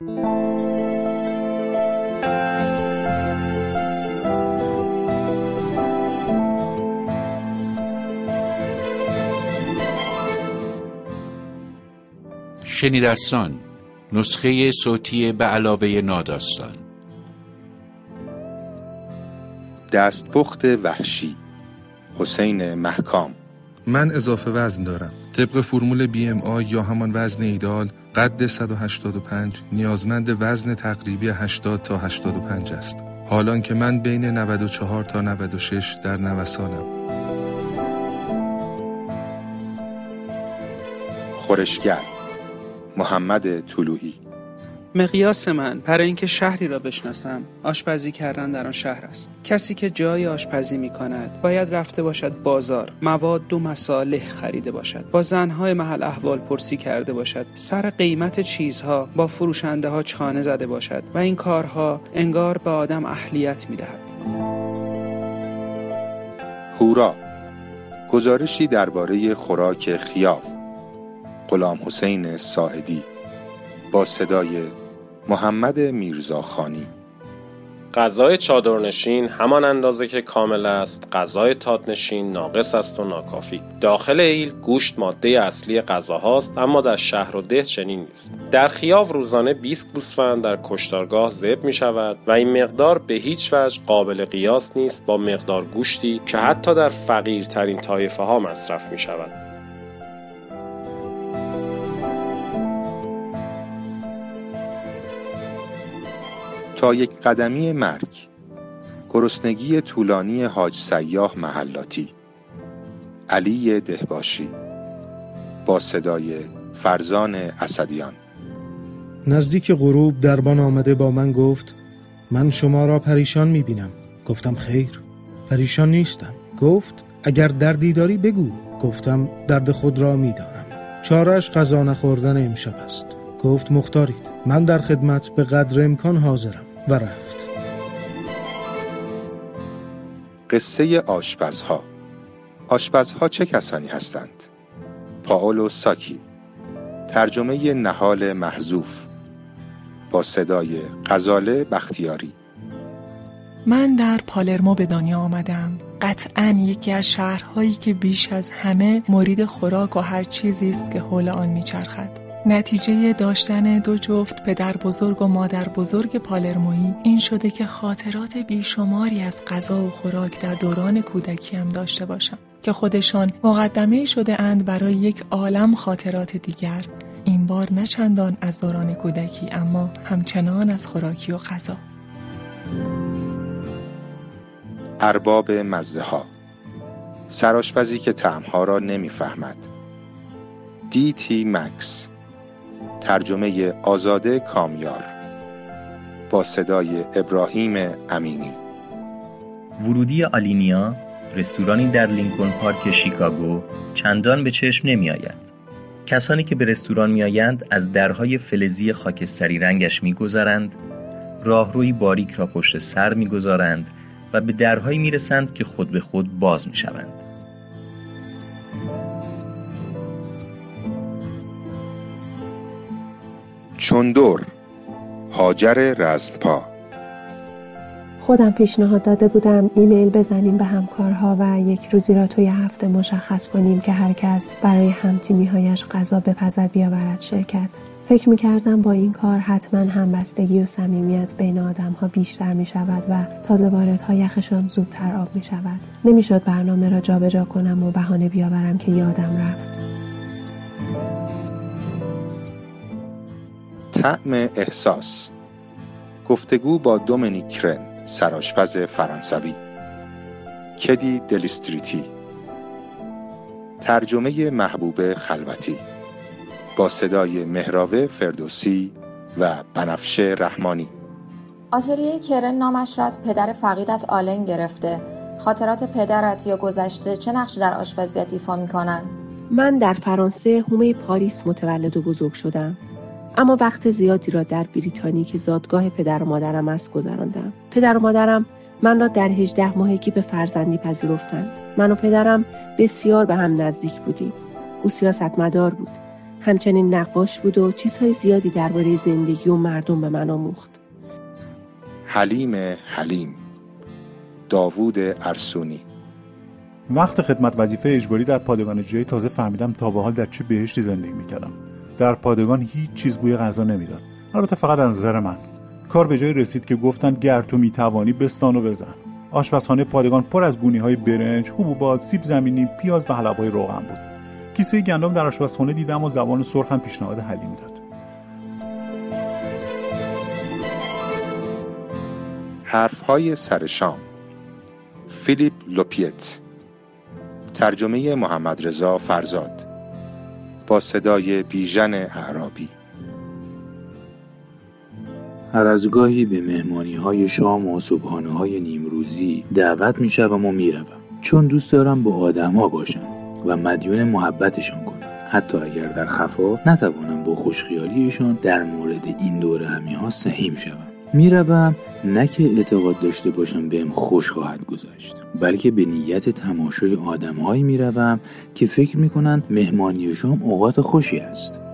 شنیدستان نسخه صوتی به علاوه ناداستان. دستپخت وحشی حسین محکام. من اضافه وزن دارم. طبق فرمول آی یا همان وزن ایدال قد 185 نیازمند وزن تقریبی 80 تا 85 است. حالان که من بین 94 تا 96 در نوسانم. خورشگر محمد طلوعی. مقیاس من برای اینکه شهری را بشناسم آشپزی کردن در آن شهر است. کسی که جای آشپزی می کند باید رفته باشد بازار مواد و مساله خریده باشد با زنهای محل احوال پرسی کرده باشد سر قیمت چیزها با فروشنده ها چانه زده باشد و این کارها انگار به آدم اهلیت می دهد هورا گزارشی درباره خوراک خیاف. غلام حسین ساعدی با صدای محمد میرزاخانی. غذای چادرنشین همان اندازه که کامل است. غذای تادنشین ناقص است و ناکافی. داخل ایل گوشت ماده اصلی غذاهاست اما در شهر و ده چنین نیست. در خیاو روزانه 20 گوسفند در کشتارگاه ذبح می شود و این مقدار به هیچ وجه قابل قیاس نیست با مقدار گوشتی که حتی در فقیرترین طایفه ها مصرف می شود. تا یک قدمی مرگ. گرسنگی طولانی حاج سیاه محلاتی. علی دهباشی. با صدای فرزان اسدیان. نزدیک غروب دربان آمده با من گفت من شما را پریشان می بینم گفتم خیر. پریشان نیستم. گفت اگر دردی داری بگو. گفتم درد خود را می دارم چارش غذا نخوردن امشب است. گفت مختارید. من در خدمت به قدر امکان حاضرم. و رفت. قصه آشپزها. آشپزها چه کسانی هستند؟ پاولو ساکی. ترجمه نهال محذوف. با صدای غزاله بختیاری. من در پالرمو به دنیا آمدم. قطعا یکی از شهرهایی که بیش از همه مورید خوراک و هر چیزی است که حول آن میچرخد. نتیجه داشتن دو جفت پدر بزرگ و مادر بزرگ پالرمویی این شده که خاطرات بیشماری از غذا و خوراک در دوران کودکیم داشته باشم که خودشان مقدمه شده اند برای یک عالم خاطرات دیگر. این بار نه چندان از دوران کودکی اما همچنان از خوراکی و غذا. ارباب مزه ها سراشپزی که تعمها را نمی‌فهمد. دی تی مکس ترجمه آزاده کامیار با صدای ابراهیم امینی ورودی آلینیا رستورانی در لینکن پارک شیکاگو چندان به چشم نمی آید. کسانی که به رستوران می آیند از درهای فلزی خاکستری رنگش می گذارند، راهروی باریک را پشت سر می گذارند و به درهایی می رسند که خود به خود باز می شوند. چندور هاجر رزمپا خودم پیشنهاد داده بودم ایمیل بزنیم به همکارها و یک روزی را توی هفته مشخص کنیم که هر کس برای همتیمیهایش غذا بپزد بیاورد شرکت فکر می کردم با این کار حتما همبستگی و صمیمیت بین آدم ها بیشتر می شود و تازه واردها یخشان زودتر آب می شود. نمی‌شد برنامه را جابجا جا کنم و بهانه بیاورم که یادم رفت. طعم احساس. گفتگو با دومینیک کرن سراشپز فرانسوی. کدی دلیستریتی ترجمه محبوب خلوتی. با صدای مهراوه فردوسی و بنفشه رحمانی. آتلیه کرن نامش را از پدر فقیدت آلن گرفته. خاطرات پدرت یا گذشته چه نقشی در آشپزیت ایفا می‌کنن؟ من در فرانسه هومه پاریس متولد و بزرگ شدم. اما وقت زیادی را در بریتانی که زادگاه پدر و مادرم است گذراندم. پدر و مادرم من را در هجده ماهگی به فرزندی پذیرفتند. من و پدرم بسیار به هم نزدیک بودیم. او سیاستمدار بود. همچنین نقاش بود و چیزهای زیادی درباره زندگی و مردم به من آموخت. حلیم حلیم داوود ارسونی. وقت خدمت وظیفه اجباری در پادگان جایی تازه فهمیدم تا به حال در چه بهشتی زندگی می‌کردم. در پادگان هیچ چیز بوی غذا نمی‌داد. البته فقط از نظر من. کار به جای رسید که گفتن گر تو می‌توانی بستان و بزن. آشپزخانه پادگان پر از گونی های برنج حبوبات سیب زمینی پیاز و حلب های روغن بود. کیسه گندم در آشپزخانه دیدم و زبان سرخ هم پیشنهاد حلیم داد. حرف های سر شام. فیلیپ لوپیت. ترجمه محمد رضا فرزاد. با صدای بیژن اعرابی. هر از گاهی به مهمانی های شام و صبحانه های نیمروزی دعوت می و می روم. چون دوست دارم با آدما باشم و مدیون محبتشان کنم. حتی اگر در خفا نتوانم با خوشخیالیشان در مورد این دور همی ها سهیم شوم. می‌روم نه که اعتقاد داشته باشم بهم خوش خواهد گذشت بلکه به نیت تماشای آدمهایی می‌روم که فکر می‌کنند مهمانی شام اوقات خوشی است.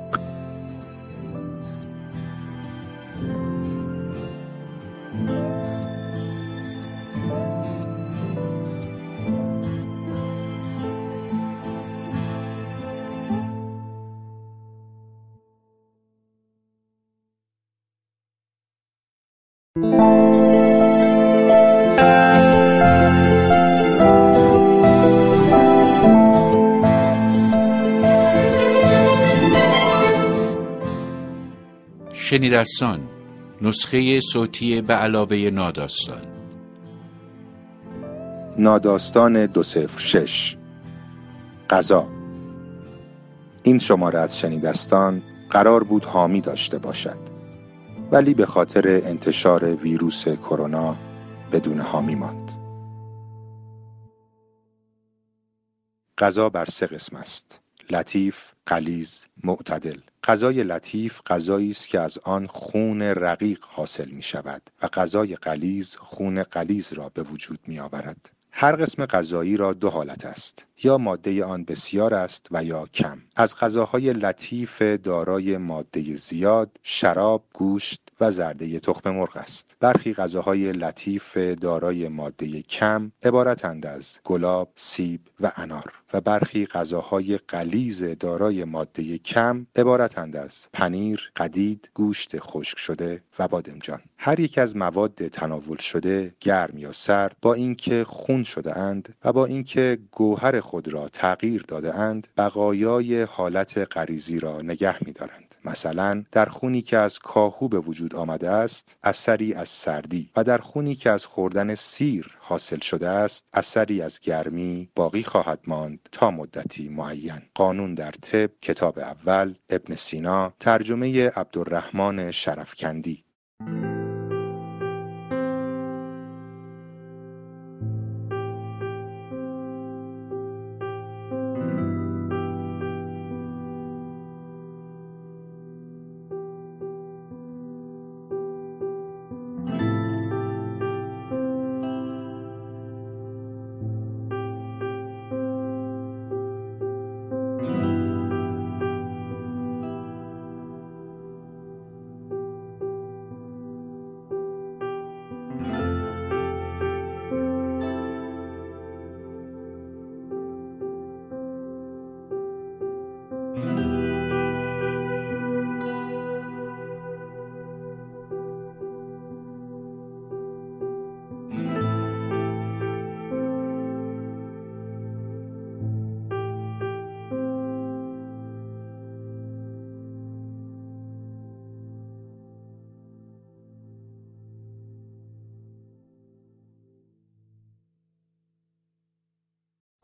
شنیدستان نسخه صوتی به علاوه ناداستان. ناداستان دو صفر شش. قضا این شماره از شنیدستان قرار بود حامی داشته باشد ولی به خاطر انتشار ویروس کرونا بدون حامی ماند. غذا بر سه قسم است لطیف، قلیز، معتدل. غذای لطیف غذایی است که از آن خون رقیق حاصل می شود و غذای قلیز خون قلیز را به وجود می آورد. هر قسم غذایی را دو حالت است یا ماده آن بسیار است و یا کم. از غذاهای لطیف دارای ماده زیاد شراب گوشت و زرده تخم مرغ است. برخی غذاهای لطیف دارای ماده کم عبارتند از گلاب سیب و انار. و برخی غذاهای قلیز دارای ماده کم عبارتند از پنیر قدید گوشت خشک شده و بادمجان هر یک از مواد تناول شده گرم یا سرد با اینکه خون شده اند و با اینکه گوهر خود را تغییر داده اند بقایای حالت غریزی را نگه می دارند. مثلا در خونی که از کاهو به وجود آمده است اثری از سردی و در خونی که از خوردن سیر حاصل شده است اثری از گرمی باقی خواهد ماند تا مدتی معین. قانون در طب کتاب اول ابن سینا ترجمه عبدالرحمن شرفکندی.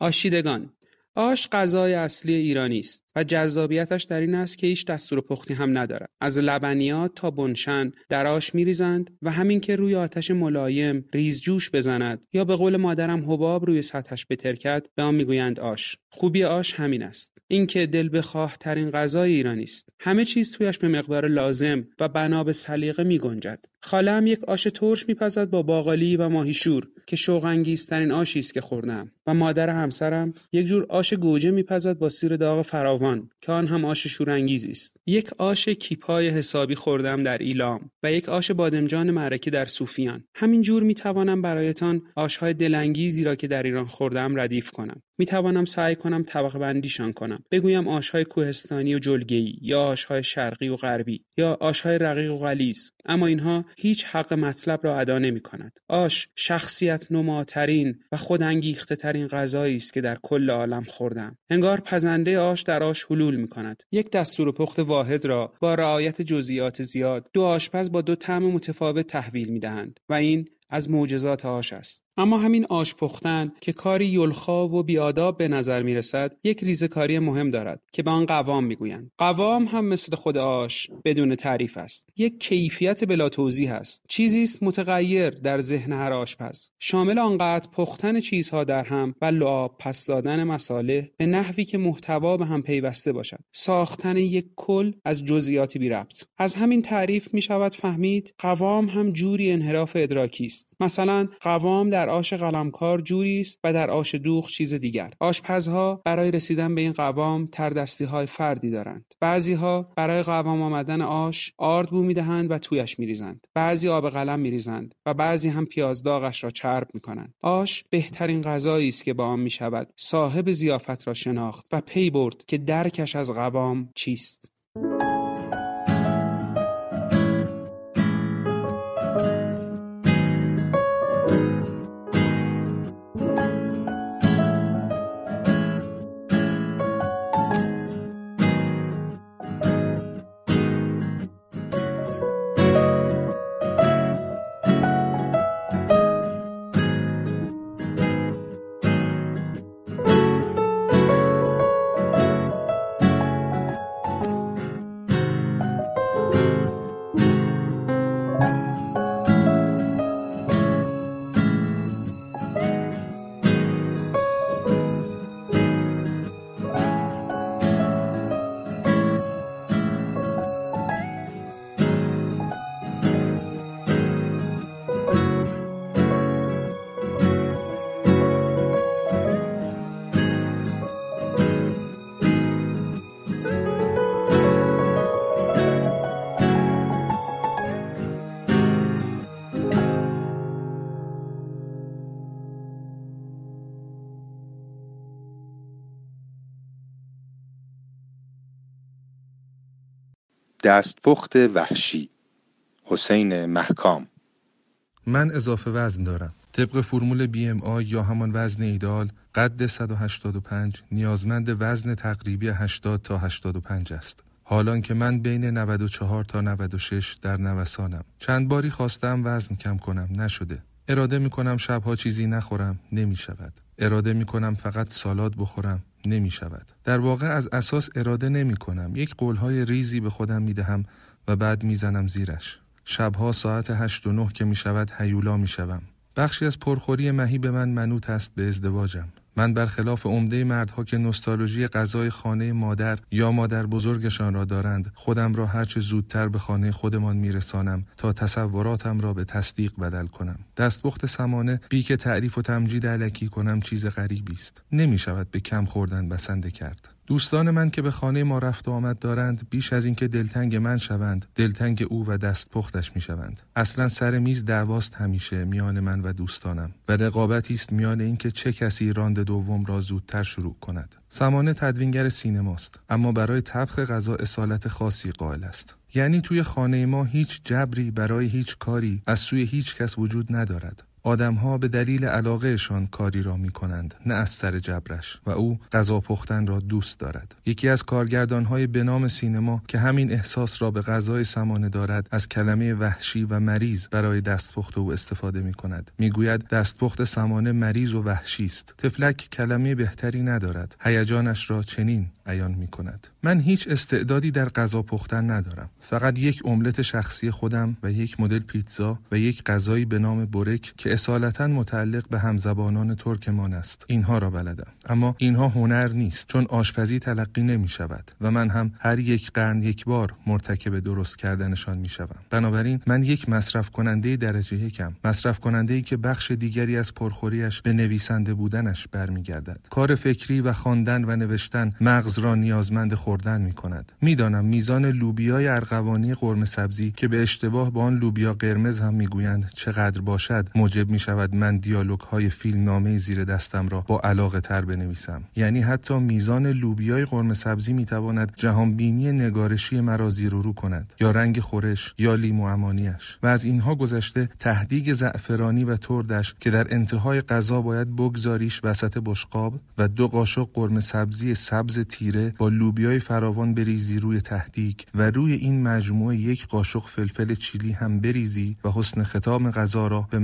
آشیدگان. آش غذای اصلی ایرانی است و جذابیتش در این است که هیچ دستور پختی هم ندارد. از لبنیات تا بنشن در آش میریزند و همین که روی آتش ملایم ریز جوش بزند یا به قول مادرم حباب روی سطحش بترکد به آن می‌گویند آش. خوبی آش همین است. اینکه دل بخواه ترین غذای ایرانی است. همه چیز تویش به مقدار لازم و بنا به سلیقه می گنجد خاله هم یک آش ترش میپزد با باقالی و ماهیشور که شوق انگیزترین آشی است که خوردم و مادر همسرم یک جور آش گوجه میپزد با سیر داغ فراوان که آن هم آش شورانگیزی است. یک آش کیپای حسابی خوردم در ایلام و یک آش بادمجان معرکه در صوفیان. همین جور می توانم برایتان آشهای دلانگیزی را که در ایران خوردم ردیف کنم. می توانم سعی کنم طبقه بندیشان کنم. بگویم آشهای کوهستانی و جلگه‌ای یا آشهای شرقی و غربی یا آشهای رقیق و غلیظ. اما اینها هیچ حق مطلب را ادا نمی کند آش شخصیت نماترین و خودانگیخته ترین غذایی است که در کل عالم خوردم. انگار پزنده آش در آش حلول می کند یک دستور پخت واحد را با رعایت جزئیات زیاد دو آشپز با دو طعم متفاوت تحویل می دهند و این از معجزات آش است. اما همین آش پختن که کاری یلخا و بیاداب به نظر می رسد یک ریزکاری مهم دارد که به آن قوام می گویند. قوام هم مثل خود آش بدون تعریف است. یک کیفیت بلا توضیح است. چیزی است متغیر در ذهن هر آشپز. شامل آنقدر پختن چیزها در هم و لعاب پس دادن مساله به نحوی که محتوا به هم پیوسته باشد. ساختن یک کل از جزئیاتی بی ربط. از همین تعریف می شود فهمید قوام هم جوری انحراف ادراکی است. مثلا قوام در آش قلمکار جوری است و در آش دوغ چیز دیگر. آشپزها برای رسیدن به این قوام تردستی های فردی دارند. بعضیها برای قوام آمدن آش آرد بو می‌دهند و تویش میریزند. بعضی آب قلم میریزند و بعضی هم پیاز داغش را چرب می‌کنند. آش بهترین غذایی است که با آن می‌شود. صاحب زیافت را شناخت و پی برد که درکش از قوام چیست. دستپخت وحشی. حسین محکام. من اضافه وزن دارم. طبق فرمول بی ام آی یا همان وزن ایدال قد 185 نیازمند وزن تقریبی 80 تا 85 است. حالان که من بین 94 تا 96 در نوسانم. چند باری خواستم وزن کم کنم نشده. اراده می کنم شبها چیزی نخورم نمی شود اراده می کنم فقط سالاد بخورم. نمی شود. در واقع از اساس اراده نمی کنم. یک قولهای ریزی به خودم می دهم و بعد می زنم زیرش. شبها ساعت هشت و نه که می شود هیولا می شوم. بخشی از پرخوری مهی به من منوط است به ازدواجم. من برخلاف عمده مردها که نوستالژی غذای خانه مادر یا مادر بزرگشان را دارند خودم را هرچه زودتر به خانه خودمان میرسانم تا تصوراتم را به تصدیق بدل کنم. دستپخت سمانه بی که تعریف و تمجید علکی کنم چیز غریبی است. نمی شود به کم خوردن بسنده کرد. دوستان من که به خانه ما رفت و آمد دارند بیش از اینکه دلتنگ من شوند دلتنگ او و دست پختش می شوند. اصلا سر میز دعواست همیشه میان من و دوستانم و رقابتی است میان اینکه چه کسی راند دوم را زودتر شروع کند. سمانه تدوینگر سینماست اما برای طبخ غذا اصالت خاصی قائل است. یعنی توی خانه ما هیچ جبری برای هیچ کاری از سوی هیچ کس وجود ندارد. آدمها به دلیل علاقهشان کاری را می کنند نه از سر جبرش و او غذا پختن را دوست دارد. یکی از کارگردانهای به نام سینما که همین احساس را به غذای سمانه دارد از کلمه وحشی و مریض برای دستپخت او استفاده می کند می‌گوید دستپخت سمانه مریض و وحشی است. تفلک کلمه بهتری ندارد. هیجانش را چنین بیان می کند من هیچ استعدادی در غذا پختن ندارم. فقط یک املت شخصی خودم و یک مدل پیتزا و یک غذایی به نام برک که که اصالتا متعلق به همزبانان ترکمان است. اینها را بلدم. اما اینها هنر نیست چون آشپزی تلقی نمی شود و من هم هر یک قرن یک بار مرتکب درست کردنشان می شوم بنابراین من یک مصرف کننده درجه یکم مصرف کننده ای که بخش دیگری از پرخوریش به نویسنده بودنش برمیگردد. کار فکری و خواندن و نوشتن مغز را نیازمند خوردن می کند می‌دانم میزان لوبیای ارغوانی قرمه سبزی که به اشتباه با آن لوبیا قرمز هم می‌گویند چقدر باشد موجب می شود من دیالوگ های فیلم نامه زیر دستم را با علاقه تر بنویسم. یعنی حتی میزان لوبیای قرمه سبزی می تواند جهان بینی نگارشی مرا زیر رو کند یا رنگ خورش یا لیمو امانیش و از اینها گذشته تهدیگ زعفرانی و تردش که در انتهای غذا باید بگذاریش وسط بشقاب و دو قاشق قرمه سبزی سبز تیره با لوبیای فراوان بریزی روی تهدیگ و روی این مجموعه یک قاشق فلفل چیلی هم بریزی و حسن ختام غذا را به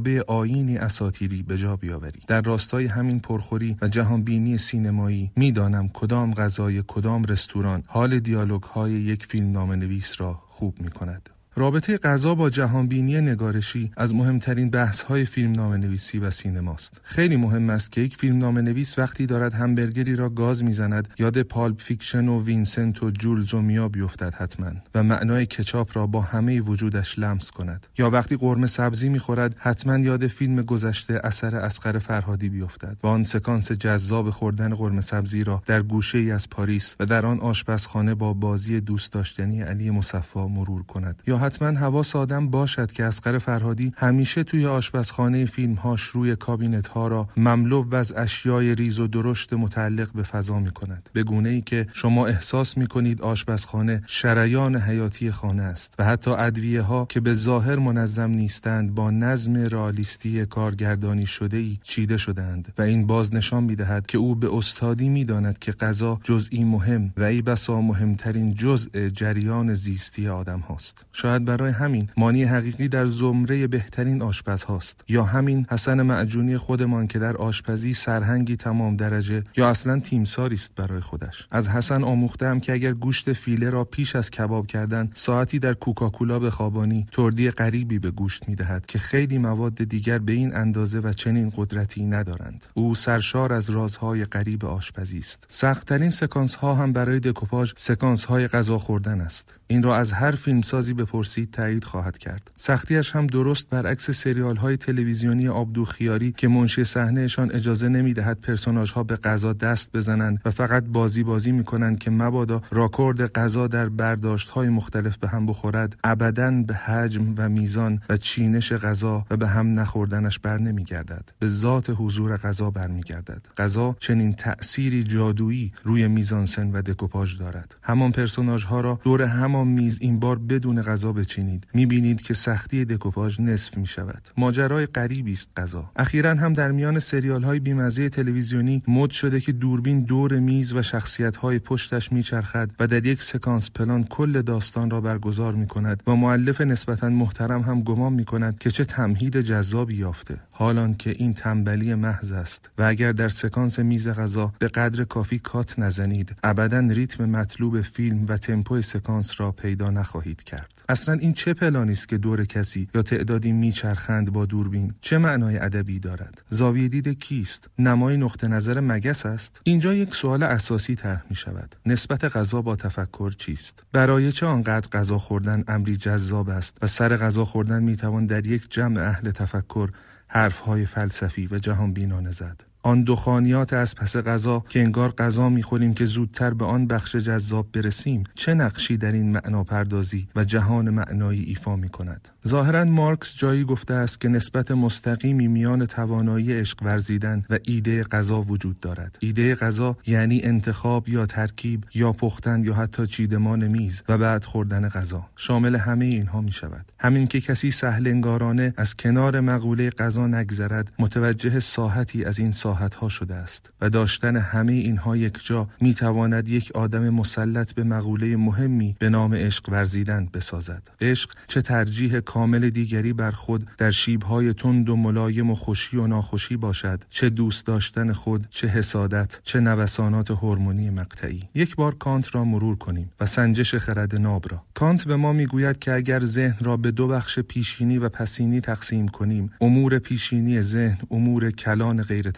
مسابه آینی اساتیری به جا بیاوری در راستای همین پرخوری و جهانبینی سینمایی می‌دانم کدام غذای کدام رستوران حال دیالوگ های یک فیلم نام نویس را خوب می کند. رابطه غذا با جهانبینی نگارشی از مهمترین بحث های فیلمنامه نویسی و سینماست. خیلی مهم است که یک فیلمنامه نویس وقتی دارد همبرگری را گاز می‌زند یاد Pulp Fiction و وینسنت و جولز و میا بیفتد حتما و معنای کچاپ را با همه وجودش لمس کند یا وقتی قرمه سبزی می‌خورد حتما یاد فیلم گذشته اثر اصغر فرهادی بیفتد و آن سکانس جذاب خوردن قرمه سبزی را در گوشه ای از پاریس و در آن آشپزخانه با بازی دوست داشتنی علی مصفا مرور کند یا حتما حواس آدم باشد که اصغر فرهادی همیشه توی آشپزخانه فیلمهاش روی کابینت ها را مملو از اشیای ریز و درشت متعلق به فضا می کند به گونه ای که شما احساس می کنید آشپزخانه شریان حیاتی خانه است و حتی ادویه ها که به ظاهر منظم نیستند با نظم رالیستی کارگردانی شده ای چیده شدند و این باز نشان می دهد که او به استادی می داند که غذا جزئی مهم و ای بسا مهمترین جزء جریان زیستی آدم هاست. برای همین مانی حقیقی در زمره بهترین آشپز هاست. یا همین حسن معجونی خودمان که در آشپزی سرهنگی تمام درجه یا اصلا تیمساری است برای خودش. از حسن آموختم که اگر گوشت فیله را پیش از کباب کردن ساعتی در کوکاکولا بخوابانی تردی غریبی به گوشت می‌دهد که خیلی مواد دیگر به این اندازه و چنین قدرتی ندارند. او سرشار از رازهای غریب آشپزی است. سختترین سکانس ها هم برای دکوپاژ سکانس های غذا خوردن است. این را از هر فیلمسازی بپرسید تایید خواهد کرد. سختیش هم درست برعکس سریال های تلویزیونی آبدوغ خیاری که منشی صحنهشان اجازه نمی‌دهد پرسوناژ ها به غذا دست بزنند و فقط بازی بازی می کنند که مبادا راکورد غذا در برداشت های مختلف به هم بخورد ابدا به حجم و میزان و چینش غذا و به هم نخوردنش بر نمیگردد. به ذات حضور غذا برمیگردد. غذا چنین تأثیری جادویی روی میزانسن و دکوپاژ دارد. همان پرسوناژ ها را دور همان میز این بار بدون غذا بچینید. می‌بینید که سختی دکوپاژ نصف می شود ماجرای غریبی است غذا. اخیرا هم در میان سریال های بیمزه تلویزیونی مد شده که دوربین دور میز و شخصیت های پشتش میچرخد و در یک سکانس پلان کل داستان را برگزار می کند و مؤلف نسبتا محترم هم گمان می کند که چه تمهید جذابی یافته. حال آنکه این تنبلی محض است و اگر در سکانس میز غذا به قدر کافی کات نزنید ابدا ریتم مطلوب فیلم و تمپو سکانس را پیدا نخواهید کرد. اصلا این چه پلانی است که دور کسی یا تعدادی میچرخند با دوربین؟ چه معنای ادبی دارد؟ زاویه دید کیست؟ نمای نقطه نظر مگس است؟ اینجا یک سوال اساسی طرح می شود نسبت غذا با تفکر چیست؟ برای چه آنقدر غذا خوردن امری جذاب است و سر غذا خوردن می توان در یک جمع اهل تفکر حرفهای فلسفی و جهان بینانه زد؟ آن دخانیات از پس غذا که انگار غذا می‌خوریم که زودتر به آن بخش جذاب برسیم چه نقشی در این معنا پردازی و جهان معنایی ایفا می کند ظاهرا مارکس جایی گفته است که نسبت مستقیمی میان توانایی عشق ورزیدن و ایده غذا وجود دارد. ایده غذا یعنی انتخاب یا ترکیب یا پختن یا حتی چیدمان میز و بعد خوردن غذا. شامل همه اینها می شود همین که کسی سهل انگارانه از کنار مقوله غذا نگذرد متوجه ساحتی از این ها شده است و داشتن همه اینها یک جا می تواند یک آدم مسلط به مقوله مهمی به نام عشق ورزیدن بسازد. عشق چه ترجیح کامل دیگری بر خود در شیبهای تند و ملایم و خوشی و ناخوشی باشد چه دوست داشتن خود چه حسادت چه نوسانات هورمونی مقطعی. یک بار کانت را مرور کنیم و سنجش خرد ناب را. کانت به ما می‌گوید که اگر ذهن را به دو بخش پیشینی و پسینی تقسیم کنیم امور پیشینی ذهن امور کلان غیر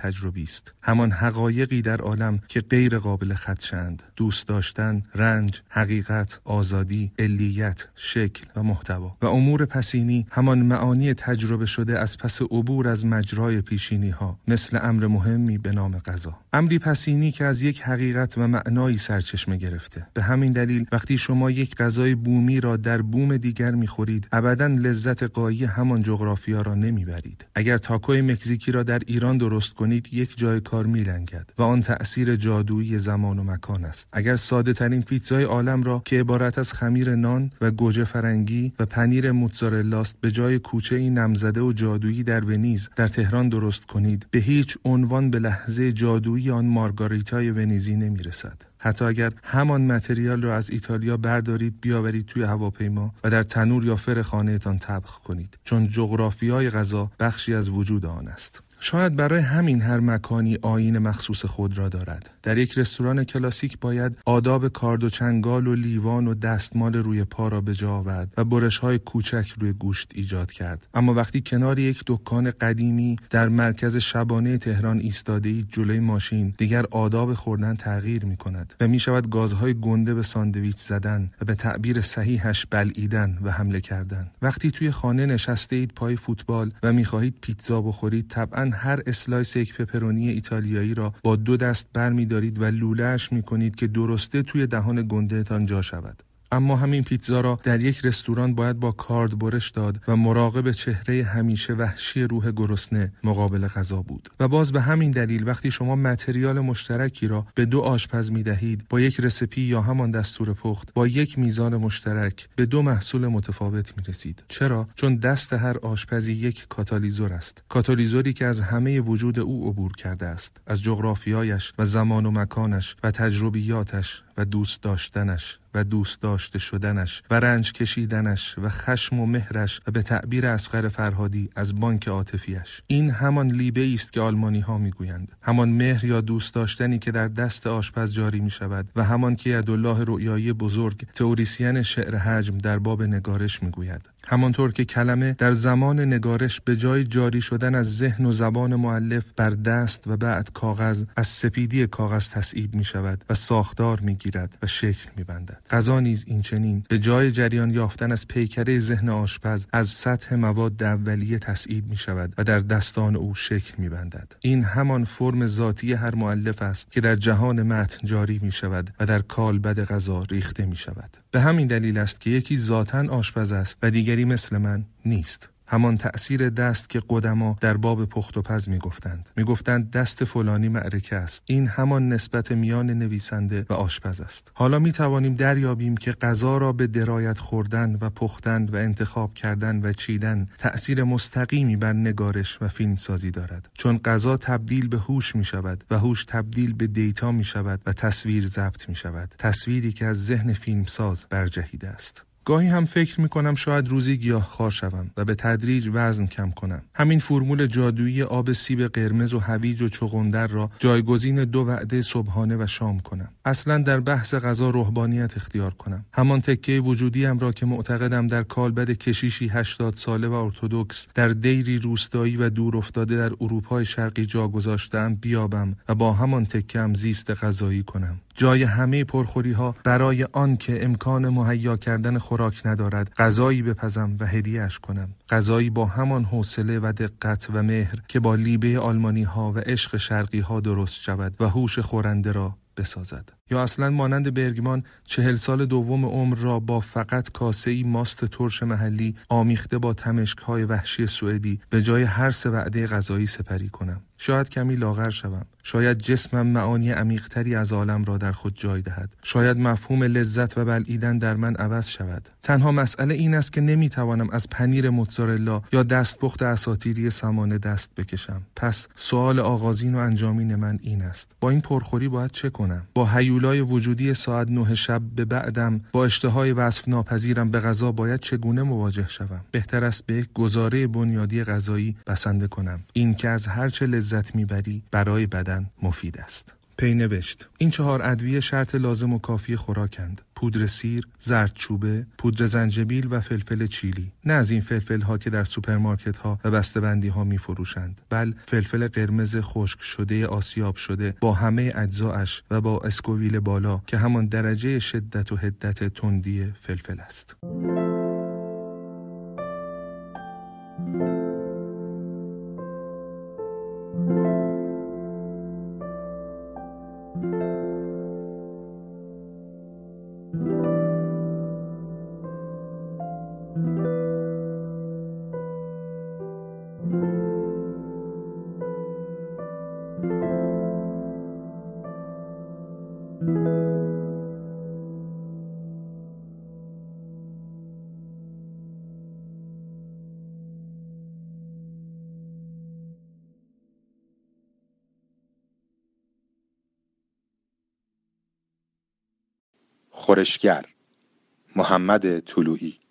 است همان حقایقی در عالم که غیر قابل خدشند. دوست داشتن رنج حقیقت آزادی علیت شکل و محتوا. و امور پسینی همان معانی تجربه شده از پس عبور از مجرای پیشینی ها مثل امر مهمی به نام غذا. امری پسینی که از یک حقیقت و معنایی سرچشمه گرفته. به همین دلیل وقتی شما یک غذای بومی را در بوم دیگر می‌خورید ابدا لذت قایی همان جغرافیا را نمی‌برید. اگر تاکوی مکزیکی را در ایران درست کنید یک جای کار میلنگد و آن تأثیر جادویی زمان و مکان است. اگر ساده ترین پیتزای عالم را که عبارت از خمیر نان و گوجه فرنگی و پنیر موتزارلاست به جای کوچه ای نمزده و جادویی در ونیز در تهران درست کنید به هیچ عنوان به لحظه جادویی آن مارگاریتای ونیزی نمی‌رسد. حتی اگر همان متریال را از ایتالیا بردارید بیاورید توی هواپیما و در تنور یا فر خانهتان طبخ کنید چون جغرافیای غذا بخشی از وجود آن است. شاید برای همین هر مکانی آین مخصوص خود را دارد. در یک رستوران کلاسیک باید آداب کارد و چنگال و لیوان و دستمال روی پا را به جا آورد و برش های کوچک روی گوشت ایجاد کرد. اما وقتی کنار یک دکان قدیمی در مرکز شبانه تهران ایستاده اید جلوی ماشین دیگر آداب خوردن تغییر می کند و می شود گازهای گنده به ساندویچ زدن و به تعبیر صحیحش بلعیدن و حمله کردن. وقتی توی خانه نشسته اید پای فوتبال و می خواهید پیتزا بخورید طبعا هر slice یک پپرونی ایتالیایی را با دو دست برمیدارید و لولهش می کنید که درسته توی دهان گندهتان جا شود. اما همین پیتزا را در یک رستوران باید با کارد برش داد و مراقب چهره همیشه وحشی روح گرسنه مقابل غذا بود. و باز به همین دلیل وقتی شما material مشترکی را به دو آشپز می دهید با یک recipe یا همان دستور پخت با یک میزان مشترک به دو محصول متفاوت می رسید. چرا؟ چون دست هر آشپزی یک کاتالیزور است. کاتالیزوری که از همه وجود او عبور کرده است از جغرافیایش و زمان و مکانش و تجربیاتش. و دوست داشتنش و دوست داشته شدنش و رنج کشیدنش و خشم و مهرش و به تعبیر اسقر فرهادی از بانک عاطفیش این همان لیبه است که آلمانی ها می‌گویند. همان مهر یا دوست داشتنی که در دست آشپز جاری می شود و همان که یدالله رؤیایی بزرگ تئوریسین شعر حجم در باب نگارش می‌گوید. همانطور که کلمه در زمان نگارش به جای جاری شدن از ذهن و زبان معلف بر دست و بعد کاغذ از سپیدی کاغذ تسعید می شود و ساختار می گیرد و شکل می بندد. غذا نیز این چنین به جای جریان یافتن از پیکره ذهن آشپز از سطح مواد اولیه تسعید می شود و در دستان او شکل می بندد. این همان فرم ذاتی هر معلف است که در جهان متن جاری می شود و در کالبد غذا ریخته می شود. به همین دلیل است که یکی ذاتا آشپز است و دیگری مثل من نیست. همان تأثیر دست که قدما در باب پخت و پز می‌گفتند. می‌گفتند دست فلانی معرکه است. این همان نسبت میان نویسنده و آشپز است. حالا می توانیم دریابیم که غذا را به درایت خوردن و پختن و انتخاب کردن و چیدن تأثیر مستقیمی بر نگارش و فیلم سازی دارد. چون غذا تبدیل به هوش می شود و هوش تبدیل به دیتا می شود و تصویر ضبط می شود تصویری که از ذهن فیلمساز برجهیده است. گاهی هم فکر می کنم شاید روزی گیاه خار شوم و به تدریج وزن کم کنم. همین فرمول جادویی آب سیب قرمز و هویج و چغندر را جایگزین دو وعده صبحانه و شام کنم. اصلا در بحث غذا روحانیت اختیار کنم. همان تکه وجودیم را که معتقدم در کالبد کشیشی 80 ساله و ارتودکس در دیری روستایی و دور افتاده در اروپای شرقی جا گذاشتم بیابم و با همان تکم زیست غذایی کنم. جای همه پرخوری ها برای آن که امکان مهیا کردن خوراک ندارد غذایی بپزم و هدیهش کنم. غذایی با همان حوصله و دقت و مهر که با لیبه آلمانی ها و عشق شرقی ها درست شود و هوش خورنده را بسازد. یا اصلا مانند برگمان چهل سال دوم عمر را با فقط کاسه ای ماست ترش محلی آمیخته با تمشک های وحشی سوئدی به جای هر سه وعده غذایی سپری کنم. شاید کمی لاغر شوم. شاید جسمم معانی عمیقتری از عالم را در خود جای دهد. شاید مفهوم لذت و بلعیدن در من عوض شود. تنها مسئله این است که نمی‌توانم از پنیر موتزارلا یا دستپخت اساتیری سمانه دست بکشم. پس سوال آغازین و انجامین من این است. با این پرخوری باید چه کنم؟ با هیولای وجودی ساعت نه شب به بعدم با اشتهای وصف ناپذیرم به غذا باید چگونه مواجه شوم؟ بهتر است به یک گزاره بنیادی غذایی بسنده کنم. این که از هرچه لذت می‌بری برای بدن مفید است. پی نوشت. این چهار ادویه شرط لازم و کافی خوراکند. پودر سیر، زردچوبه، پودر زنجبیل و فلفل چیلی. نه از این فلفل ها که در سوپرمارکت ها و بسته‌بندی ها می فروشند بل فلفل قرمز خشک شده آسیاب شده با همه اجزایش و با اسکوویل بالا که همان درجه شدت و حدت تندی فلفل است. خورشگر محمد طلوعی.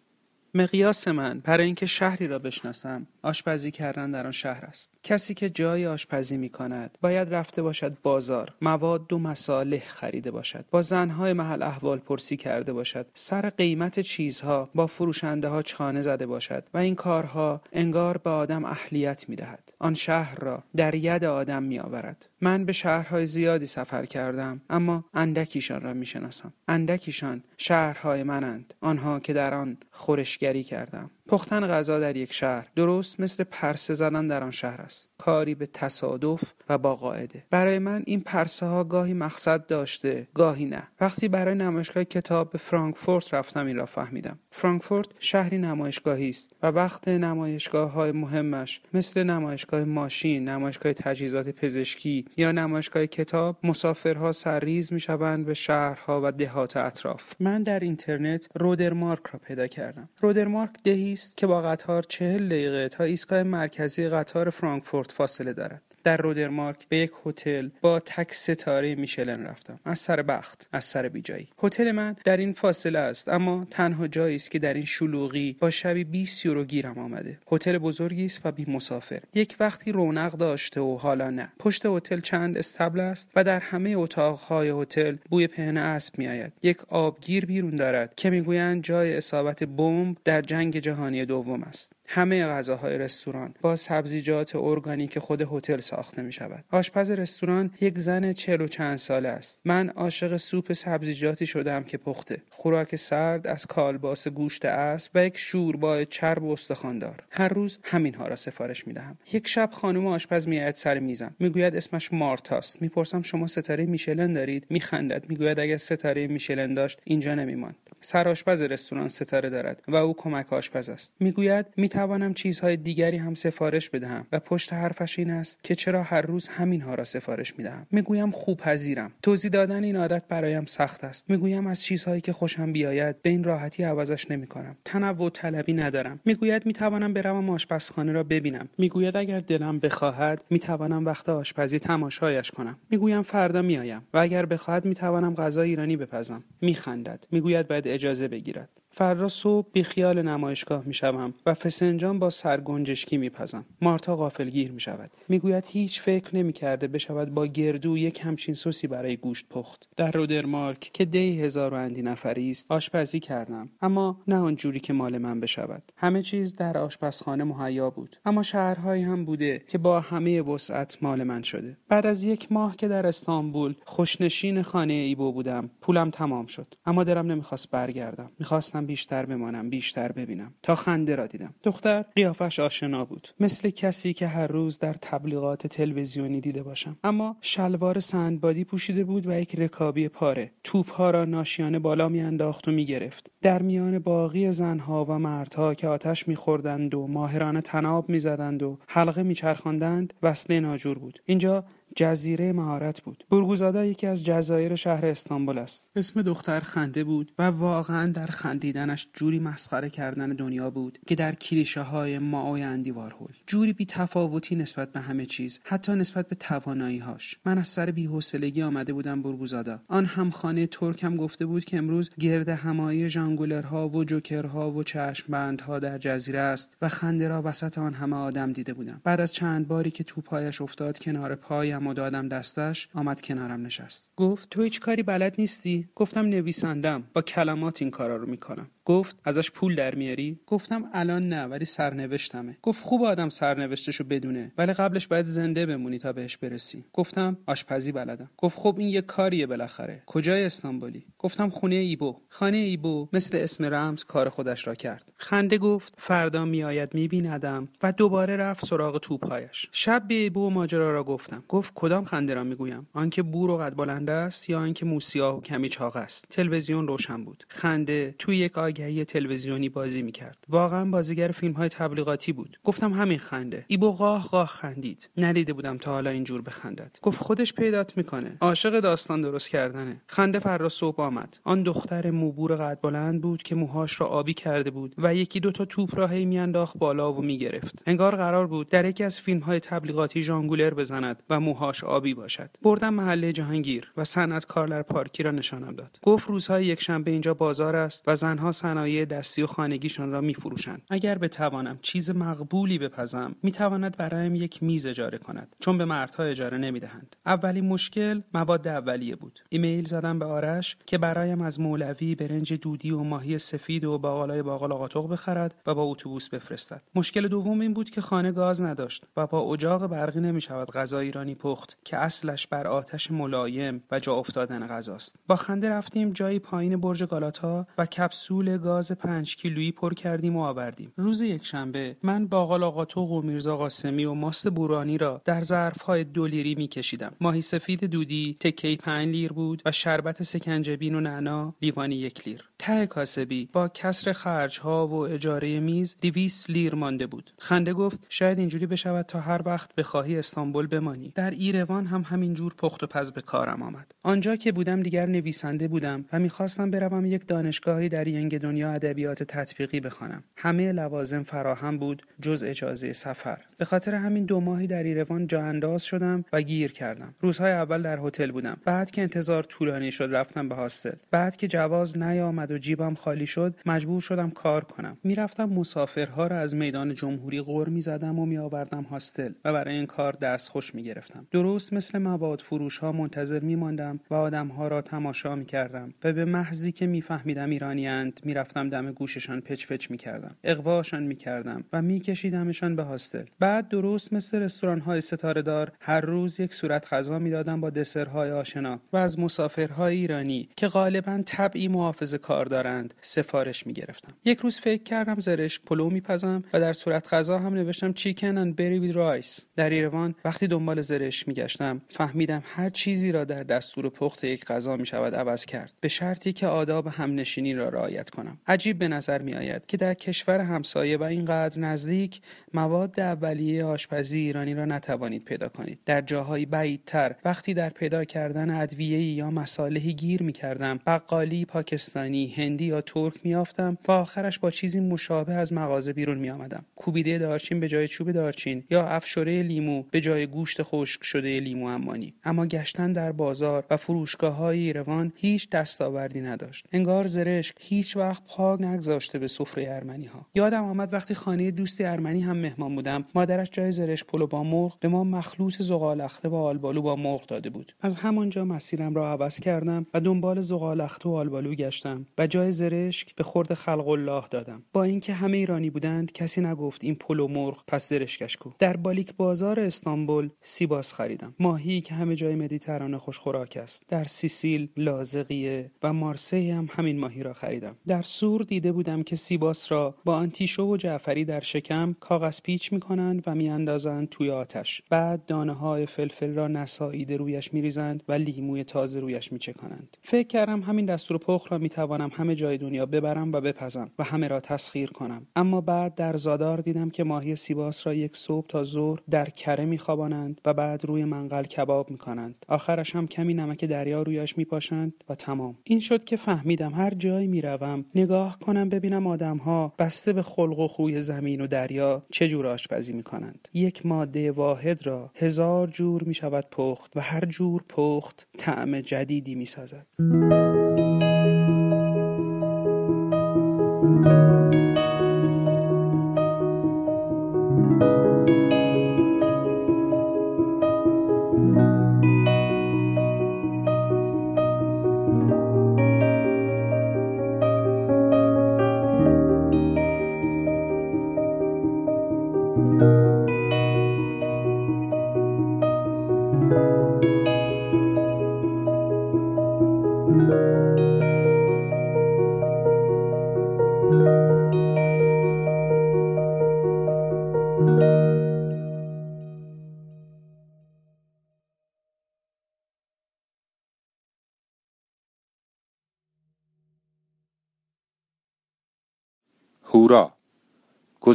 مقیاس من برای اینکه شهری را بشناسم آشپزی کردن در آن شهر است. کسی که جای آشپزی می کند باید رفته باشد بازار مواد و مصالح خریده باشد با زنهای محل احوال پرسی کرده باشد سر قیمت چیزها با فروشنده ها چانه زده باشد و این کارها انگار به آدم اهلیت می دهد آن شهر را در ید آدم می آورد من به شهرهای زیادی سفر کردم اما اندکیشان را می شناسم اندکیشان شهرهای منند. آنها که در آن خورشگری کردم. پختن غذا در یک شهر درست مثل پرسه زدن در آن شهر است. کاری به تصادف و با قاعده. برای من این پرسه ها گاهی مقصد داشته گاهی نه. وقتی برای نمایشگاه کتاب به فرانکفورت رفتم این را فهمیدم. فرانکفورت شهری نمایشگاهی است و وقت نمایشگاه های مهمش مثل نمایشگاه ماشین نمایشگاه تجهیزات پزشکی یا نمایشگاه کتاب مسافرها سرریز می‌شوند به شهرها و دهات اطراف. من در اینترنت رودرمارک را پیدا کردم. رودرمارک دهی است که با قطار چهل دقیقه تا ایستگاه مرکزی قطار فرانکفورت فاصله دارد. در رودرمارک به یک هتل با تک ستاره میشلن رفتم. از سر بخت از سر بیجایی. هتل من در این فاصله است اما تنها جایی است که در این شلوغی با شبی 20 یورو گیرم آمده. هتل بزرگی است و بی مسافر. یک وقتی رونق داشته و حالا نه. پشت هتل چند اصطبل است و در همه اتاقهای هتل بوی پهن اسب میآید. یک آبگیر بیرون دارد که می‌گویند جای اصابت بمب در جنگ جهانی دوم است. همه غذاهای رستوران با سبزیجات ارگانیک خود هتل ساخته می شود. آشپز رستوران یک زن چهل و چند ساله است. من عاشق سوپ سبزیجاتی شدم که پخته. خوراک سرد از کالباس گوشت اسب و یک شوربای چرب و استخواندار. هر روز همین ها را سفارش می دهم. یک شب خانم آشپز میآید سر میزم. می‌گوید اسمش مارتاست. می‌پرسم شما ستاره میشلن دارید؟ میخندد. می‌گوید اگر ستاره میشلن داشت اینجا نمیماند. سرآشپز رستوران ستاره دارد و او کمک آشپز است. می‌گوید می توانم چیزهای دیگری هم سفارش بدهم و پشت حرفش این است که چرا هر روز همینها را سفارش می‌دهم. می‌گویم خوب پذیرم توضیح دادن این عادت برایم سخت است. می‌گویم از چیزهایی که خوشم بیاید به این راحتی عوضش نمی‌کنم. تنوع طلبی ندارم. می‌گوید می‌توانم بروم آشپزخانه را ببینم. می‌گوید اگر دلم بخواهد می‌توانم وقت آشپزی تماشایش کنم. می‌گویم فردا میآیم و اگر بخواهد می‌توانم غذا ایرانی بپزم. میخندد. می‌گوید باید اجازه بگیرد. فردا صبح بیخیال نمایشگاه می‌شوم و فسنجان با سرگنجشکی میپزم. مارتا غافلگیر می‌شود. می‌گوید هیچ فکر نمی‌کرده بشود با گردو یک همچین سوسی برای گوشت پخت. در رودرمارک که دی هزار و اندی نفری است آشپزی کردم. اما نه آنجوری که مال من بشود. همه چیز در آشپزخانه مهیا بود. اما شهرهایی هم بوده که با همه وسعت مال من شده. بعد از یک ماه که در استانبول خوشنشین خانه ایبو بودم پولم تمام شد. اما دلم نمی‌خواست برگردم. می‌خواستم می‌خواستم بیشتر بمانم بیشتر ببینم. تا خنده را دیدم. دختر قیافش آشنا بود. مثل کسی که هر روز در تبلیغات تلویزیونی دیده باشم. اما شلوار سندبادی پوشیده بود و یک رکابی پاره. توپها را ناشیانه بالا میانداخت و می‌گرفت. در میان باقی زنها و مردها که آتش میخوردند و ماهرانه تناب می‌زدند و حلقه میچرخاندند وصله ناجور بود. اینجا جزیره مهارت بود. برگوزادا یکی از جزایر شهر استانبول است. اسم دختر خنده بود و واقعا در خندیدنش جوری مسخره کردن دنیا بود که در کلیشه های ماوی اندی وارهول جوری بی تفاوتی نسبت به همه چیز حتی نسبت به توانایی هاش من از سر بی‌حوصلگی آمده بودم برگوزادا آن همخانه ترک هم گفته بود که امروز گرد همایی ژانگولرها و جوکرها و چشمبندها در جزیره است و خنده را وسط آن همه آدم دیده بودم. بعد از چند باری که توپایش افتاد کنار پایم و دادم دستش آمد کنارم نشست. گفت تو هیچ کاری بلد نیستی؟ گفتم نویسندم. با کلمات این کارا رو می‌کنم. گفت ازش پول در میاری؟ گفتم الان نه ولی سرنوشتمه. گفت خوب آدم سرنوشتشو بدونه ولی قبلش باید زنده بمونی تا بهش برسی. گفتم آشپزی بلدم. گفت خب این یه کاریه بالاخره. کجای استانبولی؟ گفتم خونه ایبو. خانه ایبو مثل اسم رمز کار خودش را کرد. خنده گفت فردا میآید میبیندم و دوباره رفت سراغ توپهایش. شب به ایبو ماجرا را گفتم. گفت کدام خنده را می‌گویم؟ آنکه بور و قد بلند است یا آنکه موسیاه و کمی چاق است؟ تلویزیون روشن بود. خنده توی یک آگهی تلویزیونی بازی می‌کرد. واقعا بازیگر فیلم های تبلیغاتی بود. گفتم همین خنده. ایبو قاه قاه خندید. ندیده بودم تا حالا اینجور بخندد. گفت خودش پیدات می‌کنه. عاشق داستان درست کردنه. خنده فردا صبح آمد. آن دختر موبور قد بلند بود که موهاش را آبی کرده بود و یکی دو تا توپ را هی میانداخت بالا و می‌گرفت. انگار قرار بود در یکی از فیلم های تبلیغاتی ژانگولر بزند و موهاش آبی باشد. بردم محله جهانگیر و صنعت کارلر پارکی را نشانم داد. گفت روزهای یکشنبه اینجا بازار است و زنها صنایع دستی و خانگیشان را میفروشند. اگر بتوانم چیز مقبولی بپزم می‌تواند برایم یک میز اجاره کند چون به مردها اجاره نمی‌دهند. اولین مشکل مواد اولیه بود. ایمیل زدم به آرش که برایم از مولوی برنج دودی و ماهی سفید و باقالای باقالا قاتق بخرد و با اتوبوس بفرستد. مشکل دوم این بود که خانه گاز نداشت و با اجاق برقی نمی‌شود غذا ایرانی پخت که اصلش بر آتش ملایم و جا افتادن غذاست. با خنده رفتیم جایی پایین برج گالاتا و کپسول گاز پنج کیلویی پر کردیم و آوردیم. روز یکشنبه من باقالا قاتق و میرزا قاسمی و ماست بورانی را در ظرفهای دو لیری میکشیدم. ماهی سفید دودی تکه پنج لیر بود و شربت سکنجبین و نعنا لیوانی یک لیر. ته کاسبی با کسر خرج ها و اجاره میز دویست لیر مانده بود. خنده گفت شاید اینجوری بشود تا هر وقت بخواهی استانبول بمانی. در ایروان هم همینجور پخت و پز به کارم آمد. آنجا که بودم دیگر نویسنده بودم و می‌خواستم بروم یک دانشگاهی در ینگ دنیا ادبیات تطبیقی بخوانم. همه لوازم فراهم بود جز اجازه سفر. به خاطر همین دو ماهی در ایروان جا انداز شدم و گیر کردم. روزهای اول در هتل بودم. بعد که انتظار طولانی شد رفتم به هاستل. بعد که جواز نیامد و جیبم خالی شد مجبور شدم کار کنم. می‌رفتم مسافرها را از میدان جمهوری غور می‌زدم و میآوردم هاستل و برای این کار دستخوش می‌گرفتم. درست مثل مواد فروش ها منتظر میماندم و آدمها را تماشا می‌کردم و به محضی که میفهمیدم ایرانیاند می‌رفتم دم گوششان پچ پچ می‌کردم. اغواشان می‌کردم و میکشیدمشان به هاستل. بعد درست مثل رستوران های ستاره دار هر روز یک صورت غذا می‌دادم با دسرهای آشنا و از مسافرهای ایرانی که غالبا طبعی محافظ کار دارند سفارش می‌گرفتم. یک روز فکر کردم زرشک پلو میپزم و در صورت غذا هم نوشتم chicken and berry with rice در ایروان. وقتی دنبال زرشک میگشتم فهمیدم هر چیزی را در دستور پخت یک غذا می شود عوض کرد به شرطی که آداب همنشینی را رعایت کنم عجیب به نظر می آید که در کشور همسایه و اینقدر نزدیک مواد اولیه آشپزی ایرانی را نتوانید پیدا کنید. در جاهای بعیدتر وقتی در پیدا کردن ادویه یا مصالحی گیر می کردم بقالی پاکستانی هندی یا ترک می‌یافتم و آخرش با چیزی مشابه از مغازه بیرون می آمدم کوبیده دارچین به جای چوب دارچین یا افشوره لیمو به جای گوشت خشک شده لیمو عمانی. اما گشتن در بازار و فروشگاه های ایروان هیچ دستاوردی نداشت. انگار زرشک هیچ وقت پا نگذاشته به سفره ارمنی ها یادم آمد وقتی خانه دوستی ارمنی هم مهمان بودم مادرش جای زرشک پلو با مرغ به ما مخلوط زغال‌اخته و آلبالو با مرغ داده بود. از همانجا مسیرم را عوض کردم و دنبال زغال‌اخته و آلبالو گشتم و جای زرشک به خورد خلق الله دادم. با اینکه همه ایرانی بودند کسی نگفت این پلو مرغ پس زرشکش کو. در بالیک بازار استانبول سیباس خریدم. ماهی که همه جای مدیترانه خوش خوراک است. در سیسیل لاذقیه و مارسی هم همین ماهی را خریدم. در سور دیده بودم که سیباس را با آرتیشو و جعفری در شکم کاغذ پیچ می کنند و میاندازند توی آتش. بعد دانه های فلفل را نساییده رویش میریزند و لیموی تازه رویش میچکانند. فکر کردم همین دستور پخت را می‌توانم همه جای دنیا ببرم و بپزم و همه را تسخیر کنم. اما بعد در زادار دیدم که ماهی سیباس را یک صبح تا ظهر در کره میخوابانند و بعد روی منقل کباب می‌کنند. آخرش هم کمی نمک دریا رویش میپاشند و تمام. این شد که فهمیدم هر جایی می‌روم نگاه کنم ببینم آدمها بسته به خلق و خوی زمین و دریا چه جور آشپزی می‌کنند. یک ماده واحد را هزار جور می‌شود پخت و هر جور پخت طعم جدیدی می‌سازد. هورا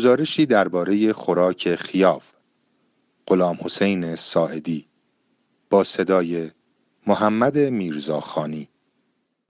گزارشی درباره خوراک خیاف غلام حسین ساعدی با صدای محمد میرزاخانی.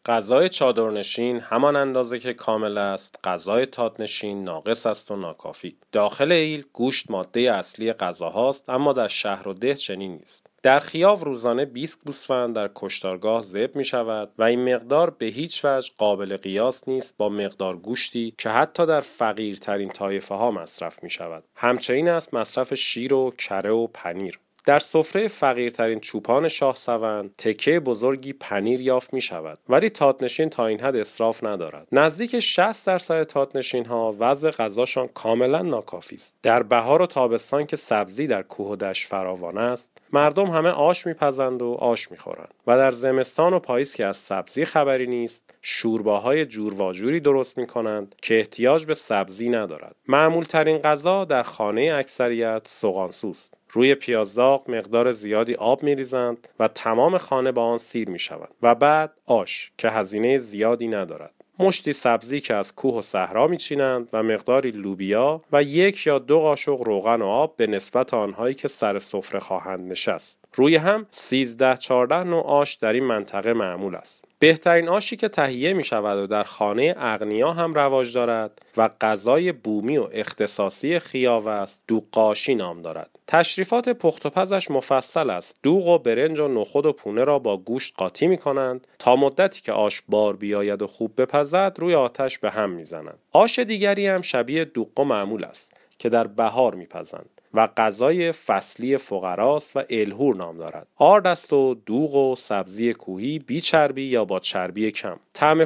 غذای چادرنشین همان اندازه که کامل است. غذای تادنشین ناقص است و ناکافی. داخل ایل گوشت ماده اصلی غذاهاست اما در شهر و ده چنین نیست. در خیاو روزانه 20 گوسفند در کشتارگاه ذبح می شود و این مقدار به هیچ وجه قابل قیاس نیست با مقدار گوشتی که حتی در فقیرترین طایفه ها مصرف می شود. همچنین است مصرف شیر و کره و پنیر. در سفره فقیرترین چوپان شاه سوند تکه بزرگی پنیر یافت می شود ولی تاتنشین تا این حد اصراف ندارد. نزدیک 60 درصد تاتنشین ها وضع غذاشان کاملا ناکافی است. در بهار و تابستان که سبزی در کوه و دشت فراوان است مردم همه آش میپزند و آش می‌خورند. و در زمستان و پاییز که از سبزی خبری نیست شورباهای جور واجوری درست می کنند که احتیاج به سبزی ندارد. معمول ترین غذا در خانه اکثریت سوغانسوست. روی پیازداغ مقدار زیادی آب میریزند و تمام خانه با آن سیر می شود و بعد آش که هزینه زیادی ندارد. مشتی سبزی که از کوه و صحرا میچینند و مقداری لوبیا و یک یا دو قاشق روغن و آب به نسبت آنهایی که سر سفره خواهند نشست. روی هم 13 14 نوع آش در این منطقه معمول است. بهترین آشی که تهیه می شود و در خانه اغنیا هم رواج دارد و غذای بومی و اختصاصی خیاوه است دوقاشی نام دارد. تشریفات پخت و پزش مفصل است. دوغ و برنج و نخود و پونه را با گوشت قاطی می کنند تا مدتی که آش بار بیاید و خوب بپزد روی آتش به هم می‌زنند. آش دیگری هم شبیه دوغ معمول است که در بهار میپزند. و غذای فصلی فقراست و الهور نام دارد. آرد است و دوغ و سبزی کوهی بی چربی یا با چربی کم. طعم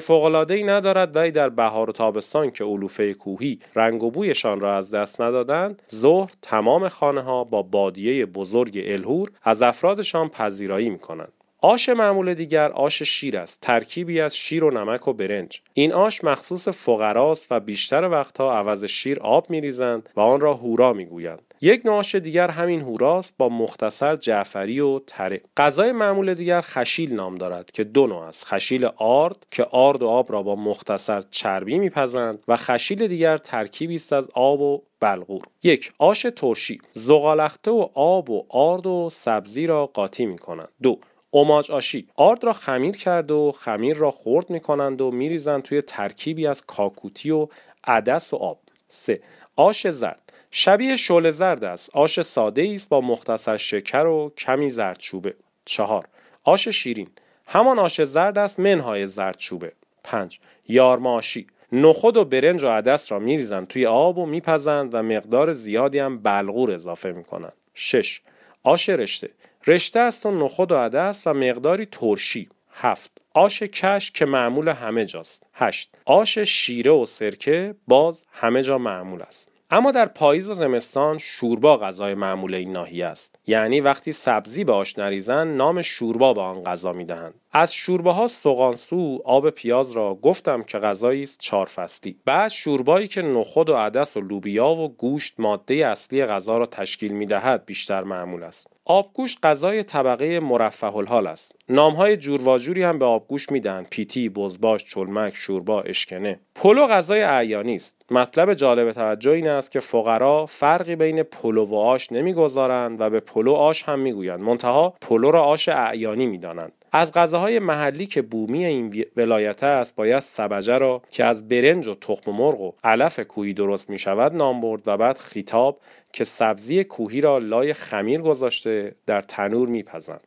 ای ندارد ولی در بهار و تابستان که علوفه کوهی رنگ و بویشان را از دست ندادند ظهر تمام خانه ها با بادیه بزرگ الهور از افرادشان پذیرایی می کنند آش معمول دیگر آش شیر است ترکیبی از شیر و نمک و برنج. این آش مخصوص فقراست و بیشتر وقتها عوض شیر آب میریزند و آن را هورا می‌گویند. یک نوع آش دیگر همین هوراست با مختصر جعفری و تره. غذای معمول دیگر خشیل نام دارد که دو نوع است. خشیل آرد که آرد و آب را با مختصر چربی میپزند و خشیل دیگر ترکیبی است از آب و بلغور. یک آش ترشی. زغالخته و آب و آرد و سبزی را قاطی می کنند دو اوماج آشی. آرد را خمیر کرد و خمیر را خرد می کنند و میریزند توی ترکیبی از کاکوتی و عدس و آب. 3. آش زرد. شبیه شل زرد است. آش ساده است با مختصر شکر و کمی زردچوبه. 4. آش شیرین. همان آش زرد است منهای زردچوبه. 5. یارماشی نخود و برنج و عدس را میریزند توی آب و میپزند و مقدار زیادی هم بلغور اضافه می‌کنند 6. آش رشته. رشته است و نخود و عدس و مقداری ترشی. هفت آش کش که معمول همه جاست. هشت آش شیره و سرکه باز همه جا معمول است. اما در پاییز و زمستان شوربا غذای معمول این ناحیه است. یعنی وقتی سبزی به آش نریزن نام شوربا به آن غذا می‌دهند. از شوربه ها سوغانسو آب پیاز را گفتم که غذایی است چهار فصلی بعد شوربایی که نخود و عدس و لوبیا و گوشت ماده اصلی غذا را تشکیل می دهد بیشتر معمول است. آبگوشت غذای طبقه مرفه الحال است. نامهای جور واجوری هم به آبگوشت میدن پیتی بزباش چلمک شوربا اشکنه. پلو غذای اعیانی است. مطلب جالب توجه این است که فقرا فرقی بین پلو و آش نمی‌گذارند و به پلو آش هم می‌گویند. منتها پلو را آش اعیانی می‌دانند. از غذاهای محلی که بومی این ولایت است باید سبجه را که از برنج و تخم مرغ و علف کوهی درست می شود نام برد و بعد خیتاب که سبزی کوهی را لای خمیر گذاشته در تنور میپزند.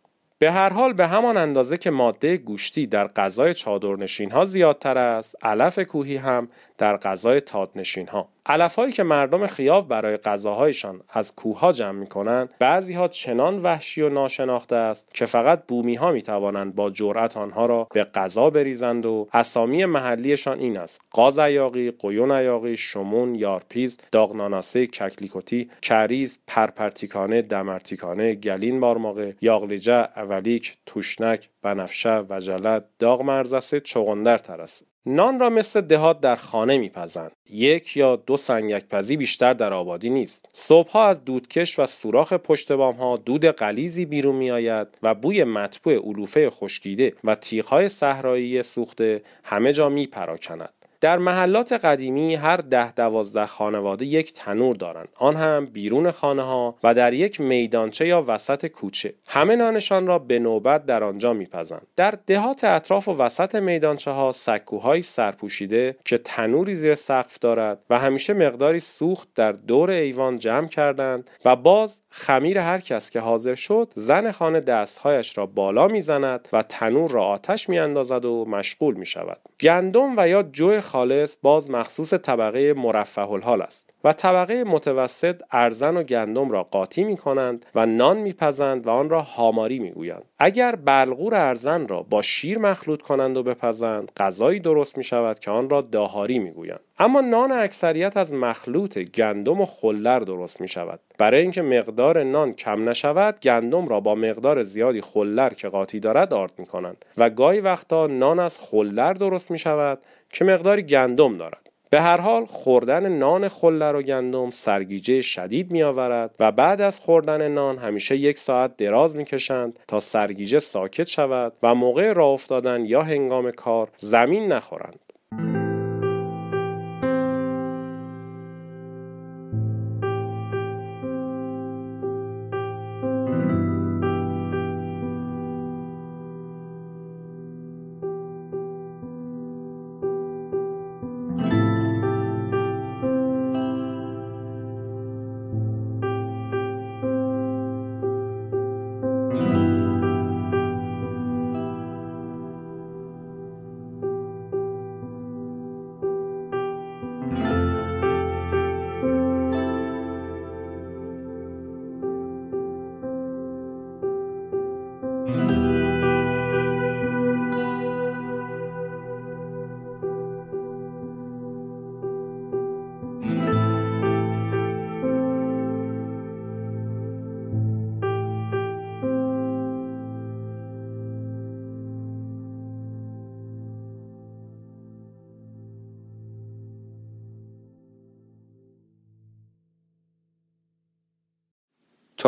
به هر حال به همان اندازه که ماده گوشتی در غذای چادرنشین ها زیادتر است علف کوهی هم در غذای تادنشین ها علف هایی که مردم خیاف برای غذاهایشان از کوه جمع می کنند بعضی ها چنان وحشی و ناشناخته است که فقط بومی ها می توانند با جرأت آنها را به غذا بریزند و اسامی محلیشان این است قاز عیاقی قیون عیاقی شمون یارپیز داغناناسه ککلیکوتی کریز پرپرتیکانه دمرتیکانه گلین بارماقه یاغلیجه اولیک توشنک بنفشه وجلت داغ مرزسه چغندر ترسه. نان را مثل دهات در خانه میپزند یک یا دو سنگک پزی بیشتر در آبادی نیست. صبحها از دودکش و سوراخ پشت بام ها دود قلیزی بیرون میآید و بوی مطبوع علوفه خشکیده و تیغهای صحرایی سوخته همه جا میپراکند. در محلات قدیمی هر ده دوازده خانواده یک تنور دارند. آن هم بیرون خانه ها و در یک میدانچه یا وسط کوچه. همه نانشان را به نوبت در آنجا میپزند. در دهات اطراف و وسط میدانچه ها سکوهایی سرپوشیده که تنوری زیر سقف دارد و همیشه مقداری سوخت در دور ایوان جمع کردند و باز خمیر هر کس که حاضر شد زن خانه دستهایش را بالا می‌زند و تنور را آتش میاندازد و مشغول می شود گندم و یا جو خالص باز مخصوص طبقه مرفه الحال است و طبقه متوسط ارزن و گندم را قاطی می کنند و نان میپزند و آن را هاماری می‌گویند. اگر بلغور ارزن را با شیر مخلوط کنند و بپزند غذایی درست می شود که آن را داهاری می‌گویند. اما نان اکثریت از مخلوط گندم و خلر درست می شود برای اینکه مقدار نان کم نشود گندم را با مقدار زیادی خلر که قاطی دارد آرد می کنند و گاهی وقتا نان از خلر درست می شود که مقداری گندم دارد به هر حال خوردن نان خلر و گندم سرگیجه شدید می آورد و بعد از خوردن نان همیشه یک ساعت دراز می کشند تا سرگیجه ساکت شود و موقع راه افتادن یا هنگام کار زمین نخورند.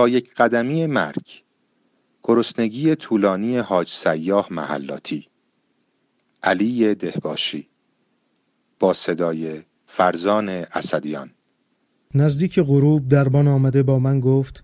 یک قدمی مرگ گرسنگی طولانی حاج سیاه محلاتی. علی دهباشی با صدای فرزان اسدیان. نزدیک غروب دربان آمده با من گفت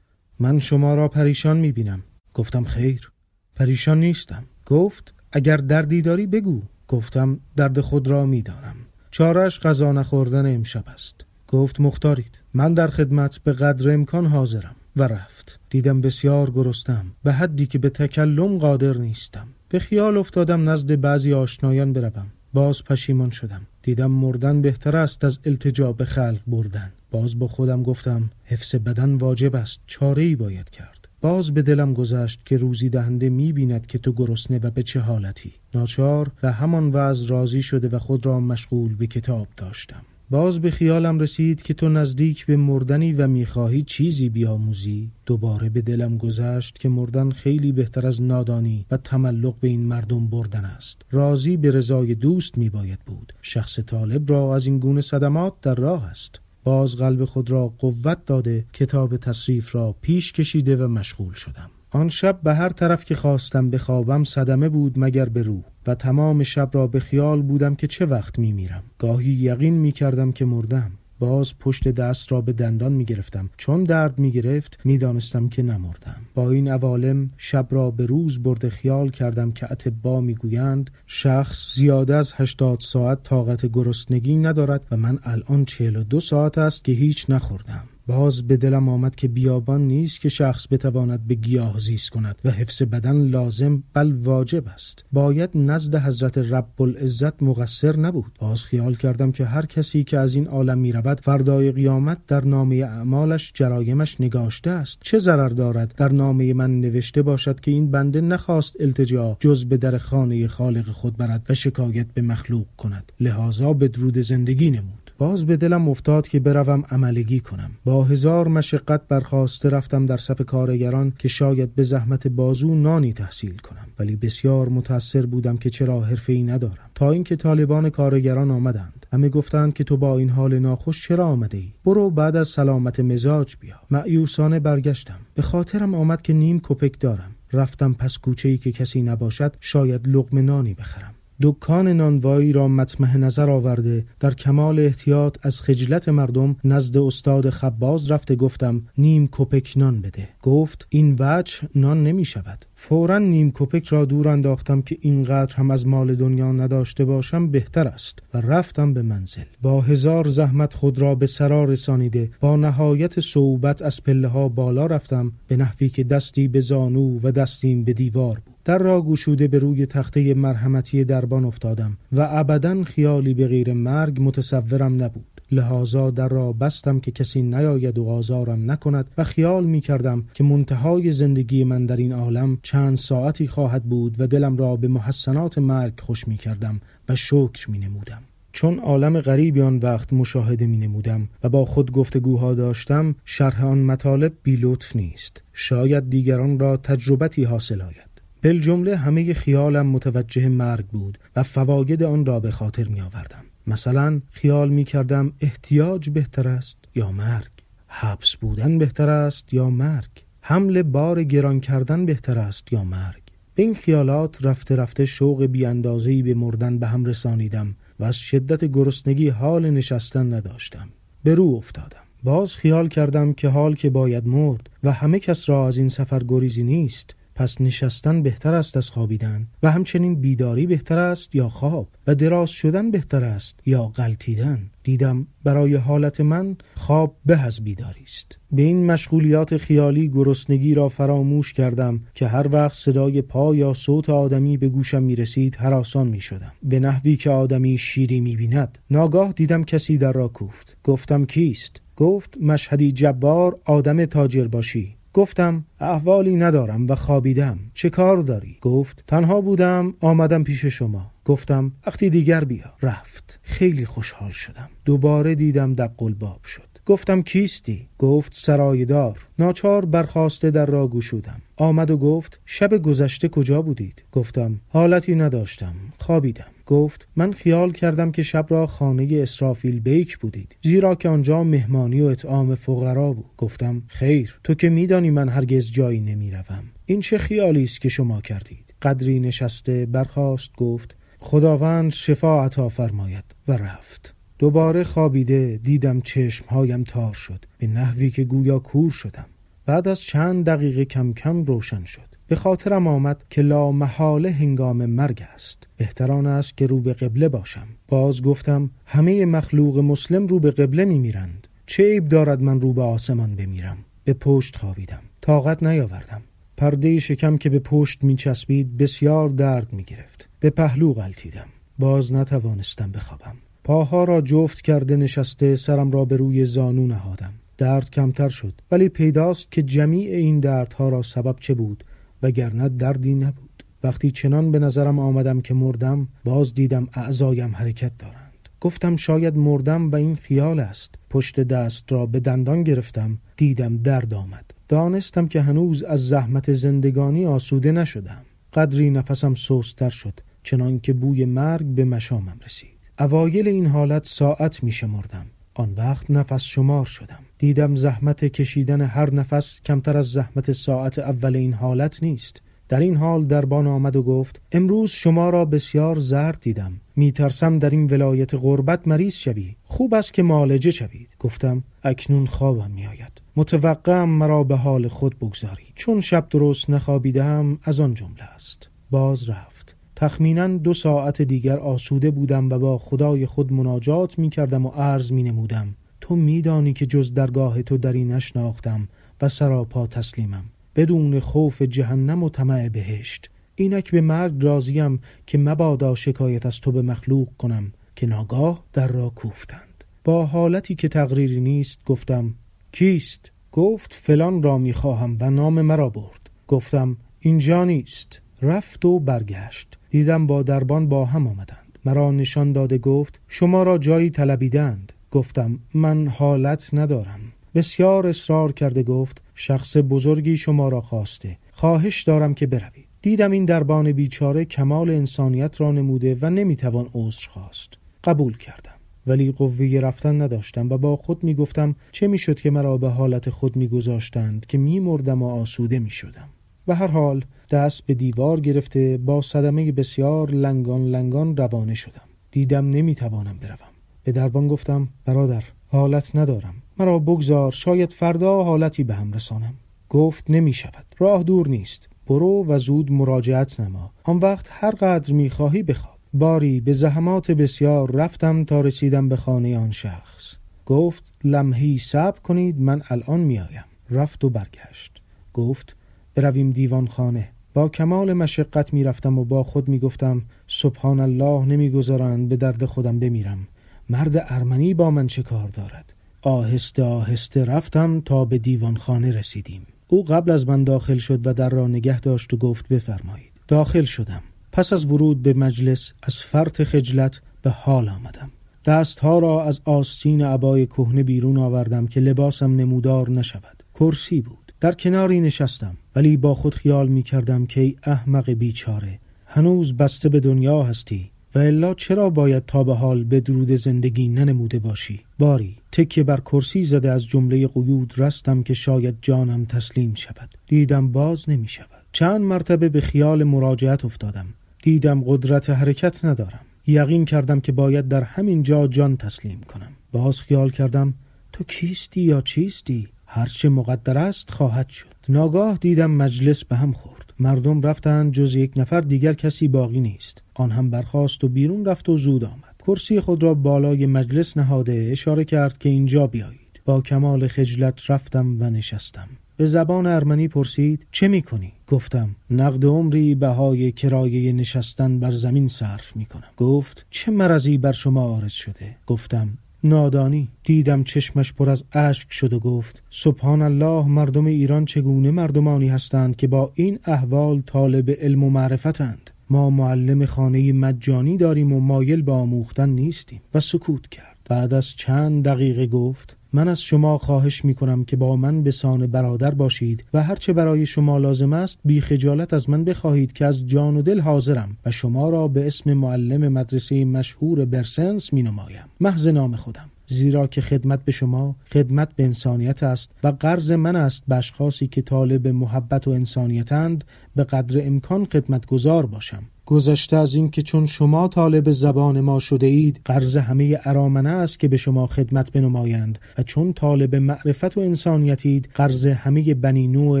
من شما را پریشان می بینم گفتم خیر پریشان نیستم. گفت اگر دردی داری بگو. گفتم درد خود را می دارم چارش غذا نخوردن امشب است. گفت مختارید. من در خدمت به قدر امکان حاضرم. و رفت. دیدم بسیار گرستم. به حدی که به تکلم قادر نیستم. به خیال افتادم نزد بعضی آشنایان بروم. باز پشیمان شدم. دیدم مردن بهتر است از التجا به خلق بردن. باز با خودم گفتم حفظ بدن واجب است. چاره ای باید کرد. باز به دلم گذشت که روزی دهنده می بیند که تو گرسنه و به چه حالتی. ناچار به همان وضع راضی شده و خود را مشغول به کتاب داشتم. باز به خیالم رسید که تو نزدیک به مردنی و می‌خواهی چیزی بیاموزی. دوباره به دلم گذشت که مردن خیلی بهتر از نادانی و تملق به این مردم بردن است. راضی به رضای دوست میباید بود. شخص طالب را از این گونه صدمات در راه است. باز قلب خود را قوت داده کتاب تصریف را پیش کشیده و مشغول شدم. آن شب به هر طرف که خواستم بخوابم صدمه بود مگر به روح و تمام شب را به خیال بودم که چه وقت می میرم گاهی یقین می کردم که مردم. باز پشت دست را به دندان می گرفتم چون درد می گرفت می دانستم که نمردم. با این عوالم شب را به روز برده خیال کردم که اتبا می گویند شخص زیاده از هشتاد ساعت طاقت گرسنگی ندارد و من الان چهل و دو ساعت است که هیچ نخوردم. باز به دلم آمد که بیابان نیست که شخص بتواند به گیاه زیست کند و حفظ بدن لازم بل واجب است. باید نزد حضرت رب العزت مقصر نبود. باز خیال کردم که هر کسی که از این عالم می رود فردای قیامت در نامه اعمالش جرایمش نگاشته است. چه ضرر دارد در نامه من نوشته باشد که این بنده نخواست التجا جز به در خانه خالق خود برد و شکایت به مخلوق کند. لحاظا به درود زندگی نمود. باز به دلم افتاد که بروم عملگی کنم. با هزار مشقت برخواسته رفتم در صف کارگران که شاید به زحمت بازو نانی تحصیل کنم. ولی بسیار متأثر بودم که چرا حرفه ای ندارم. تا اینکه طالبان کارگران آمدند. همه گفتند که تو با این حال ناخوش چرا آمده ای؟ برو بعد از سلامت مزاج بیا. معیوسانه برگشتم. به خاطرم آمد که نیم کپک دارم. رفتم پس کوچه ای که کسی نباشد شاید لقمه نانی بخرم. دکان نانوایی را مطمح نظر آورده در کمال احتیاط از خجلت مردم نزد استاد خباز رفته گفتم نیم کپک نان بده. گفت این وجه نان نمی شود فورا نیم کپک را دور انداختم که اینقدر هم از مال دنیا نداشته باشم بهتر است. و رفتم به منزل. با هزار زحمت خود را به سرا رسانیده با نهایت صعوبت از پله ها بالا رفتم به نحوی که دستی به زانو و دستیم به دیوار بود. در را گشوده به روی تخته مرحمتی دربان افتادم و ابدا خیالی به غیر مرگ متصورم نبود. لحاظا در را بستم که کسی نیاید و آزارم نکند و خیال می کردم که منتهای زندگی من در این عالم چند ساعتی خواهد بود و دلم را به محسنات مرگ خوش می کردم و شکر می نمودم. چون عالم غریبی آن وقت مشاهده می نمودم و با خود گفتگوها داشتم شرح آن مطالب بی نیست. شاید دیگران را تجربتی حاصل آید. جمله همه خیالم متوجه مرگ بود و فواید آن را به خاطر می آوردم. مثلا خیال می کردم احتیاج بهتر است یا مرگ. حبس بودن بهتر است یا مرگ. حمل بار گران کردن بهتر است یا مرگ. به این خیالات رفته رفته شوق بیاندازهی به مردن به هم رسانیدم و از شدت گرسنگی حال نشستن نداشتم. به رو افتادم. باز خیال کردم که حال که باید مرد و همه کس را از این سفر گریزی نیست. پس نشستن بهتر است از خوابیدن و همچنین بیداری بهتر است یا خواب و دراز شدن بهتر است یا غلطیدن. دیدم برای حالت من خواب به از بیداری است. به این مشغولیات خیالی گرسنگی را فراموش کردم که هر وقت صدای پا یا صوت آدمی به گوشم می رسید هراسان می شدم به نحوی که آدمی شیری می بیند ناگاه دیدم کسی در را کوفت. گفتم کیست؟ گفت مشهدی جبار آدم تاجر باشی گفتم احوالی ندارم و خوابیدم چه کار داری؟ گفت تنها بودم آمدم پیش شما. گفتم وقتی دیگر بیا. رفت. خیلی خوشحال شدم. دوباره دیدم دق الباب شد. گفتم کیستی؟ گفت سرایدار. ناچار برخواسته در را گشودم. آمد و گفت شب گذشته کجا بودید؟ گفتم حالتی نداشتم. خوابیدم. گفت من خیال کردم که شب را خانه اسرافیل بیک بودید زیرا که آنجا مهمانی و اطعام فقرا بود. گفتم خیر تو که میدانی من هرگز جایی نمی‌روم. این چه خیالی است که شما کردید؟ قدری نشسته برخاست گفت خداوند شفا عطا فرماید. و رفت. دوباره خوابیده دیدم چشمهایم تار شد به نحوی که گویا کور شدم. بعد از چند دقیقه کم کم روشن شد. به خاطرم آمد که لا محاله هنگام مرگ است. بهتران است که رو به قبله باشم. باز گفتم همه مخلوق مسلم رو به قبله می میرند چه عیب دارد من رو به آسمان بمیرم؟ به پشت خوابیدم. طاقت نیاوردم. پرده شکم که به پشت می چسبید بسیار درد می گرفت به پهلو غلطیدم باز نتوانستم بخوابم. پاها را جفت کرده نشسته سرم را به روی زانو نهادم. درد کمتر شد. ولی پیداست که جمیع این دردها را سبب چه بود؟ وگرنه دردی نبود. وقتی چنان به نظرم آمدم که مردم باز دیدم اعضایم حرکت دارند. گفتم شاید مردم و این خیال است. پشت دست را به دندان گرفتم دیدم درد آمد. دانستم که هنوز از زحمت زندگانی آسوده نشدم. قدری نفسم سوستر شد چنان که بوی مرگ به مشامم رسید. اوایل این حالت ساعت می شمردم آن وقت نفس شمار شدم. دیدم زحمت کشیدن هر نفس کمتر از زحمت ساعت اول این حالت نیست. در این حال دربان آمد و گفت امروز شما را بسیار زرد دیدم. میترسم در این ولایت غربت مریض شوی. خوب است که مالجه شوید. گفتم اکنون خوابم میآید. متوقعم مرا به حال خود بگذاری چون شب درست نخوابیدم از آن جمله است. باز رفت. تخمینا دو ساعت دیگر آسوده بودم و با خدای خود مناجات می کردم و عرض می نمودم تو میدانی که جز درگاه تو دری نشناختم و سراپا تسلیمم. بدون خوف جهنم و طمع بهشت. اینک به مرگ راضیم که مبادا شکایت از تو به مخلوق کنم که ناگاه در را کوفتند. با حالتی که تقریری نیست گفتم کیست؟ گفت فلان را می‌خواهم و نام مرا برد. گفتم اینجا نیست. رفت و برگشت. دیدم با دربان با هم آمدند. مرا نشان داده گفت شما را جایی طلبیدند. گفتم من حالت ندارم. بسیار اصرار کرده گفت شخص بزرگی شما را خواسته خواهش دارم که بروید دیدم این دربان بیچاره کمال انسانیت را نموده و نمی‌توان عذر خواست. قبول کردم ولی قوه رفتن نداشتم و با خود می‌گفتم چه می‌شد که مرا به حالت خود میگذاشتند که میمردم و آسوده می‌شدم؟ و هر حال دست به دیوار گرفته با صدمه بسیار لنگان لنگان روانه شدم. دیدم نمی‌توانم بروم. به دربان گفتم برادر حالت ندارم. مرا بگذار شاید فردا حالتی به هم رسانم. گفت نمی شود. راه دور نیست. برو و زود مراجعت نما. آن وقت هر قدر می خواهی بخواب. باری به زحمات بسیار رفتم تا رسیدم به خانه آن شخص. گفت لمحی صبر کنید من الان میآیم رفت و برگشت. گفت برویم دیوان خانه با کمال مشقت می‌رفتم و با خود می‌گفتم سبحان الله نمی‌گذارند به درد خودم بمیرم. مرد ارمنی با من چه کار دارد؟ آهسته آهسته رفتم تا به دیوان خانه رسیدیم. او قبل از من داخل شد و در را نگه داشت و گفت بفرمایید. داخل شدم. پس از ورود به مجلس از فرط خجلت به حال آمدم. دستها را از آستین عبای کهنه بیرون آوردم که لباسم نمودار نشود. کرسی بود. در کناری نشستم. ولی با خود خیال می کردم که ای احمق بیچاره هنوز بسته به دنیا هستی. و الا چرا باید تا به حال به درود زندگی ننموده باشی؟ باری تکیه بر کرسی زده از جمله قیود رستم که شاید جانم تسلیم شود. دیدم باز نمی شود. چند مرتبه به خیال مراجعت افتادم. دیدم قدرت حرکت ندارم. یقین کردم که باید در همین جا جان تسلیم کنم. باز خیال کردم تو کیستی یا چیستی؟ هرچه مقدر است خواهد شد. ناگاه دیدم مجلس به هم خورد. مردم رفتند جز یک نفر دیگر کسی باقی نیست. آن هم برخاست و بیرون رفت و زود آمد. کرسی خود را بالای مجلس نهاده اشاره کرد که اینجا بیایید. با کمال خجلت رفتم و نشستم. به زبان ارمنی پرسید چه می کنی؟ گفتم نقد عمری بهای کرایه نشستن بر زمین صرف می کنم گفت چه مرضی بر شما آرز شده؟ گفتم نادانی. دیدم چشمش پر از اشک شد و گفت سبحان الله مردم ایران چگونه مردمانی هستند که با این احوال طالب علم و معرفتند؟ ما معلم خانه مجانی داریم و مایل به آموختن نیستیم. و سکوت کرد. بعد از چند دقیقه گفت من از شما خواهش می کنم که با من به سان برادر باشید و هرچه برای شما لازم است بی خجالت از من بخواهید که از جان و دل حاضرم و شما را به اسم معلم مدرسه مشهور برسنس می نمایم محض نام خودم. زیرا که خدمت به شما خدمت به انسانیت است و قرض من است به اشخاصی که طالب محبت و انسانیتند به قدر امکان خدمتگزار باشم. گذشته از این که چون شما طالب زبان ما شده اید قرض همه ارامنه است که به شما خدمت بنمایند. و چون طالب معرفت و انسانیتید قرض همه بنی نوع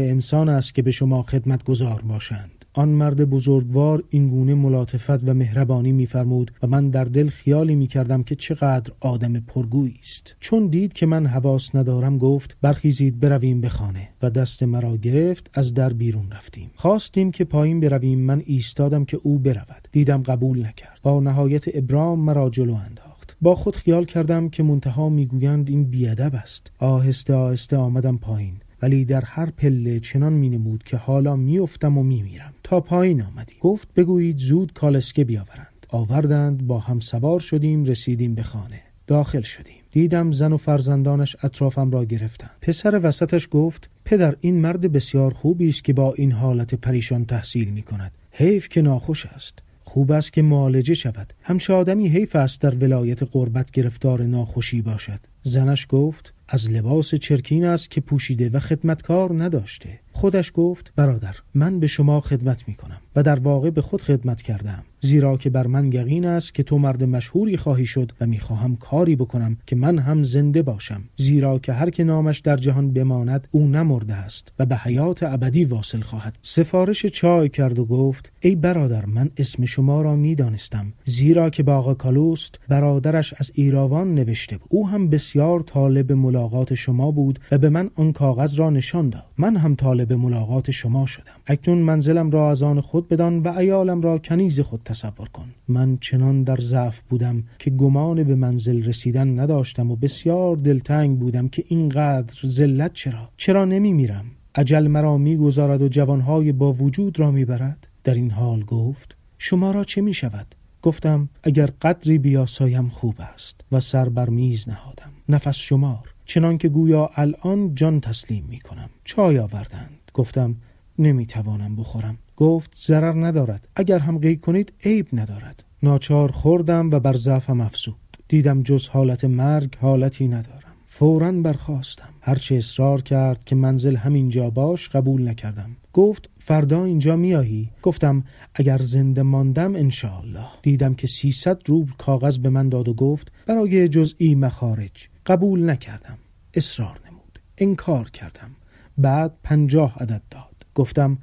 انسان است که به شما خدمت گذار باشند. آن مرد بزرگوار اینگونه ملاطفت و مهربانی میفرمود و من در دل خیالی می‌کردم که چقدر آدم پرگویی است. چون دید که من حواس ندارم گفت برخیزید برویم به خانه و دست مرا گرفت از در بیرون رفتیم. خواستیم که پایین برویم من ایستادم که او برود. دیدم قبول نکرد. با نهایت ابرام مرا جلو انداخت. با خود خیال کردم که منتها می‌گویند این بیادب است. آهسته آهسته آمدم پایین. ولی در هر پله چنان می که حالا میافتم و میمیرم تا پایین آمدی گفت بگویید زود کالسکه بیاورند. آوردند با هم سوار شدیم رسیدیم به خانه. داخل شدیم. دیدم زن و فرزندانش اطرافم را گرفتند. پسر وسطش گفت پدر این مرد بسیار خوبی است که با این حالت پریشان تحصیل می کند. حیف که ناخوش است. خوب است که معالجه شود. همچه آدمی حیف است در ولایت قربت گرفتار ناخوشی باشد. زنش گفت از لباس چرکین است که پوشیده و خدمتکار نداشته. خودش گفت برادر من به شما خدمت می کنم و در واقع به خود خدمت کردم زیرا که بر من یقین است که تو مرد مشهوری خواهی شد و می‌خواهم کاری بکنم که من هم زنده باشم. زیرا که هر که نامش در جهان بماند او نمرده است و به حیات ابدی واصل خواهد. سفارش چای کرد و گفت ای برادر من اسم شما را می‌دانستم. زیرا که باغ کالوست برادرش از ایراوان نوشته بود. او هم بسیار طالب ملاقات شما بود و به من آن کاغذ را نشان داد. من هم طالب ملاقات شما شدم. اکنون منزلم را از آن خود بدان و ایالم را کنیز خود تصور کن. من چنان در ضعف بودم که گمان به منزل رسیدن نداشتم و بسیار دلتنگ بودم که اینقدر ذلت چرا؟ چرا نمی میرم عجل مرا می‌گذارد و جوانهای با وجود را می‌برد؟ در این حال گفت شما را چه می شود؟ گفتم اگر قدری بیاسایم خوب است و سر بر میز نهادم. نفس شمار چنان که گویا الان جان تسلیم می کنم چای آوردند گفتم نمی‌توانم بخورم. گفت ضرر ندارد. اگر هم قیق کنید عیب ندارد. ناچار خوردم و بر ضعفم افزود. دیدم جز حالت مرگ حالتی ندارم. فورا برخواستم هرچه اصرار کرد که منزل همینجا باش قبول نکردم. گفت فردا اینجا میایی گفتم اگر زنده ماندم انشاءالله. دیدم که سیصد روبل کاغذ به من داد و گفت برای جزئی مخارج. قبول نکردم. اصرار نمود. انکار کردم. بعد پنجاه عدد داد. گفتم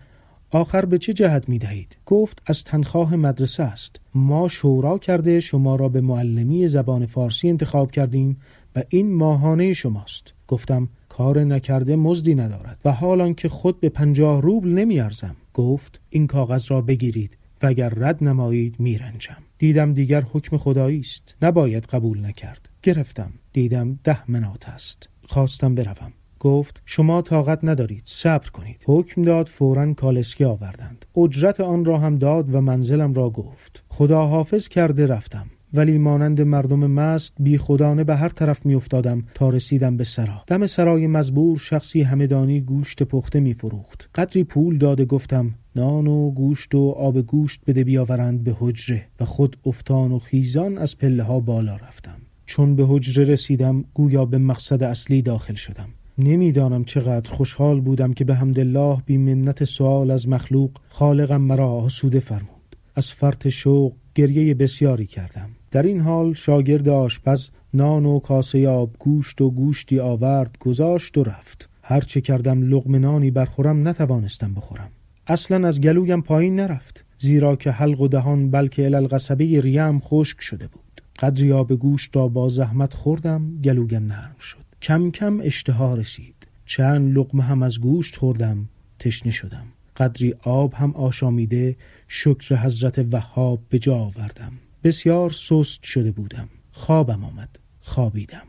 آخر به چه جهت می دهید؟ گفت از تنخواه مدرسه است. ما شورا کرده شما را به معلمی زبان فارسی انتخاب کردیم و این ماهانه شماست. گفتم کار نکرده مزدی ندارد و حالان که خود به پنجاه روبل نمی ارزم. گفت این کاغذ را بگیرید و اگر رد نمایید میرنجم دیدم دیگر حکم خدایی است. نباید قبول نکرد. گرفتم. دیدم ده منات است. خواستم بروم. گفت شما طاقت ندارید صبر کنید. حکم داد فورا کالسکی آوردند. اجرت آن را هم داد و منزلم را گفت. خدا حافظ کرده رفتم ولی مانند مردم مست بی خدانه به هر طرف می افتادم تا رسیدم به سرا. دم سرای مزبور شخصی همدانی گوشت پخته می فروخت قدری پول داده گفتم نان و گوشت و آب گوشت بده بیاورند به حجره. و خود افتان و خیزان از پله ها بالا رفتم. چون به حجره رسیدم گویا به مقصد اصلی داخل شدم. نمی‌دانم چقدر خوشحال بودم که به حمدالله بی منت سوال از مخلوق خالقم مرا آسوده فرمود. از فرط شوق گریه بسیاری کردم. در این حال شاگرد آشپز نان و کاسه آب گوشت و گوشتی آورد گذاشت و رفت. هرچه کردم لغم نانی برخورم نتوانستم بخورم. اصلا از گلویم پایین نرفت زیرا که حلق و دهان بلکه الالقصبه ریم خشک شده بود. قدری آب گوشت را با زحمت خوردم گلویم نرم شد. کم کم اشتها رسید. چند لقمه هم از گوشت خوردم تشنه شدم. قدری آب هم آشامیده شکر حضرت وهاب به جا آوردم. بسیار سست شده بودم. خوابم آمد. خوابیدم.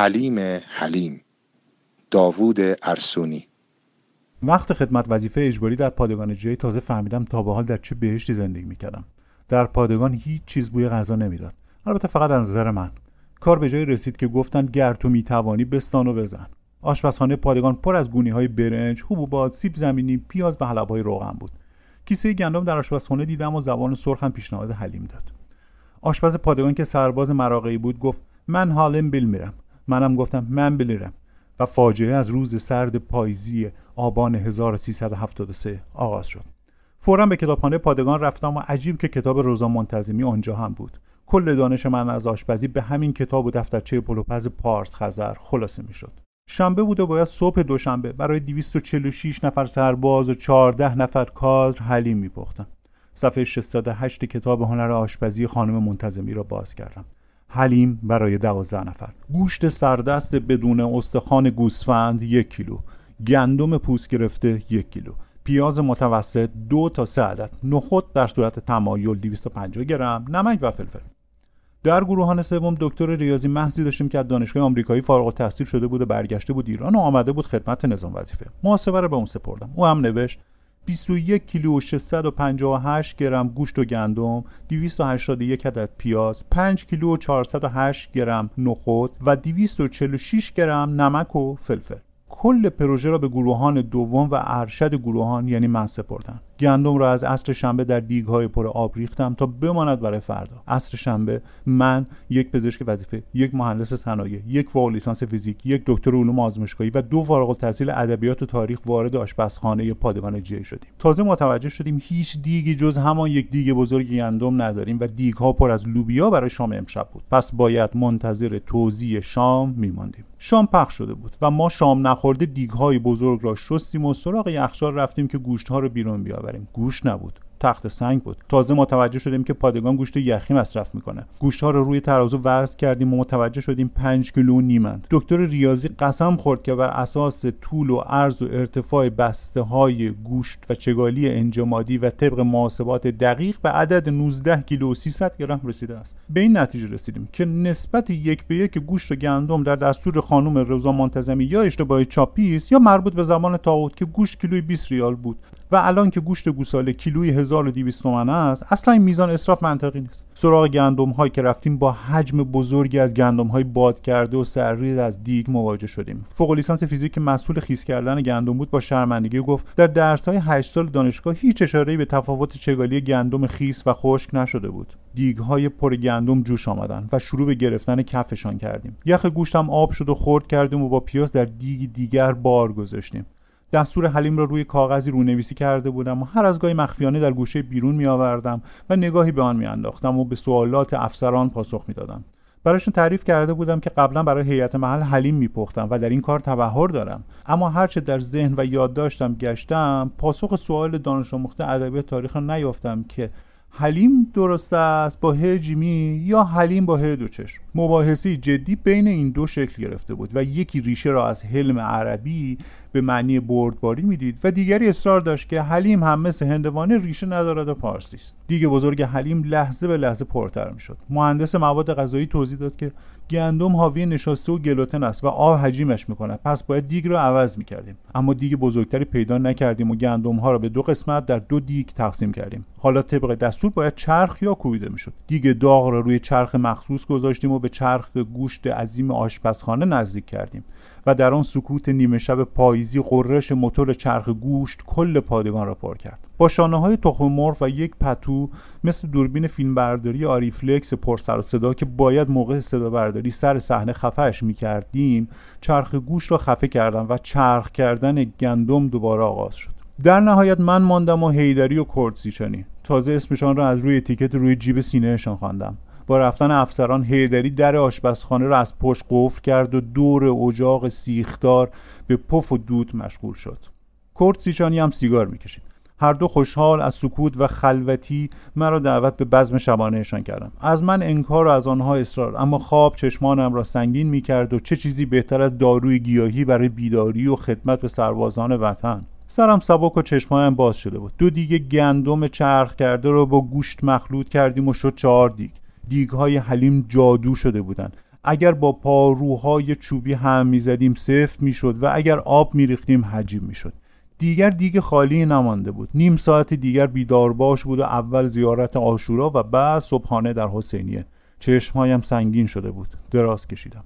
حلیم حلیم داوود ارسونی. وقت خدمت وظیفه اجباری در پادگان جی تازه فهمیدم تا به حال در چه بهشتی زندگی می‌کردم. در پادگان هیچ چیز بوی غذا نمی‌داد. البته فقط از نظر من. کار به جای رسید که گفتن گر تو می‌توانی بستان و بزن. آشپزخانه پادگان پر از گونی های برنج حبوبات سیب زمینی پیاز و حلب های روغن بود. کیسه گندم در آشپزخانه دیدم و زبان سرخم پیشنهاد حلیم داد. آشپز پادگان که سرباز مراقعی بود گفت من حالم بیل میرم. منم گفتم من بلیرم. و فاجعه از روز سرد پاییزی آبان 1373 آغاز شد. فورا به کتابخانه پادگان رفتم و عجیب که کتاب روزا منتظمی آنجا هم بود. کل دانش من از آشپزی به همین کتاب و دفترچه پلوپز پارس خزر خلاصه می‌شد. شنبه بود و باید صبح دوشنبه برای 246 نفر سرباز و 14 نفر کادر حلیم میپختم. صفحه 608 کتاب هنر آشپزی خانم منتظمی را باز کردم. حلیم برای دوازده نفر. گوشت سردست بدون استخوان گوسفند یک کیلو. گندم پوست گرفته یک کیلو. پیاز متوسط دو تا سه عدد. نخود در صورت تمایل 250 گرم. نمک و فلفل. در گروهان سوم دکتر ریاضی محضی داشتیم که از دانشگاه آمریکایی فارغ التحصیل شده بود و برگشته بود ایران و آمده بود خدمت نظام وظیفه. محاسبه رو به اون سپردم. او هم نوشت 21 کیلو و 658 گرم گوشت و گندم 281 عدد پیاز 5 کیلو و 408 گرم نخود و 246 گرم نمک و فلفل. کل پروژه را به گروهان دوم و ارشد گروهان یعنی من سپردم. گندم را از عصر شنبه در های پر آب ریختم تا بماند برای فردا. عصر شنبه من یک پزشک وظیفه یک مهندس صنایع یک فوق لیسانس فیزیک یک دکتر علوم آزمایشگاهی و دو فارغ التحصیل ادبیات و تاریخ وارد آشپزخانه پادگان جی شدیم. تازه متوجه شدیم هیچ دیگی جز همان یک دیگ بزرگ گندم نداریم و دیگ ها پر از لوبیا برای شام امشب بود. پس باید منتظر توزیع شام میماندیم. شام پخش شده بود و ما شام نخورده دیگ های بزرگ را شستیم و سراغ یخچال رفتیم که گوشت ها رو بیرون بیاوریم. گوشت نبود. تخت سنگ بود. تازه متوجه شدیم که پادگان گوشت یخی مصرف می‌کنه. گوشت ها رو روی ترازو وزن کردیم و متوجه شدیم 5 کیلو نیمند. دکتر ریاضی قسم خورد که بر اساس طول و عرض و ارتفاع بسته های گوشت و چگالی انجمادی و طبق محاسبات دقیق به عدد 19 کیلو و 300 گرم رسیده است. به این نتیجه رسیدیم که نسبت یک به یک گوشت و گندم در دستور خانم رضا منتظمی یا اشتباه چاپی است یا مربوط به زمان تاوت که گوشت کیلوی 20 ریال بود. و الان که گوشت گوساله کیلوی 1200 تومن است اصلا این میزان اصراف منطقی نیست. سراغ گندم هایی که رفتیم با حجم بزرگی از گندم های باد کرده و سرریز از دیگ مواجه شدیم. فوق لیسانس فیزیک مسئول خیس کردن گندم بود با شرمندگی گفت در درس های 8 سال دانشگاه هیچ اشاره‌ای به تفاوت چگالی گندم خیس و خشک نشده بود. دیگ های پر گندم جوش آمدن و شروع به گرفتن کفشان کردیم. یخ گوشتم آب شد و خرد کردیم و با پیاز در دیگی دیگر بار گذاشتیم. دستور حلیم را روی کاغذی رونویسی کرده بودم و هر از گاهی مخفیانه در گوشه بیرون می آوردم و نگاهی به آن می انداختم و به سوالات افسران پاسخ می دادم. برایشون تعریف کرده بودم که قبلا برای هیئت محل حلیم میپختم و در این کار تبهر دارم اما هرچه در ذهن و یاد داشتم گشتم پاسخ سوال دانش آموخته ادبیات تاریخ را نیافتم که حلیم درست است با ه جیمی یا حلیم با ه دو چشم؟ مباحثی جدی بین این دو شکل گرفته بود و یکی ریشه را از حلم عربی به معنی بردباری می‌دید و دیگری اصرار داشت که حلیم هم مثل هندوانه ریشه ندارد و پارسی است. دیگه بزرگ حلیم لحظه به لحظه پرتر می‌شد. مهندس مواد غذایی توضیح داد که گندم حاوی نشاسته و گلوتن است و آب حجیمش می‌کنه. پس باید دیگ رو عوض می‌کردیم. اما دیگ بزرگتری پیدا نکردیم و گندم ها را به دو قسمت در دو دیگ تقسیم کردیم. حالا طبق دستور باید چرخ یا کوبیده می‌شد. دیگ داغ را روی چرخ مخصوص گذاشتیم و به چرخ گوشت عظیم آشپزخانه نزدیک کردیم. و در آن سکوت نیمه شب پاییزی غرش موتور چرخ گوشت کل پادگان را پر کرد. با شانه های تخم مرغ و یک پتو مثل دوربین فیلمبرداری آریفلکس پر سر و صدا که باید موقع صدا برداری سر صحنه خفهش می کردیم چرخ گوشت را خفه کردم و چرخ کردن گندم دوباره آغاز شد. در نهایت من ماندم و هیدری و کردسیچانی تازه اسمشان را از روی اتیکت روی جیب سینهشان خواندم. با رفتن افسران هیدری در آشپزخانه را از پشت قفل کرد و دور اجاق سیخدار به پف و دود مشغول شد. کرد سیچانی هم سیگار می‌کشید. هر دو خوشحال از سکوت و خلوتی مرا دعوت به بزم شبانهشان کردم از من انکار و از آنها اصرار. اما خواب چشمانم را سنگین می‌کرد و چه چیزی بهتر از داروی گیاهی برای بیداری و خدمت به سربازان وطن. سرم سبک و چشمهایم باز شده بود. دو دیگه گندم چرخ کرده رو با گوشت مخلوط کردیم و شد چهار دیگ. دیگهای حلیم جادو شده بودند. اگر با پاروهای چوبی هم می‌زدیم سفت می‌شد و اگر آب میریختیم حجیم می‌شد. دیگر دیگ خالی نمانده بود. نیم ساعت دیگر بیدار باش بود و اول زیارت آشورا و بعد صبحانه در حسینیه. چشمهایم سنگین شده بود. دراز کشیدم.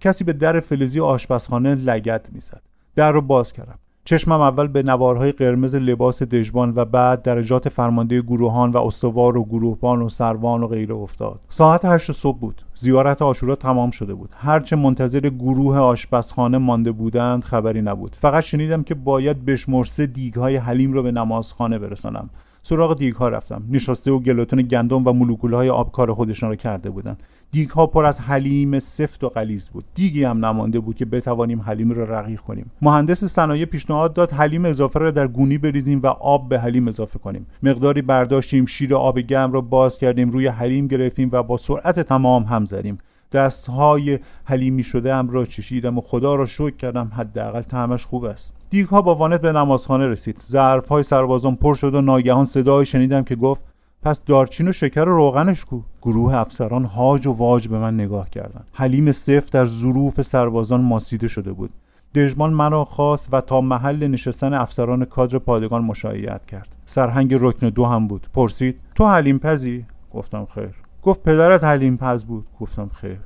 کسی به در فلزی آشپزخانه لگت می‌زد. در رو باز کردم. چشمم اول به نوارهای قرمز لباس دژبان و بعد درجات فرمانده گروهان و استوار و گروهبان و سروان و غیره افتاد. ساعت هشت صبح بود. زیارت آشورا تمام شده بود. هرچه منتظر گروه آشپزخانه مانده بودند خبری نبود. فقط شنیدم که باید بشمرسه دیگهای حلیم را به نمازخانه برسانم. سراغ دیگ ها رفتم. نشاسته و گلوتون گندم و مولکول های آبکار خودشان را کرده بودند دیگ ها پر از حلیم سفت و غلیظ بود. دیگی هم نمانده بود که بتوانیم حلیم را رقیق کنیم. مهندس صنایع پیشنهاد داد حلیم اضافه را در گونی بریزیم و آب به حلیم اضافه کنیم. مقداری برداشتیم شیر آب گرم را باز کردیم روی حلیم گرفتیم و با سرعت تمام هم زدیم. دستهای حلیمی شده هم را چشیدم و خدا را شکر کردم حداقل طعمش خوب است. دیگ ها با وانت به نمازخانه رسید. ظرف های سربازان پر شد و ناگهان صدای شنیدم که گفت پس دارچین و شکر و روغنش کو. گروه افسران هاج و واج به من نگاه کردند. حلیم سفت در ظروف سربازان ماسیده شده بود. دژمان مرا خواست و تا محل نشستن افسران کادر پادگان مشایعت کرد. سرهنگ رکن دو هم بود. پرسید تو حلیم پزی؟ گفتم خیر. گفت پدرت حلیم پز بود. گفتم خیر.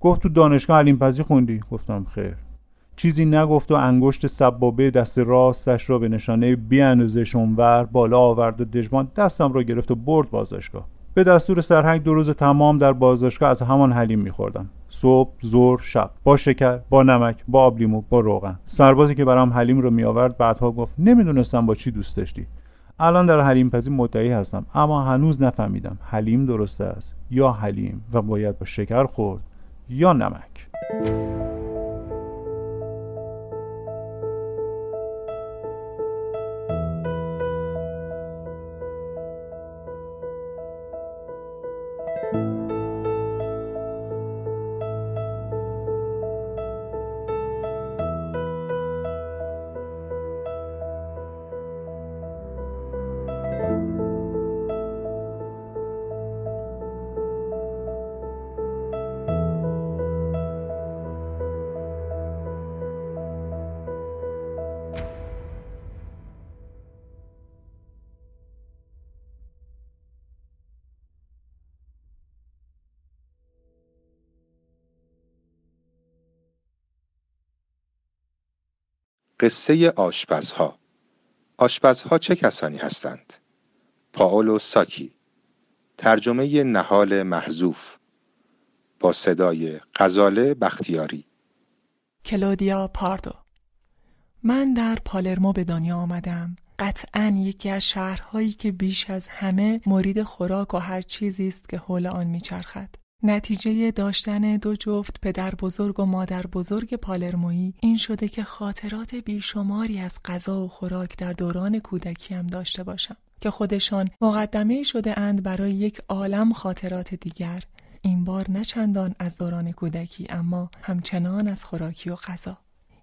گفت تو دانشگاه حلیم پزی خوندی؟ گفتم خیر. چیزی نگفت و انگشت سبابه دست راستش را به نشانه بیاندازش اونور بالا آورد و دژمان دستم را گرفت و برد بازداشتگاه. به دستور سرهنگ دو روز تمام در بازداشتگاه از همان حلیم میخوردم. صبح زور شب. با شکر با نمک با آب لیمو با روغن. سربازی که برام حلیم رو میآورد بعدها گفت نمی‌دونستم با چی دوست داشتی. الان در حلیم پزی مدعی هستم اما هنوز نفهمیدم حلیم درسته است یا حلیم و باید با شکر خورد یا نمک. قصه آشپزها. آشپزها چه کسانی هستند؟ پاولو ساکی. ترجمه نهال محذوف. با صدای غزاله بختیاری. کلودیا پاردو. من در پالرمو به دنیا آمدم. قطعا یکی از شهرهایی که بیش از همه مرید خوراک و هر چیزی است که حول آن میچرخد. نتیجه داشتن دو جفت پدر بزرگ و مادر بزرگ پالرمویی این شده که خاطرات بیشماری از غذا و خوراک در دوران کودکیم داشته باشم که خودشان مقدمه شده اند برای یک عالم خاطرات دیگر. این بار نه چندان از دوران کودکی اما همچنان از خوراکی و غذا.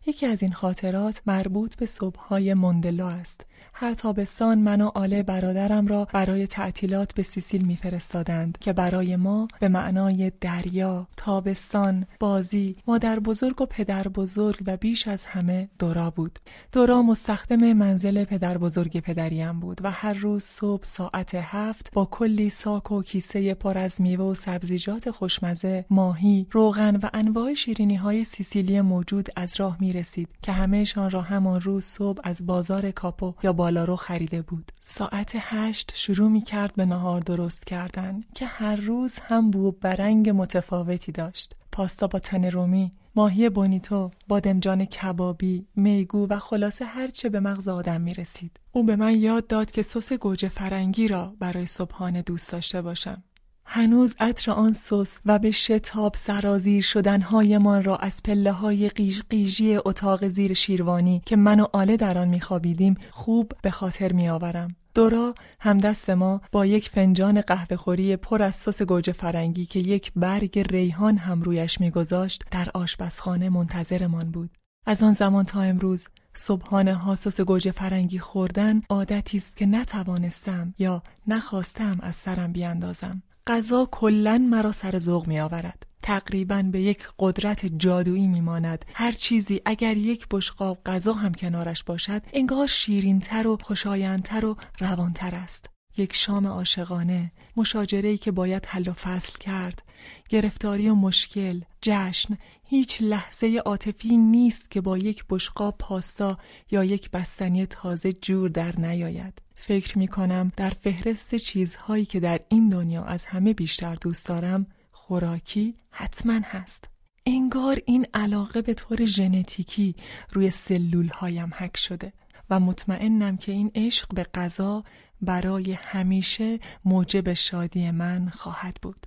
یکی از این خاطرات مربوط به صبحهای مندلا است هر تابستان من و آله برادرم را برای تعطیلات به سیسیل میفرستادند که برای ما به معنای دریا، تابستان، بازی، مادر بزرگ و پدر بزرگ و بیش از همه دورا بود. دورا مستخدم منزل پدر بزرگ پدریم بود و هر روز صبح ساعت هفت با کلی ساک و کیسه پر از میوه و سبزیجات خوشمزه، ماهی، روغن و انواع شیرینی های سیسیلی موجود از راه می رسید که همهشان را همان روز صبح از بازار کاپو یا بالا رو خریده بود. ساعت هشت شروع می کرد به نهار درست کردن که هر روز هم بو و رنگ متفاوتی داشت. پاستا با تن رومی، ماهی بونیتو، بادمجان کبابی، میگو و خلاصه هرچه به مغز آدم می رسید. او به من یاد داد که سس گوجه فرنگی را برای صبحانه دوست داشته باشم. هنوز عطر آن سس و به شتاب سرازیر شدنهایمان را از پله های قیژقیژی اتاق زیر شیروانی که من و آله در آن میخوابیدیم خوب به خاطر میآورم. دورا همدست ما با یک فنجان قهوهخوری پر از سس گوجه فرنگی که یک برگ ریحان هم رویش میگذاشت در آشپزخانه منتظرمان بود. از آن زمان تا امروز صبحانه ها سس گوجه فرنگی خوردن عادتی است که نتوانستم یا نخواستم از سرم بیاندازم. غذا کلا مرا سر ذوق می آورد. تقریبا به یک قدرت جادویی میماند هر چیزی اگر یک بشقاب غذا هم کنارش باشد انگار شیرینتر و خوشایندتر و روانتر است یک شام عاشقانه، مشاجره‌ای که باید حل و فصل کرد، گرفتاری و مشکل، جشن، هیچ لحظه عاطفی نیست که با یک بشقاب پاستا یا یک بستنی تازه جور در نیاید. فکر می کنم در فهرست چیزهایی که در این دنیا از همه بیشتر دوست دارم خوراکی حتما هست. انگار این علاقه به طور ژنتیکی روی سلول هایم حک شده و مطمئنم که این عشق به غذا برای همیشه موجب شادی من خواهد بود.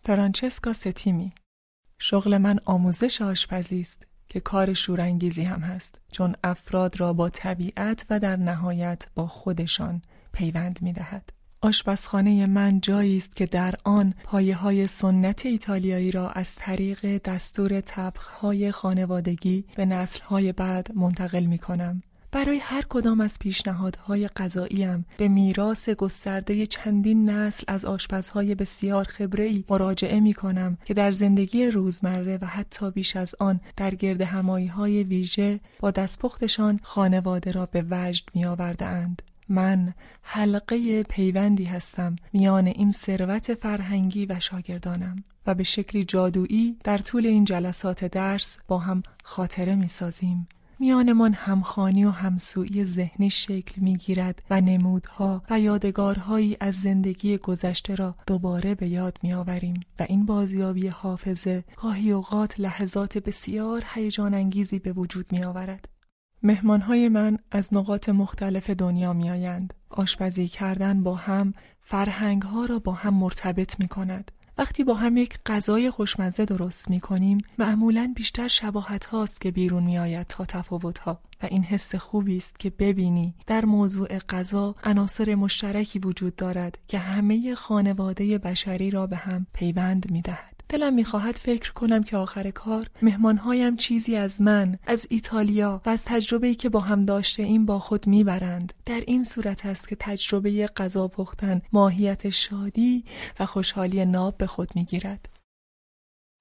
فرانچسکا ستیمی شغل من آموزش آشپزی است که کار شورانگیزی هم هست چون افراد را با طبیعت و در نهایت با خودشان پیوند می دهد. آشپزخانه من جایی است که در آن پایه های سنت ایتالیایی را از طریق دستور طبخ های خانوادگی به نسل های بعد منتقل می کنم. برای هر کدام از پیشنهادهای غذاییم به میراث گسترده چندین نسل از آشپزهای بسیار خبره مراجعه می کنم که در زندگی روزمره و حتی بیش از آن در گرد همایی های ویژه با دستپختشان خانواده را به وجد می آورده اند. من حلقه پیوندی هستم میان این ثروت فرهنگی و شاگردانم و به شکلی جادویی در طول این جلسات درس با هم خاطره می سازیم. میانمان همخانی و همسویی ذهنی شکل می گیرد و نمودها و یادگارهایی از زندگی گذشته را دوباره به یاد می آوریم و این بازیابی حافظه گاهی اوقات لحظات بسیار هیجان انگیزی به وجود می آورد. مهمانهای من از نقاط مختلف دنیا می آیند. آشپزی کردن با هم فرهنگ ها را با هم مرتبط می کند. وقتی با هم یک غذای خوشمزه درست می کنیم معمولا بیشتر شباهت هاست که بیرون می آید تا تفاوت ها و این حس خوبی است که ببینی در موضوع غذا عناصر مشترکی وجود دارد که همه خانواده بشری را به هم پیوند می دهد. دلم می‌خواهد فکر کنم که آخر کار مهمانهایم چیزی از من از ایتالیا و از تجربه‌ای که با هم داشته این با خود می‌برند. در این صورت است که تجربه غذا پختن ماهیت شادی و خوشحالی ناب به خود می‌گیرد.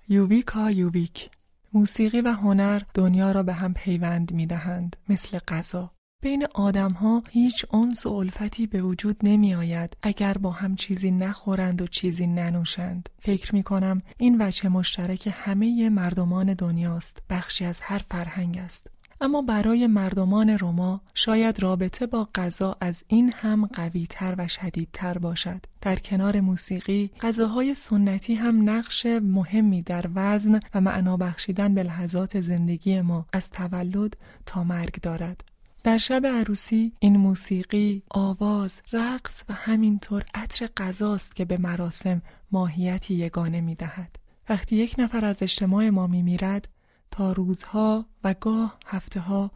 یوویکا یوویک. موسیقی و هنر دنیا را به هم پیوند می‌دهند مثل غذا. بین آدم ها هیچ انس و الفتی به وجود نمی آید اگر با هم چیزی نخورند و چیزی ننوشند. فکر می کنم این وجه مشترک همه مردمان دنیاست. بخشی از هر فرهنگ است. اما برای مردمان روما شاید رابطه با غذا از این هم قویتر و شدیدتر باشد. در کنار موسیقی، غذاهای سنتی هم نقش مهمی در وزن و معنا بخشیدن به لحظات زندگی ما از تولد تا مرگ دارد. در شب عروسی این موسیقی، آواز، رقص و همینطور عطر غذاست که به مراسم ماهیتی یگانه می دهد. وقتی یک نفر از اجتماع ما می میرد تا روزها و گاه هفته ها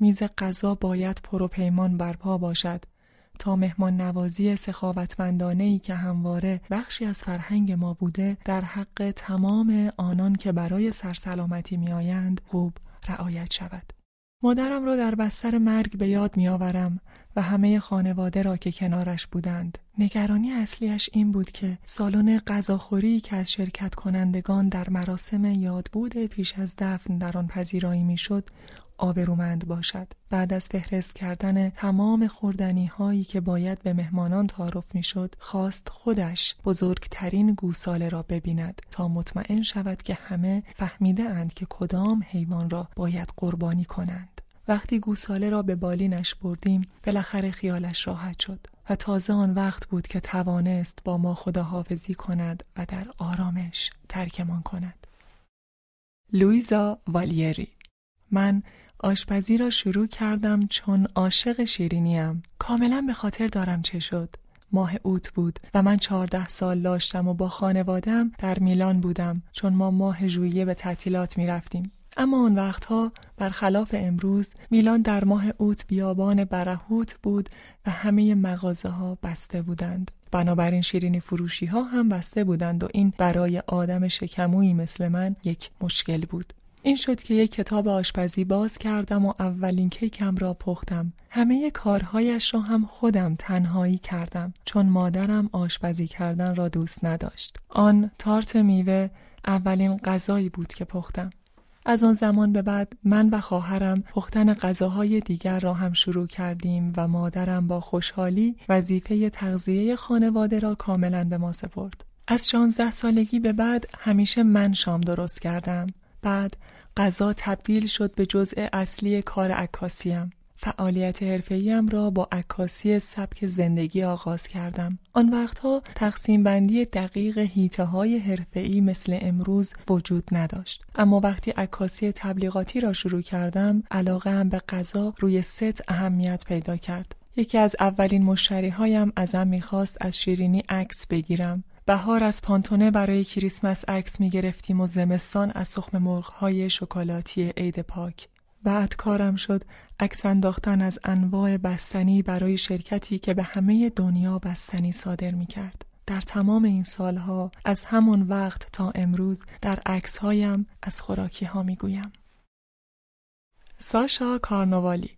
میز غذا باید پروپیمان برپا باشد تا مهمان نوازی سخاوتمندانه ای که همواره بخشی از فرهنگ ما بوده در حق تمام آنان که برای سرسلامتی میآیند خوب رعایت شود. مادرم را در بستر مرگ به یاد می آورم و همه خانواده را که کنارش بودند. نگرانی اصلیش این بود که سالن غذاخوری که از شرکت کنندگان در مراسم یادبود پیش از دفن در آن پذیرایی می‌شد آبرومند باشد. بعد از فهرست کردن تمام خوردنی هایی که باید به مهمانان تعارف می‌شد خواست خودش بزرگترین گوساله را ببیند تا مطمئن شود که همه فهمیده اند که کدام حیوان را باید قربانی کنند. وقتی گوساله را به بالینش بردیم بالاخره خیالش راحت شد و تازه آن وقت بود که توانست با ما خداحافظی کند و در آرامش ترکمان کند. لویزا والیری من آشپزی را شروع کردم چون عاشق شیرینیم کاملا به خاطر دارم چه شد ماه اوت بود و من چهارده سال داشتم و با خانوادم در میلان بودم چون ما ماه ژوئیه به تعطیلات می رفتیم. اما آن وقتها برخلاف امروز میلان در ماه اوت بیابان برهوت بود و همه مغازه ها بسته بودند. بنابراین شیرینی فروشی ها هم بسته بودند و این برای آدم شکمویی مثل من یک مشکل بود. این شد که یک کتاب آشپزی باز کردم و اولین کیکم را پختم. همه کارهایش را هم خودم تنهایی کردم چون مادرم آشپزی کردن را دوست نداشت. آن تارت میوه اولین غذایی بود که پختم. از آن زمان به بعد من و خواهرم پختن غذاهای دیگر را هم شروع کردیم و مادرم با خوشحالی وظیفه تغذیه خانواده را کاملا به ما سپرد. از شانزده سالگی به بعد همیشه من شام درست کردم. بعد غذا تبدیل شد به جزء اصلی کار عکاسیم. فعالیت حرفه‌ایم را با عکاسی سبک زندگی آغاز کردم. آن وقتها تقسیم بندی دقیق هیته های حرفه‌ای مثل امروز وجود نداشت. اما وقتی عکاسی تبلیغاتی را شروع کردم، علاقه هم به غذا روی ست اهمیت پیدا کرد. یکی از اولین مشتری هایم ازم می‌خواست از شیرینی عکس بگیرم. بهار از پانتونه برای کریسمس عکس می گرفتیم و زمستان از سخم مرغ های شکلاتی عید پاک. بعد کارم شد عکس انداختن از انواع بستنی برای شرکتی که به همه دنیا بستنی صادر می کرد. در تمام این سالها از همون وقت تا امروز در عکسهایم از خوراکی ها می گویم. ساشا کارنوالی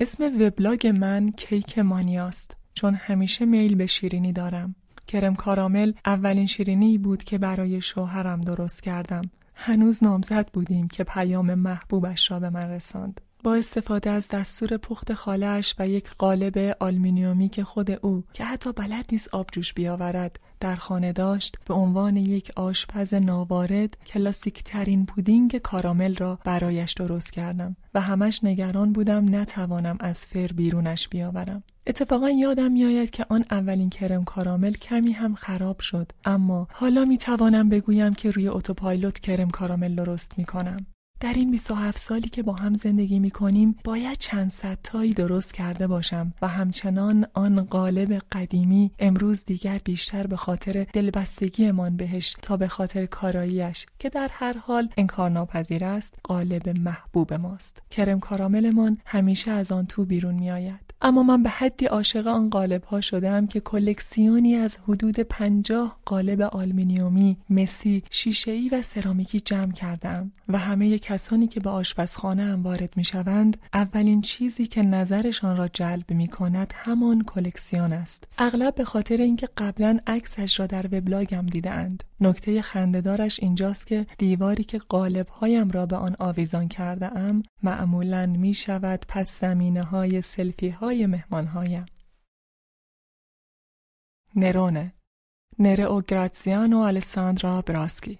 اسم وبلاگ من کیک مانیاست چون همیشه میل به شیرینی دارم. کرم کارامل اولین شیرینی بود که برای شوهرم درست کردم. هنوز نامزد بودیم که پیام محبوبش را به من رساند. با استفاده از دستور پخت خاله‌اش و یک قالب آلومینیومی که خود او که حتی بلد نیست آبجوش بیاورد در خانه داشت به عنوان یک آشپز ناوارد کلاسیک ترین پودینگ کارامل را برایش درست کردم و همش نگران بودم نتوانم از فر بیرونش بیاورم. اتفاقا یادم میآید که آن اولین کرم کارامل کمی هم خراب شد اما حالا می توانم بگویم که روی اتوپایلوت کرم کارامل درست می کنم. در این 27 سالی که با هم زندگی می کنیم باید چند صد تایی درست کرده باشم و همچنان آن قالب قدیمی امروز دیگر بیشتر به خاطر دلبستگیمان بهش تا به خاطر کاراییش که در هر حال انکارناپذیر است قالب محبوب ماست کرم کاراملمان همیشه از آن تو بیرون می آید. اما من به حدی عاشق آن قالب ها شدم که کلکسیونی از حدود پنجاه قالب آلمینیومی، مسی، شیشه‌ای و سرامیکی جمع کردم و همه کسانی که به آشپزخانه هم وارد می شوند اولین چیزی که نظرشان را جلب می کند همان کلکسیون است. اغلب به خاطر اینکه قبلا عکسش را در وبلاگم دیدند. نکته خندهدارش اینجاست که دیواری که قالب هایم را به آن آویزان کرده ام معمولا می شود پس زمینه های سلفی های مهمان هایم. نرونه نره او گراتزیانو آلساندرا براسکی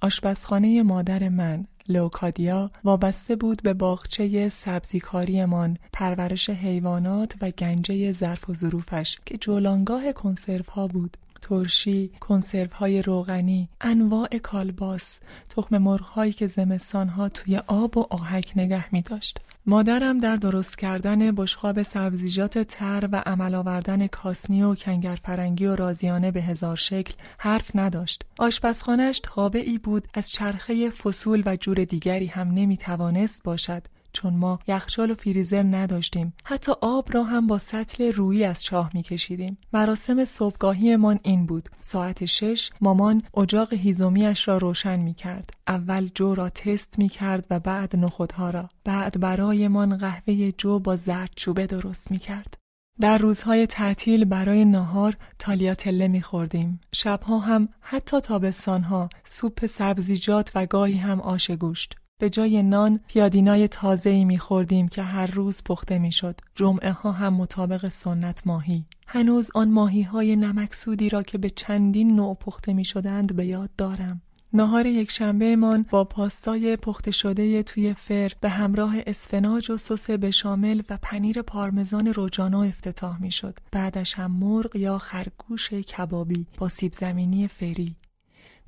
آشپزخانه مادر من لوکادیا وابسته بود به باغچه سبزیکاریمان پرورش حیوانات و گنجه ظرف و ظروفش که جولانگاه کنسرو ها بود ترشی، کنسرو های روغنی، انواع کالباس، تخم مرغ هایی که زمستان ها توی آب و آهک نگه می داشت. مادرم در درست کردن بشقاب سبزیجات تر و عمل آوردن کاسنی و کنگر فرنگی و رازیانه به هزار شکل حرف نداشت. آشپزخانهش تابعی بود از چرخه فصول و جور دیگری هم نمی توانست باشد چون ما یخچال و فریزر نداشتیم. حتی آب را هم با سطل رویی از چاه میکشیدیم. مراسم صبحگاهیمان این بود. ساعت شش مامان اجاق هیزومیش را روشن می‌کرد. اول جو را تست می‌کرد و بعد نخودها را. بعد برایمان قهوه جو با زرد چوبه درست می‌کرد. در روزهای تعطیل برای ناهار تالیاتله میخوردیم. شبها هم حتی تابستانها سوپ سبزیجات و گاهی هم آش گوشت. به جای نان پیادینای تازه ای می خوردیم که هر روز پخته می شد. جمعه ها هم مطابق سنت ماهی. هنوز آن ماهی های نمکسودی را که به چندین نوع پخته می شدند به یاد دارم. نهار یک شنبه من با پاستای پخته شده توی فر به همراه اسفناج و سس بشامل و پنیر پارمزان روجانا افتتاح می شد. بعدش هم مرغ یا خرگوش کبابی با سیب زمینی فری.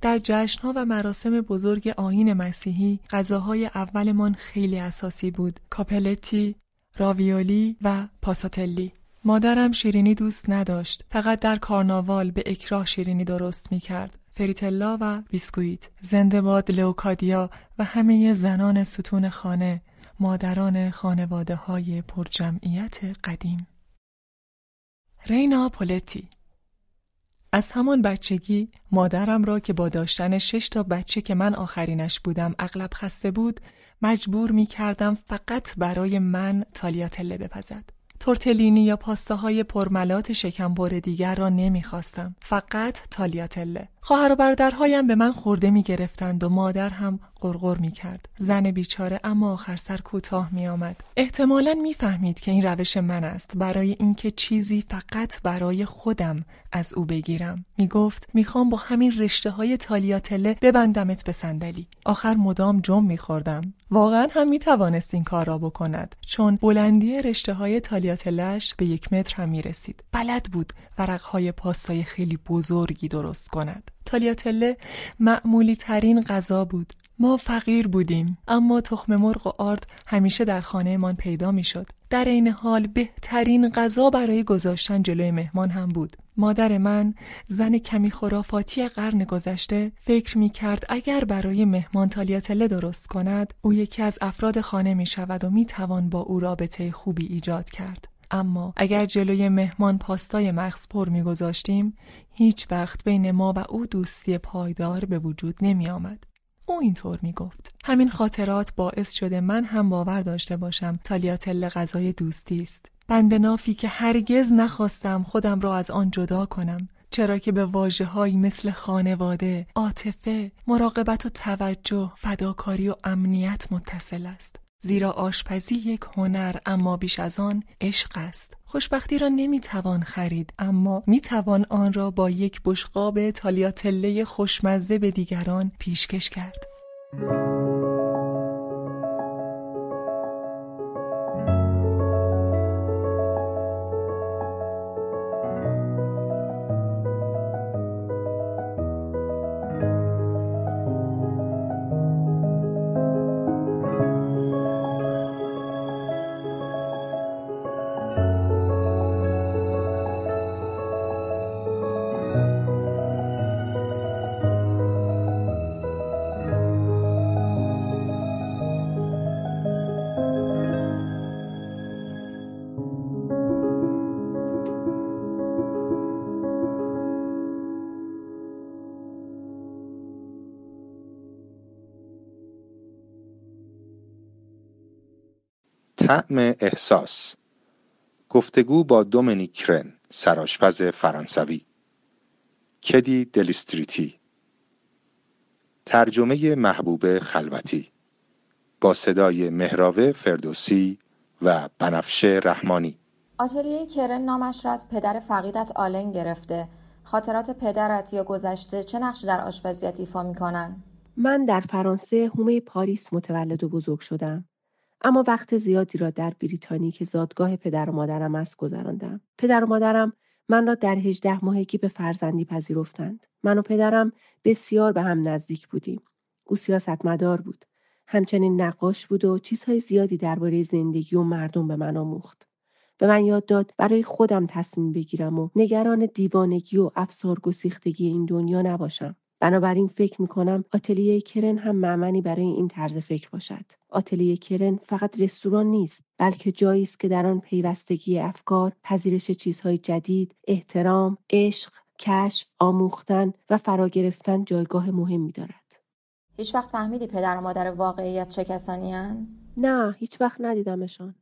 در جشنها و مراسم بزرگ آیین مسیحی غذاهای اولمان خیلی اساسی بود. کاپلتی، راویولی و پاساتلی. مادرم شیرینی دوست نداشت. فقط در کارناوال به اکراه شیرینی درست می کرد فریتلا و بیسکویت زنده باد لوکادیا و همه زنان ستون خانه مادران خانواده های پرجمعیت قدیم. رینا پولتی از همان بچگی مادرم را که با داشتن شش تا بچه که من آخرینش بودم اغلب خسته بود مجبور می کردم فقط برای من تالیاتله بپزد. تورتلینی یا پاستاهای پرملات شکمبر دیگر را نمی‌خواستم فقط تالیاتله خواهر و برادرهایم به من خورده می گرفتند و مادر هم قرقر می کرد. زن بیچاره اما آخر سر کوتاه می آمد. احتمالا می فهمید که این روش من است برای اینکه چیزی فقط برای خودم از او بگیرم. می گفت می خوام با همین رشته های تالیاتله ببندمت به صندلی. آخر مدام جم می خوردم. واقعا هم می توانست این کار را بکند چون بلندی رشته های تالیاتلش به یک متر هم می رسید. بلد بود ورق های پاستای خیلی بزرگی درست کند. تالیاتله معمولی ترین غذا بود. ما فقیر بودیم اما تخم مرغ و آرد همیشه در خانهمان پیدا می‌شد. در این حال بهترین غذا برای گذاشتن جلوی مهمان هم بود. مادر من زن کمی خرافاتی قرن گذشته فکر می کرد اگر برای مهمان تالیاتله درست کند او یکی از افراد خانه می شود و می توان با او رابطه خوبی ایجاد کرد. اما اگر جلوی مهمان پاستای مغز پر میگذاشتیم هیچ وقت بین ما و او دوستی پایدار به وجود نمی آمد. او اینطور می گفت. همین خاطرات باعث شده من هم باور داشته باشم تالیاتل غذای دوستی است. بند نافی که هرگز نخواستم خودم را از آن جدا کنم چرا که به واجه مثل خانواده، عاطفه، مراقبت و توجه، فداکاری و امنیت متصل است. زیرا آشپزی یک هنر اما بیش از آن عشق است. خوشبختی را نمی‌توان خرید اما می‌توان آن را با یک بشقاب تالیاتله خوشمزه به دیگران پیشکش کرد. طعم احساس. گفتگو با دومینیک کرن سرآشپز فرانسوی. کدی دلیستریتی ترجمه محبوب خلوتی. با صدای مهراوه فردوسی و بنفشه رحمانی. آتلیه کرن نامش را از پدر فقیدت آلن گرفته. خاطرات پدرت یا گذشته چه نقشی در آشپزیت ایفا می‌کنن؟ من در فرانسه هومه پاریس متولد و بزرگ شدم. اما وقت زیادی را در بریتانی که زادگاه پدر و مادرم است گذراندم. پدر و مادرم من را در هجده ماهگی به فرزندی پذیرفتند. من و پدرم بسیار به هم نزدیک بودیم. او سیاستمدار بود. همچنین نقاش بود و چیزهای زیادی درباره زندگی و مردم به من آموخت. به من یاد داد برای خودم تصمیم بگیرم و نگران دیوانگی و افسار گسیختگی این دنیا نباشم. بنابراین فکر می کنم آتلیه کرن هم معمنی برای این طرز فکر باشد. آتلیه کرن فقط رستوران نیست بلکه جایی است که در آن پیوستگی افکار، پذیرش چیزهای جدید، احترام، عشق، کشف، آموختن و فرا گرفتن جایگاه مهمی دارد. هیچ وقت فهمیدی پدر و مادر واقعیت چه کسانی نه، هیچ وقت ندیدمشان.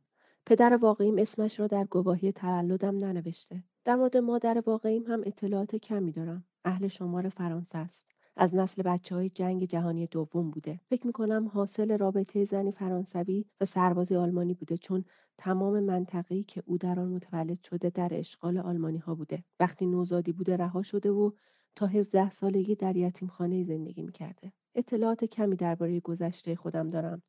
پدر واقعیم اسمش را در گواهی تولدم ننوشته. در مورد مادر واقعیم هم اطلاعات کمی دارم. اهل شمار فرانسه است. از نسل بچه های جنگ جهانی دوم بوده. فکر می‌کنم حاصل رابطه زنی فرانسوی و سربازی آلمانی بوده چون تمام منطقه‌ای که او در آن متولد شده در اشغال آلمانی ها بوده. وقتی نوزادی بوده رها شده و تا 17 سالگی در یتیم خانه زندگی می‌کرده. اطلاعات کمی درباره گذشته خودم دارم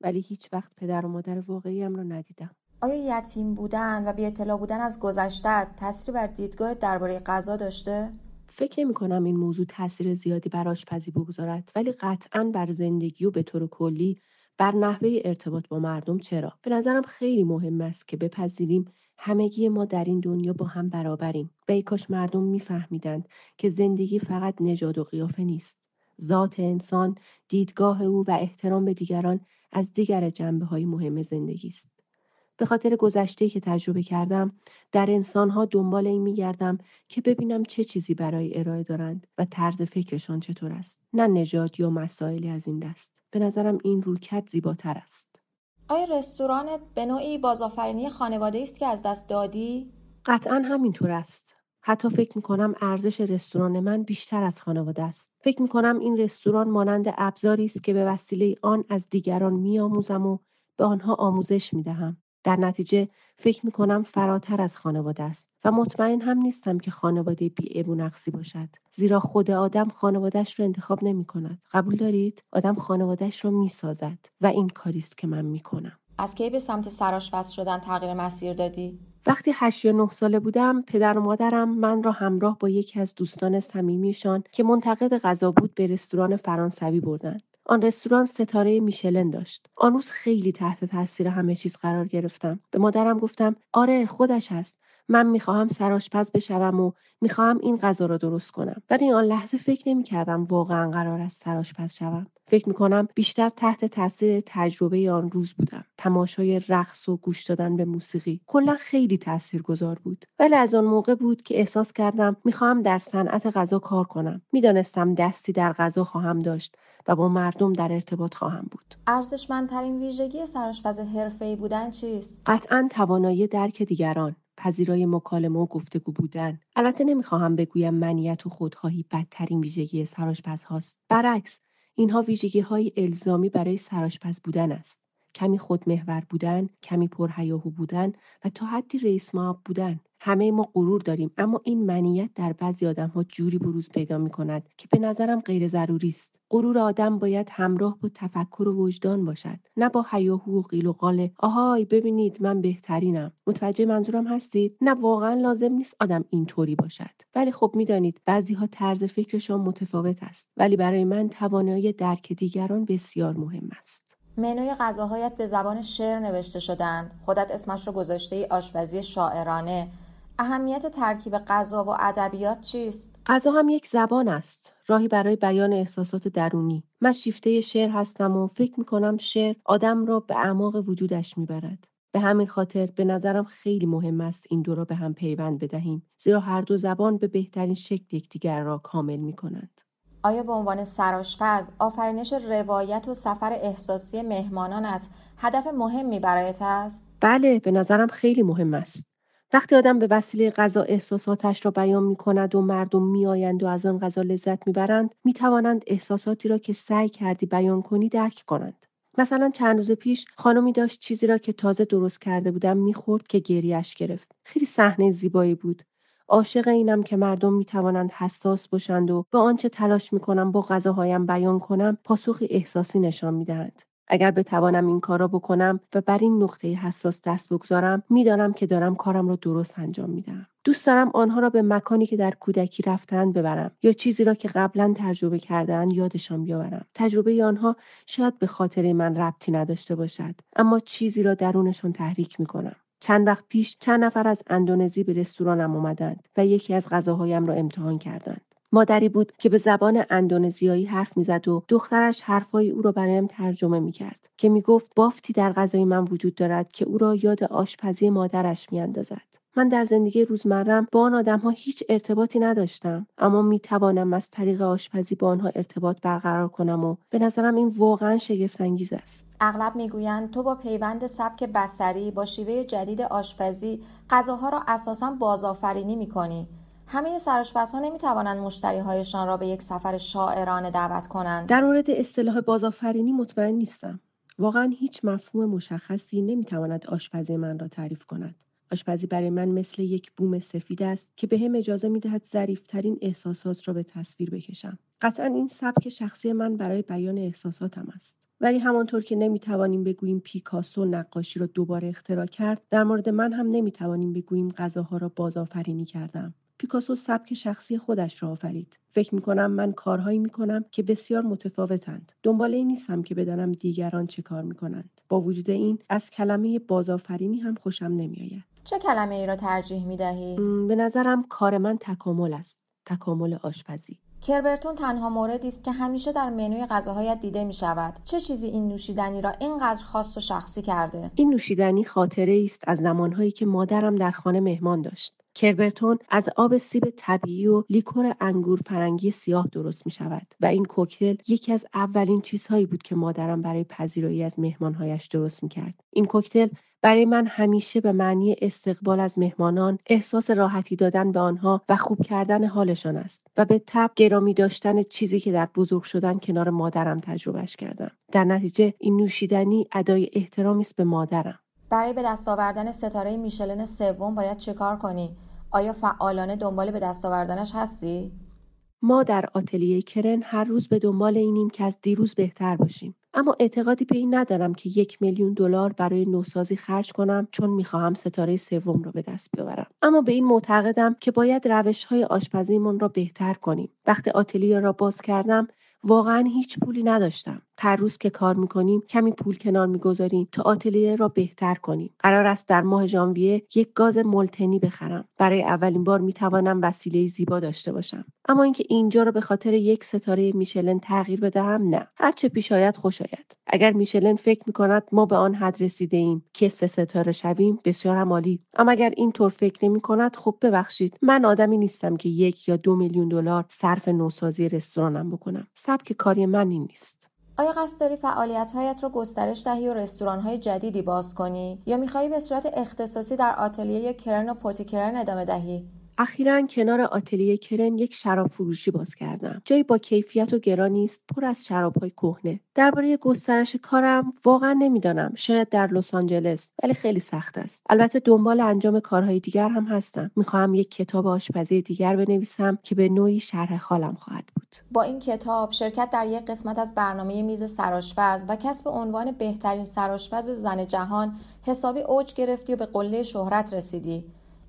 ولی هیچ وقت پدر و مادر واقعیم را ندیدم. آیا یتیم بودن و بی اطلاع بودن از گذشته تاثیر بر دیدگاه درباره غذا داشته؟ فکر نمی کنم این موضوع تاثیر زیادی بر آشپزی بگذارد ولی قطعا بر زندگی و به طور کلی بر نحوه ارتباط با مردم چرا؟ به نظرم خیلی مهم است که بپذیریم همگی ما در این دنیا با هم برابریم و ای کاش مردم میفهمیدند که زندگی فقط نژاد و قیافه نیست. ذات انسان دیدگاه او و احترام به دیگران از دیگر جنبه های مهم زندگی است. به خاطر گذشته که تجربه کردم در انسانها دنبال این میگردم که ببینم چه چیزی برای ارائه دارند و طرز فکرشان چطور است. نه نژاد یا مسائلی از این دست. به نظرم این روکت زیباتر است. آیا رستورانت به نوعی بازآفرینی خانواده است که از دست دادی؟ قطعا همینطور است. حتی فکر می‌کنم ارزش رستوران من بیشتر از خانواده است. فکر می‌کنم این رستوران مانند ابزاری است که به وسیله آن از دیگران میآموزم و به آنها آموزش می‌دهم. در نتیجه فکر می‌کنم فراتر از خانواده است و مطمئن هم نیستم که خانواده بی و نقصی باشد. زیرا خود آدم خانوادهش رو انتخاب نمی کند قبول دارید؟ آدم خانوادهش رو می سازد و این کاریست که من می کنم از کی به سمت سراشپز شدن تغییر مسیر دادی؟ وقتی هشت یا نه ساله بودم پدر و مادرم من را همراه با یکی از دوستان صمیمیشان که منتقد غذا بود به رستوران فرانسوی بردند آن رستوران ستاره میشلن داشت. آن روز خیلی تحت تاثیر همه چیز قرار گرفتم. به مادرم گفتم آره خودش است من می‌خواهم سرآشپز بشوم و می‌خواهم این غذا را درست کنم. ولی آن لحظه فکر نمی‌کردم واقعا قرار است سرآشپز شوم. فکر می‌کنم بیشتر تحت تاثیر تجربه آن روز بودم. تماشای رقص و گوش دادن به موسیقی کلا خیلی گذار بود. ولی از آن موقع بود که احساس کردم می‌خواهم در صنعت غذا کار کنم. می‌دانستم دستی در غذا خواهم داشت. و با مردم در ارتباط خواهم بود. ارزشمندترین ویژگی سرآشپز حرفه‌ای بودن چیست؟ قطعا توانایی درک دیگران، پذیرای مکالمه و گفتگو بودن. البته نمی‌خواهم بگویم منیت و خودخواهی بدترین ویژگی سرآشپز هاست. برعکس، اینها ویژگی های الزامی برای سرآشپز بودن است. کمی خودمحور بودن، کمی پرهیاهو بودن و تا حدی رئیس ماب بودن. همه ما غرور داریم. اما این منیت در بعضی آدم ها جوری بروز پیدا می کند که به نظرم غیر ضروری است. غرور آدم باید همراه با تفکر و وجدان باشد نه با حیاهو و قیل و قاله. آهای ببینید من بهترینم. متوجه منظورم هستید؟ نه واقعا لازم نیست آدم اینطوری باشد. ولی خب می‌دانید بعضی ها طرز فکرشان متفاوت است. ولی برای من توانایی درک دیگران بسیار مهم است. منوی غذاهایت به زبان شعر نوشته شدند. خودت اسمش رو گذاشته ای آشپزی شاعرانه. اهمیت ترکیب غذا و ادبیات چیست؟ غذا هم یک زبان است. راهی برای بیان احساسات درونی. من شیفته شعر هستم و فکر می کنم شعر آدم را به اعماق وجودش می‌برد. به همین خاطر به نظرم خیلی مهم است این دو را به هم پیوند بدهیم زیرا هر دو زبان به بهترین شکل یکدیگر را کامل می کنند. آیا به عنوان سراشپز آفرینش روایت و سفر احساسی مهمانانت هدف مهمی برایت است؟ بله به نظرم خیلی مهم است. وقتی آدم به وسیله غذا احساساتش را بیان می کند و مردم می آیند و از آن غذا لذت می برند می توانند احساساتی را که سعی کردی بیان کنی درک کنند. مثلا چند روز پیش خانمی داشت چیزی را که تازه درست کرده بودم می‌خورد که گریش گرفت خیلی صحنه زیبایی بود عاشق اینم که مردم می توانند حساس باشند و به آنچه تلاش می کنم با غذاهایم بیان کنم پاسخی احساسی نشان می دهند. اگر بتوانم این کار را بکنم و بر این نقطه حساس دست بگذارم می‌دانم که دارم کارم را درست انجام میدم دوست دارم آنها را به مکانی که در کودکی رفتند ببرم یا چیزی را که قبلا تجربه کردن یادشان بیاورم. تجربه آنها شاید به خاطر من ربطی نداشته باشد اما چیزی را درونشان تحریک می‌کنم. چند وقت پیش چند نفر از اندونزی به رستورانم آمدند و یکی از غذاهایم را امتحان کردند. مادری بود که به زبان اندونزیایی حرف می‌زد و دخترش حرفهای او را برایم ترجمه می‌کرد که می‌گفت بافتی در غذای من وجود دارد که او را یاد آشپزی مادرش میاندازد. من در زندگی روزمرم با آن آدمها هیچ ارتباطی نداشتم اما می توانم از طریق آشپزی با آنها ارتباط برقرار کنم و به نظرم این واقعا شگفتانگیز است. اغلب می‌گویند تو با پیوند سبک بسری با شیوه جدید آشپزی غذاها را اساسا بازآفرینی می‌کنی. همه سرآشپزها نمی‌توانند مشتریهایشان را به یک سفر شاعرانه دعوت کنند. در مورد اصطلاح بازآفرینی مطمئن نیستم. واقعا هیچ مفهوم مشخصی نمی‌تواند آشپزی من را تعریف کند. آشپزی برای من مثل یک بوم سفید است که به هم اجازه می‌دهد ظریفترین احساسات را به تصویر بکشم. قطعا این سبک شخصی من برای بیان احساساتم است. ولی همانطور که نمی‌توانیم بگوییم پیکاسو نقاشی را دوباره اختراع کرد در مورد من هم نمی‌توانیم بگوییم غذاها را بازآفرینی کردم. پیکاسو سبک شخصی خودش را آفرید. فکر می‌کنم من کارهایی می‌کنم که بسیار متفاوتند. دنبال این نیستم که بدانم دیگران چه کار می‌کنند. با وجود این از کلمه بازآفرینی هم خوشم نمیآید. چه کلمه ای را ترجیح می‌دهی؟ به نظرم کار من تکامل است. تکامل آشپزی. کربرتون تنها موردی است که همیشه در منوی غذاهایت دیده می شود. چه چیزی این نوشیدنی را اینقدر خاص و شخصی کرده؟ این نوشیدنی خاطره است از زمانهایی که مادرم در خانه مهمان داشت. کربرتون از آب سیب طبیعی و لیکور انگور فرنگی سیاه درست می شود و این کوکتل یکی از اولین چیزهایی بود که مادرم برای پذیرایی از مهمانهایش درست می کرد. این کوکتل برای من همیشه به معنی استقبال از مهمانان احساس راحتی دادن به آنها و خوب کردن حالشان است و به تب گرامی داشتن چیزی که در بزرگ شدن کنار مادرم تجربهش کردم در نتیجه این نوشیدنی ادای احترامی است به مادرم برای به دست آوردن ستاره میشلن سوم باید چیکار کنی؟ آیا فعالانه دنبال به دست آوردنش هستی؟ ما در آتلیه کرن هر روز به دنبال اینیم که از دیروز بهتر باشیم. اما اعتقادی به این ندارم که یک میلیون دلار برای نوسازی خرج کنم چون می‌خواهم ستاره سوم را به دست بیاورم. اما به این معتقدم که باید روش های آشپزیمون را بهتر کنیم. وقتی آتلیه را باز کردم واقعا هیچ پولی نداشتم. هر روز که کار می‌کنیم کمی پول کنار می‌گذاریم تا آتلیه را بهتر کنیم. قرار است در ماه ژانویه یک گاز ملتنی بخرم. برای اولین بار می‌توانم وسیله زیبا داشته باشم. اما اینکه اینجا را به خاطر یک ستاره میشلن تغییر بدهم نه. هرچه پیش آید خوش آید. اگر میشلن فکر می‌کند ما به آن حد رسیده ایم که سه ستاره شویم بسیار عالی. اما اگر اینطور فکر نمی کند خب ببخشید. من آدمی نیستم که یک یا دو میلیون دلار صرف نوسازی رستورانم بکنم. سبک کاری من این نیست. آیا قصد داری فعالیتهایت را گسترش دهی و رستورانهای جدیدی باز کنی؟ یا می‌خواهی به صورت اختصاصی در آتلیه کرن و پوتیکرن ادامه دهی؟ اخیرا کنار آتلیه کرن یک شراب فروشی باز کردم. جایی با کیفیت و گرانی است پر از شرابهای کهنه. درباره گسترش کارم واقعا نمی‌دانم. شاید در لس آنجلس ولی خیلی سخت است. البته دنبال انجام کارهای دیگر هم هستم. می‌خواهم یک کتاب آشپزی دیگر بنویسم که به نوعی شرح حالم خواهد بود. با این کتاب شرکت در یک قسمت از برنامه میز سرآشپز و کسب عنوان بهترین سرآشپز زن جهان حسابی اوج گرفتی و به قله شهرت رسیدی.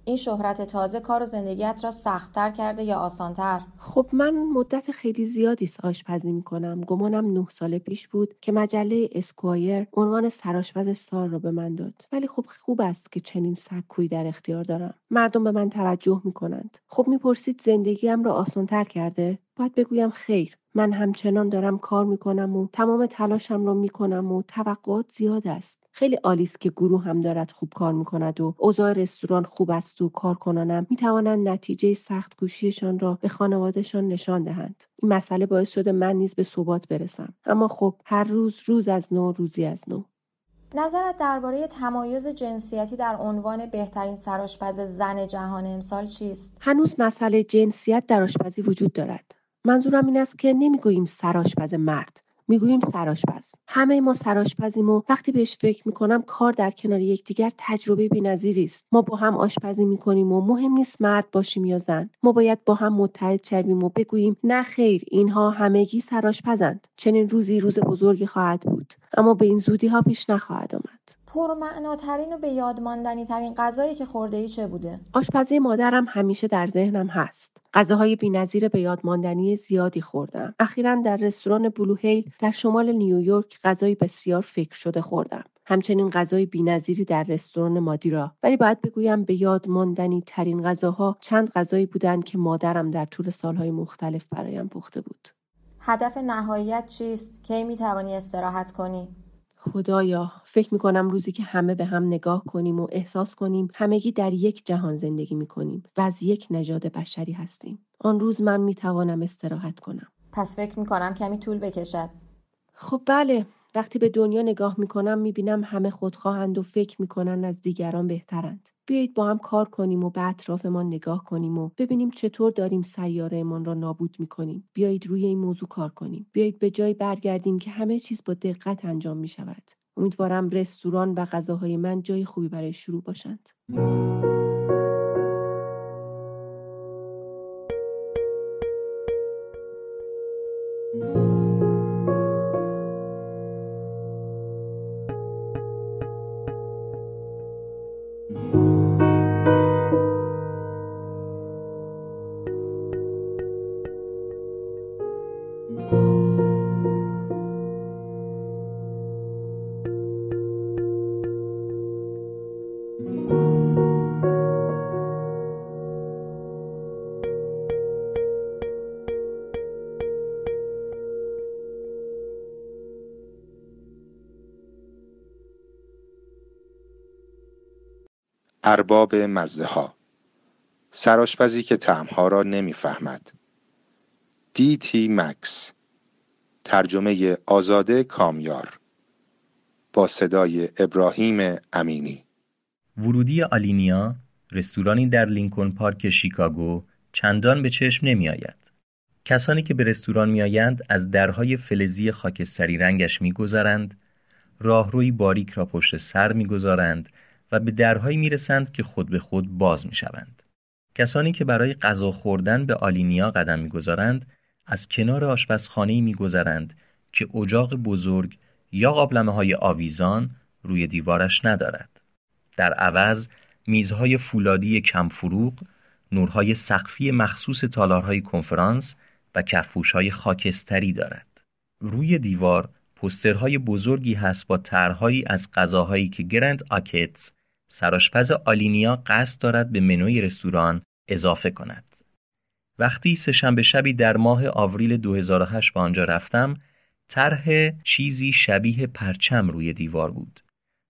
این شهرت تازه کار و زندگیت را سختتر کرده یا آسانتر؟ خب من مدت خیلی زیادی آشپزی می‌کنم. گمانم نه سال پیش بود که مجله اسکوایر عنوان سرآشپز سال را به من داد. ولی خب خوب است که چنین سکویی در اختیار دارم. مردم به من توجه می‌کنند. خب می‌پرسید زندگیم را آسانتر کرده؟ باید بگویم خیر. من همچنان دارم کار می‌کنم و تمام تلاشم را می‌کنم و توقعات زیاد است. خیلی عالی است که گروه هم دارد خوب کار می‌کند و اوضاع رستوران خوب است و کارکنانم می‌توانند نتیجه سخت گوشیشان را به خانوادهشان نشان دهند. این مسئله باعث شده من نیز به ثبات برسم. اما خب هر روز روز از نو روزی از نو. نظرت درباره تمایز جنسیتی در عنوان بهترین سرآشپز زن جهان امسال چیست؟ هنوز مسئله جنسیت در آشپزی وجود دارد. منظورم این است که نمی‌گوییم سرآشپز مرد می‌گوییم سرآشپز. همه ما سرآشپزیم و وقتی بهش فکر می‌کنم کار در کنار یکدیگر تجربه بینظیری است. ما با هم آشپزی می‌کنیم و مهم نیست مرد باشیم یا زن. ما باید با هم متحد شویم و بگوییم نه خیر اینها همگی سرآشپزند. چنین روزی روز بزرگی خواهد بود اما به این زودی ها پیش نخواهد آمد. پرمعناترین و به یادماندنی ترین غذایی که خورده ای چه بوده؟ آشپزی مادرم همیشه در ذهنم هست. غذاهای بینظیر به یادماندنی زیادی خوردم. اخیرا در رستوران بلو هیل در شمال نیویورک غذای بسیار فکر شده خوردم. همچنین غذای بینظیری در رستوران مادیرا ولی باید بگویم به یاد ماندنی ترین غذاها چند غذایی بودند که مادرم در طول سالهای مختلف برایم پخته بود هدف نهاییت چیست کی می توانی استراحت کنی خدایا فکر می‌کنم روزی که همه به هم نگاه کنیم و احساس کنیم همگی در یک جهان زندگی می‌کنیم و از یک نژاد بشری هستیم. آن روز من می‌توانم استراحت کنم. پس فکر می‌کنم کمی طول بکشد. خب بله. وقتی به دنیا نگاه می‌کنم می‌بینم همه خودخواهند و فکر می‌کنن از دیگران بهترند. بیایید با هم کار کنیم و به اطرافمان نگاه کنیم و ببینیم چطور داریم سیارهمان را نابود می‌کنیم. بیایید روی این موضوع کار کنیم. بیایید به جای برگردیم که همه چیز با دقت انجام می شود امیدوارم رستوران و غذاهای من جای خوبی برای شروع باشند. ارباب مزه ها سراشپزی که تعمها را نمی‌فهمد دی تی مکس ترجمه آزاده کامیار با صدای ابراهیم امینی ورودی آلینیا رستورانی در لینکن پارک شیکاگو چندان به چشم نمی آید. کسانی که به رستوران می آیند از درهای فلزی خاکستری رنگش می گذارند، راهروی باریک را پشت سر می گذارند و به درهایی می رسند که خود به خود باز می شوند. کسانی که برای غذا خوردن به آلینیا قدم می گذارند، از کنار آشپزخانه می گذارند که اجاق بزرگ یا قابلمه های آویزان روی دیوارش ندارد. در عوض میزهای فولادی کمفروغ، نورهای سقفی مخصوص تالارهای کنفرانس و کفوشهای خاکستری دارد. روی دیوار پسترهای بزرگی هست با طرحهایی از غذاهایی که گرند آکتس سراشپز آلینیا قصد دارد به منوی رستوران اضافه کند. وقتی سهشنبه شبی در ماه آوریل 2008 به آنجا رفتم، طرح چیزی شبیه پرچم روی دیوار بود.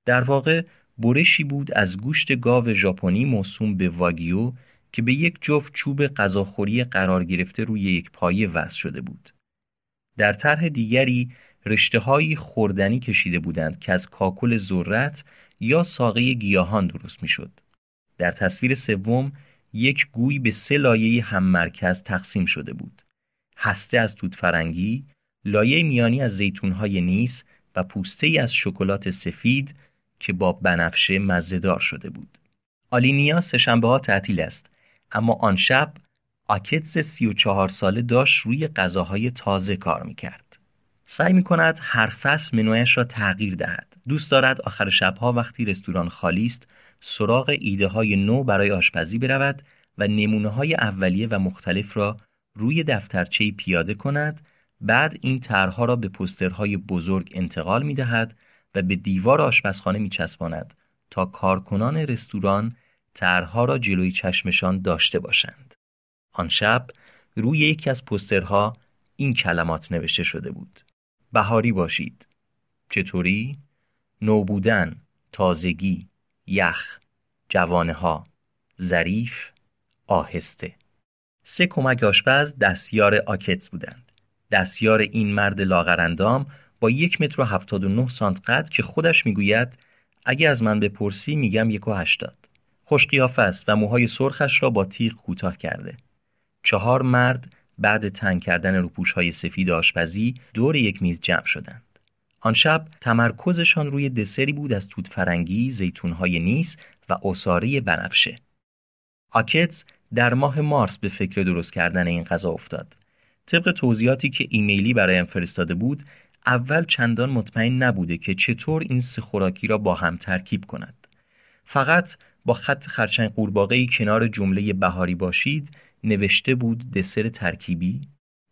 در واقع برشی بود از گوشت گاو ژاپنی موسوم به واگیو که به یک جفت چوب غذاخوری قرار گرفته روی یک پایه وصل شده بود. در طرح دیگری رشته خوردنی کشیده بودند که از کاکل ذرت یا ساقه گیاهان درست می‌شد. در تصویر سوم یک گوی به سه لایه هم مرکز تقسیم شده بود. هسته از توت فرنگی، لایه میانی از زیتونهای نیس و پوسته ای از شکلات سفید که با بنفشه مزهدار شده بود. آلینیا سهشنبه ها تعطیل است اما آن شب آکتس سی و چهار ساله داشت روی غذاهای تازه کار می‌کرد. سعی می کند هر فصل منویش را تغییر دهد. دوست دارد آخر شبها وقتی رستوران خالی است سراغ ایده های نو برای آشپزی برود و نمونه های اولیه و مختلف را روی دفترچه پیاده کند بعد این طرحها را به پسترهای بزرگ انتقال می دهد و به دیوار آشپزخانه می چسباند تا کارکنان رستوران طرحها را جلوی چشمشان داشته باشند. آن شب روی یکی از پسترها این کلمات نوشته شده بود. بهاری باشید. چطوری؟ نو بودن، تازگی، یخ، جوانه ها، ظریف، آهسته. سه کمک آشپز دستیار آکتس بودند. دستیار این مرد لاغرندام با یک متر و هفتاد و نه سانت قد که خودش می‌گوید اگه از من بپرسی میگم یک و هشتاد. خوش است و موهای سرخش را با تیغ کوتاه کرده. چهار مرد بعد تنگ کردن روپوش های سفید آشپزی دور یک میز جمع شدند. آن شب تمرکزشان روی دسری بود از توت فرنگی، زیتونهای نیس و اصاره بنفشه. آکتس در ماه مارس به فکر درست کردن این غذا افتاد. طبق توضیحاتی که ایمیلی برایم فرستاده بود، اول چندان مطمئن نبوده که چطور این سه خوراکی را با هم ترکیب کند. فقط با خط خرچنگ قورباغه‌ای کنار جمله بهاری باشید نوشته بود دسر ترکیبی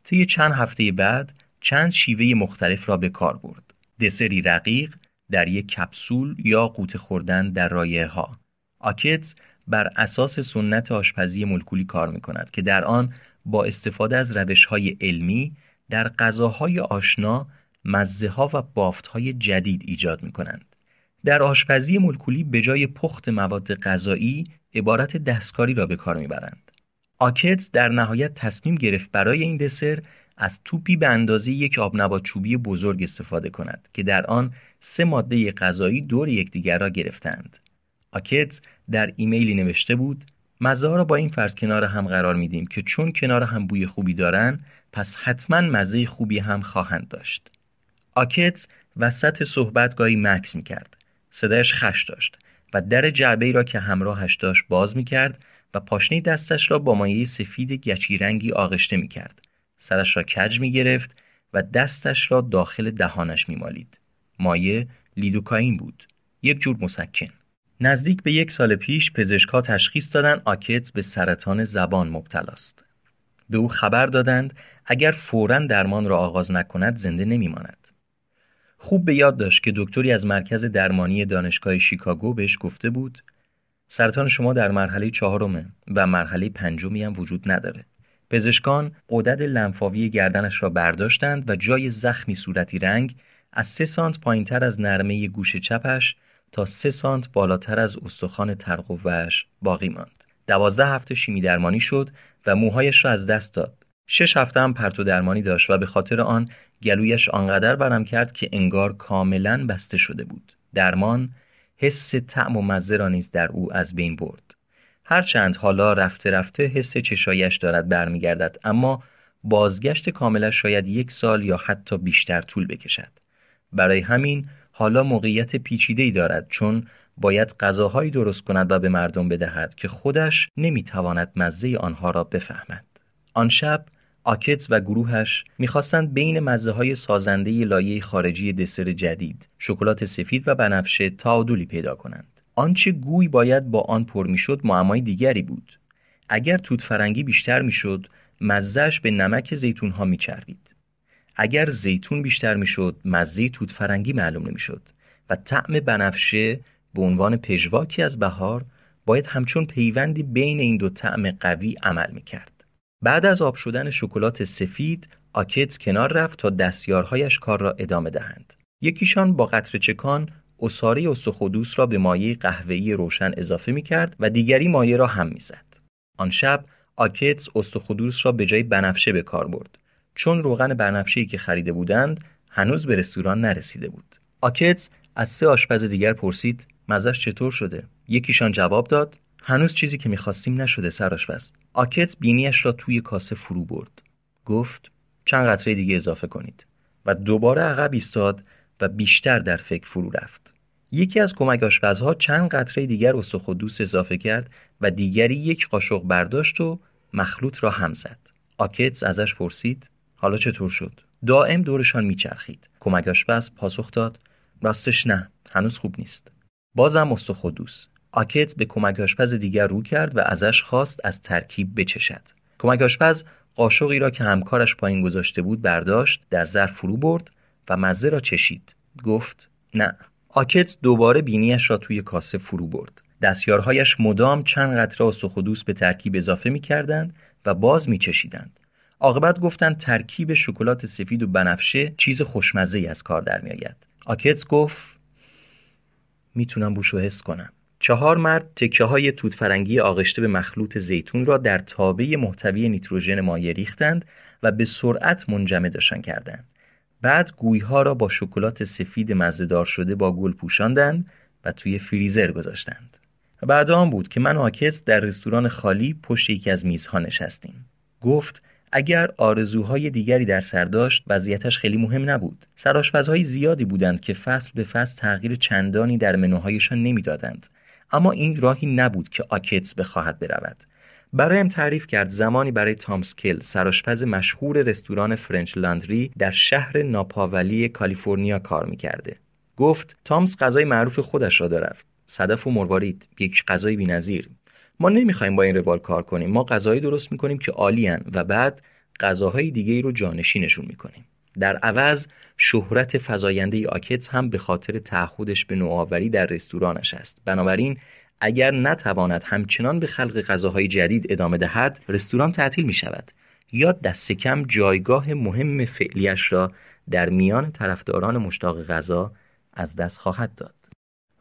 طی چند هفته بعد چند شیوه مختلف را به کار برد دسری رقیق در یک کپسول یا قوطه خوردن در رایه ها آکتس بر اساس سنت آشپزی ملکولی کار می کند که در آن با استفاده از روش های علمی در غذاهای آشنا مزه ها و بافت های جدید ایجاد می کنند. در آشپزی ملکولی به جای پخت مواد غذایی عبارت دستکاری را به کار می‌برند. آکتس در نهایت تصمیم گرفت برای این دسر از توپی به اندازه یک آبنبات چوبی بزرگ استفاده کند که در آن سه ماده غذایی دور یکدیگر را گرفتند. آکتس در ایمیلی نوشته بود مزه را با این فرض کنار هم قرار میدیم که چون کنار هم بوی خوبی دارند پس حتما مزه خوبی هم خواهند داشت. آکتس وسط صحبت گاهی مکس می‌کرد. صدایش خش داشت و در جعبه را که همراهش داشت باز می کرد و پاشنه دستش را با مایه سفید گچی رنگی آغشته می کرد. سرش را کج می گرفت و دستش را داخل دهانش می مالید. مایه لیدوکاین بود. یک جور مسکن. نزدیک به یک سال پیش پزشکها تشخیص دادن آکت به سرطان زبان مبتلاست. به او خبر دادند اگر فورا درمان را آغاز نکند زنده نمیماند. خوب به یاد داشت که دکتری از مرکز درمانی دانشگاه شیکاگو بهش گفته بود سرطان شما در مرحله چهارمه و مرحله پنجمی هم وجود نداره. پزشکان قدرت لنفاوی گردنش را برداشتند و جای زخمی صورتی رنگ از سه سانت پایینتر از نرمه گوش چپش تا سه سانت بالاتر از استخوان ترقوهش باقی ماند. دوازده هفته شیمی درمانی شد و موهایش را از دست داد. شش هفته هم پرتو درمانی داشت و به خاطر آن گلویش آنقدر برم کرد که انگار کاملا بسته شده بود. درمان حس طعم و مزه را نیز در او از بین برد. هرچند حالا رفته رفته حس چشایش دارد برمیگردد اما بازگشت کاملش شاید یک سال یا حتی بیشتر طول بکشد. برای همین حالا موقعیت پیچیده‌ای دارد چون باید غذاهایی درست کند و به مردم بدهد که خودش نمی‌تواند مزه آنها را بفهمد. آن شب آکتس و گروهش می‌خواستند بین مزه های سازنده لایه خارجی دسر جدید شکلات سفید و بنفشه تعادلی پیدا کنند. آنچه گوی باید با آن پر می‌شد معمای دیگری بود. اگر توت فرنگی بیشتر می‌شد مزهش به نمک زیتون ها میچربید. اگر زیتون بیشتر می‌شد مزه توت فرنگی معلوم نمی‌شد و طعم بنفشه به عنوان پژواکی از بهار باید همچون پیوندی بین این دو طعم قوی عمل می‌کرد. بعد از آب شدن شکلات سفید آکت کنار رفت تا دستیارهایش کار را ادامه دهند یکیشان با قطر چکان اصاره استخودوس را به مایه قهوه‌ای روشن اضافه می کرد و دیگری مایه را هم می‌زد. آن شب آکتس استخودوس را به جای بنفشه به کار برد چون روغن بنفشه‌ای که خریده بودند هنوز به رستوران نرسیده بود. آکتس از سه آشپز دیگر پرسید مزش چطور شده؟ یکیشان جواب داد هنوز چیزی که می‌خواستیم نشده سرآشپز. آکت بینیش را توی کاسه فرو برد. گفت چند قطره دیگه اضافه کنید و دوباره عقب ایستاد و بیشتر در فکر فرو رفت. یکی از کمک آشپزها چند قطره دیگر استخودوس اضافه کرد و دیگری یک قاشق برداشت و مخلوط را هم زد. آکتس ازش پرسید حالا چطور شد؟ دائم دورشان میچرخید. کمک آشپز پاسخ داد راستش نه هنوز خوب نیست. بازم استخودوس. آکت به کمک آشپز دیگر رو کرد و ازش خواست از ترکیب بچشد. کمک آشپز قاشقی را که همکارش پایین گذاشته بود برداشت در ظرف فرو برد و مزه را چشید. گفت نه آکت دوباره بینیش را توی کاسه فرو برد. دستیارهایش مدام چند قطره استخودوس به ترکیب اضافه می کردند و باز می چشیدند. عاقبت گفتند ترکیب شکلات سفید و بنفشه چیز خوشمزه از کار در می آید. آکتس گفت می‌تونم بوشو حس کنم. چهار مرد تکه های توت فرنگی آغشته به مخلوط زیتون را در تابه محتوی نیتروژن مایع ریختند و به سرعت منجمدشان کردند. بعد گویها را با شکلات سفید مزهدار شده با گل پوشاندند و توی فریزر گذاشتند. بعد آن بود که من و آکتس در رستوران خالی پشت یکی از میزها نشستیم. گفت اگر آرزوهای دیگری در سر داشت وضعیتش خیلی مهم نبود. سرآشپزهای زیادی بودند که فصل به فصل تغییر چندانی در منوهایشان نمی‌دادند. اما این راهی نبود که آکتس بخواهد برود. برایم تعریف کرد زمانی برای تامس کلر سرآشپز مشهور رستوران فرنچ لاندری در شهر ناپاولی کالیفرنیا کار می‌کرده. گفت تامس غذای معروف خودش را دارد. صدف و مروارید یک غذای بی‌نظیر. ما نمی‌خوایم با این روال کار کنیم. ما غذایی درست می‌کنیم که عالیان و بعد غذاهای دیگه ای رو جانشینشون می‌کنیم. در عوض شهرت فزاینده آکتس هم به خاطر تعهدش به نوآوری در رستورانش است. بنابراین اگر نتواند همچنان به خلق غذاهای جدید ادامه دهد رستوران تعطیل می شود یا دست کم جایگاه مهم فعلیش را در میان طرفداران مشتاق غذا از دست خواهد داد.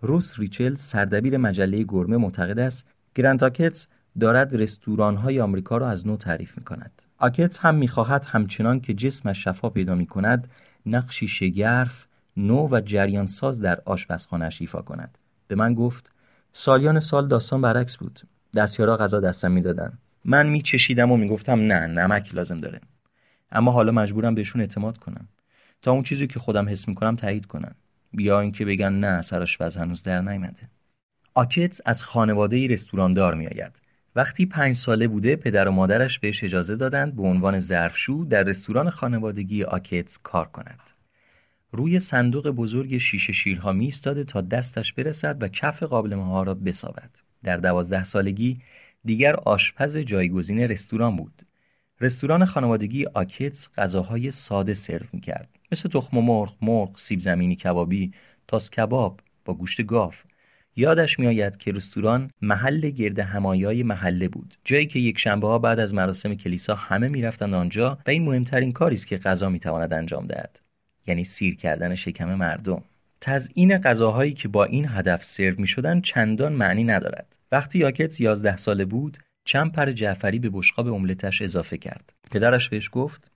روس ریچل سردبیر مجله گرمه معتقد است گرانت آکتس دارد های آمریکا را از نو تعریف می کند آکتس هم می‌خواهد همچنان که جسمش شفا پیدا می کند نقشی شگرف نو و جریان ساز در آشپزخانهاش ایفا کند. به من گفت سالیان سال داستان برعکس بود. دستیارا غذا دستم می‌دادن. من میچشیدم و می‌گفتم نه نمک لازم داره. اما حالا مجبورم بهشون اعتماد کنم. تا اون چیزی که خودم حس می‌کنم تایید کنن. بیا اینکه بگن نه سرآشپز هنوز در نیامده. آکتس از خانواده رستوراندار میآید. وقتی پنج ساله بوده پدر و مادرش بهش اجازه دادند به عنوان ظرفشو در رستوران خانوادگی آکتس کار کند روی صندوق بزرگ شیشه شیرها می تا دستش برسد و کف قابلمه ها را بسابد. در دوازده سالگی دیگر آشپز جایگزین رستوران بود. رستوران خانوادگی آکتس غذاهای ساده سرو می کرد. مثل تخم مرغ، مرغ، سیب زمینی کبابی، تاس کباب با گوشت گاو. یادش میآید که رستوران محل گرد همایای محله بود. جایی که یک شنبه ها بعد از مراسم کلیسا همه می‌رفتند آنجا و این مهمترین کاری است که غذا می‌تواند انجام دهد یعنی سیر کردن شکم مردم. تزیین غذاهایی که با این هدف سرو می شدن چندان معنی ندارد. وقتی یاکت 11 ساله بود چند پر جعفری به بشقاب املتش اضافه کرد. پدرش بهش گفت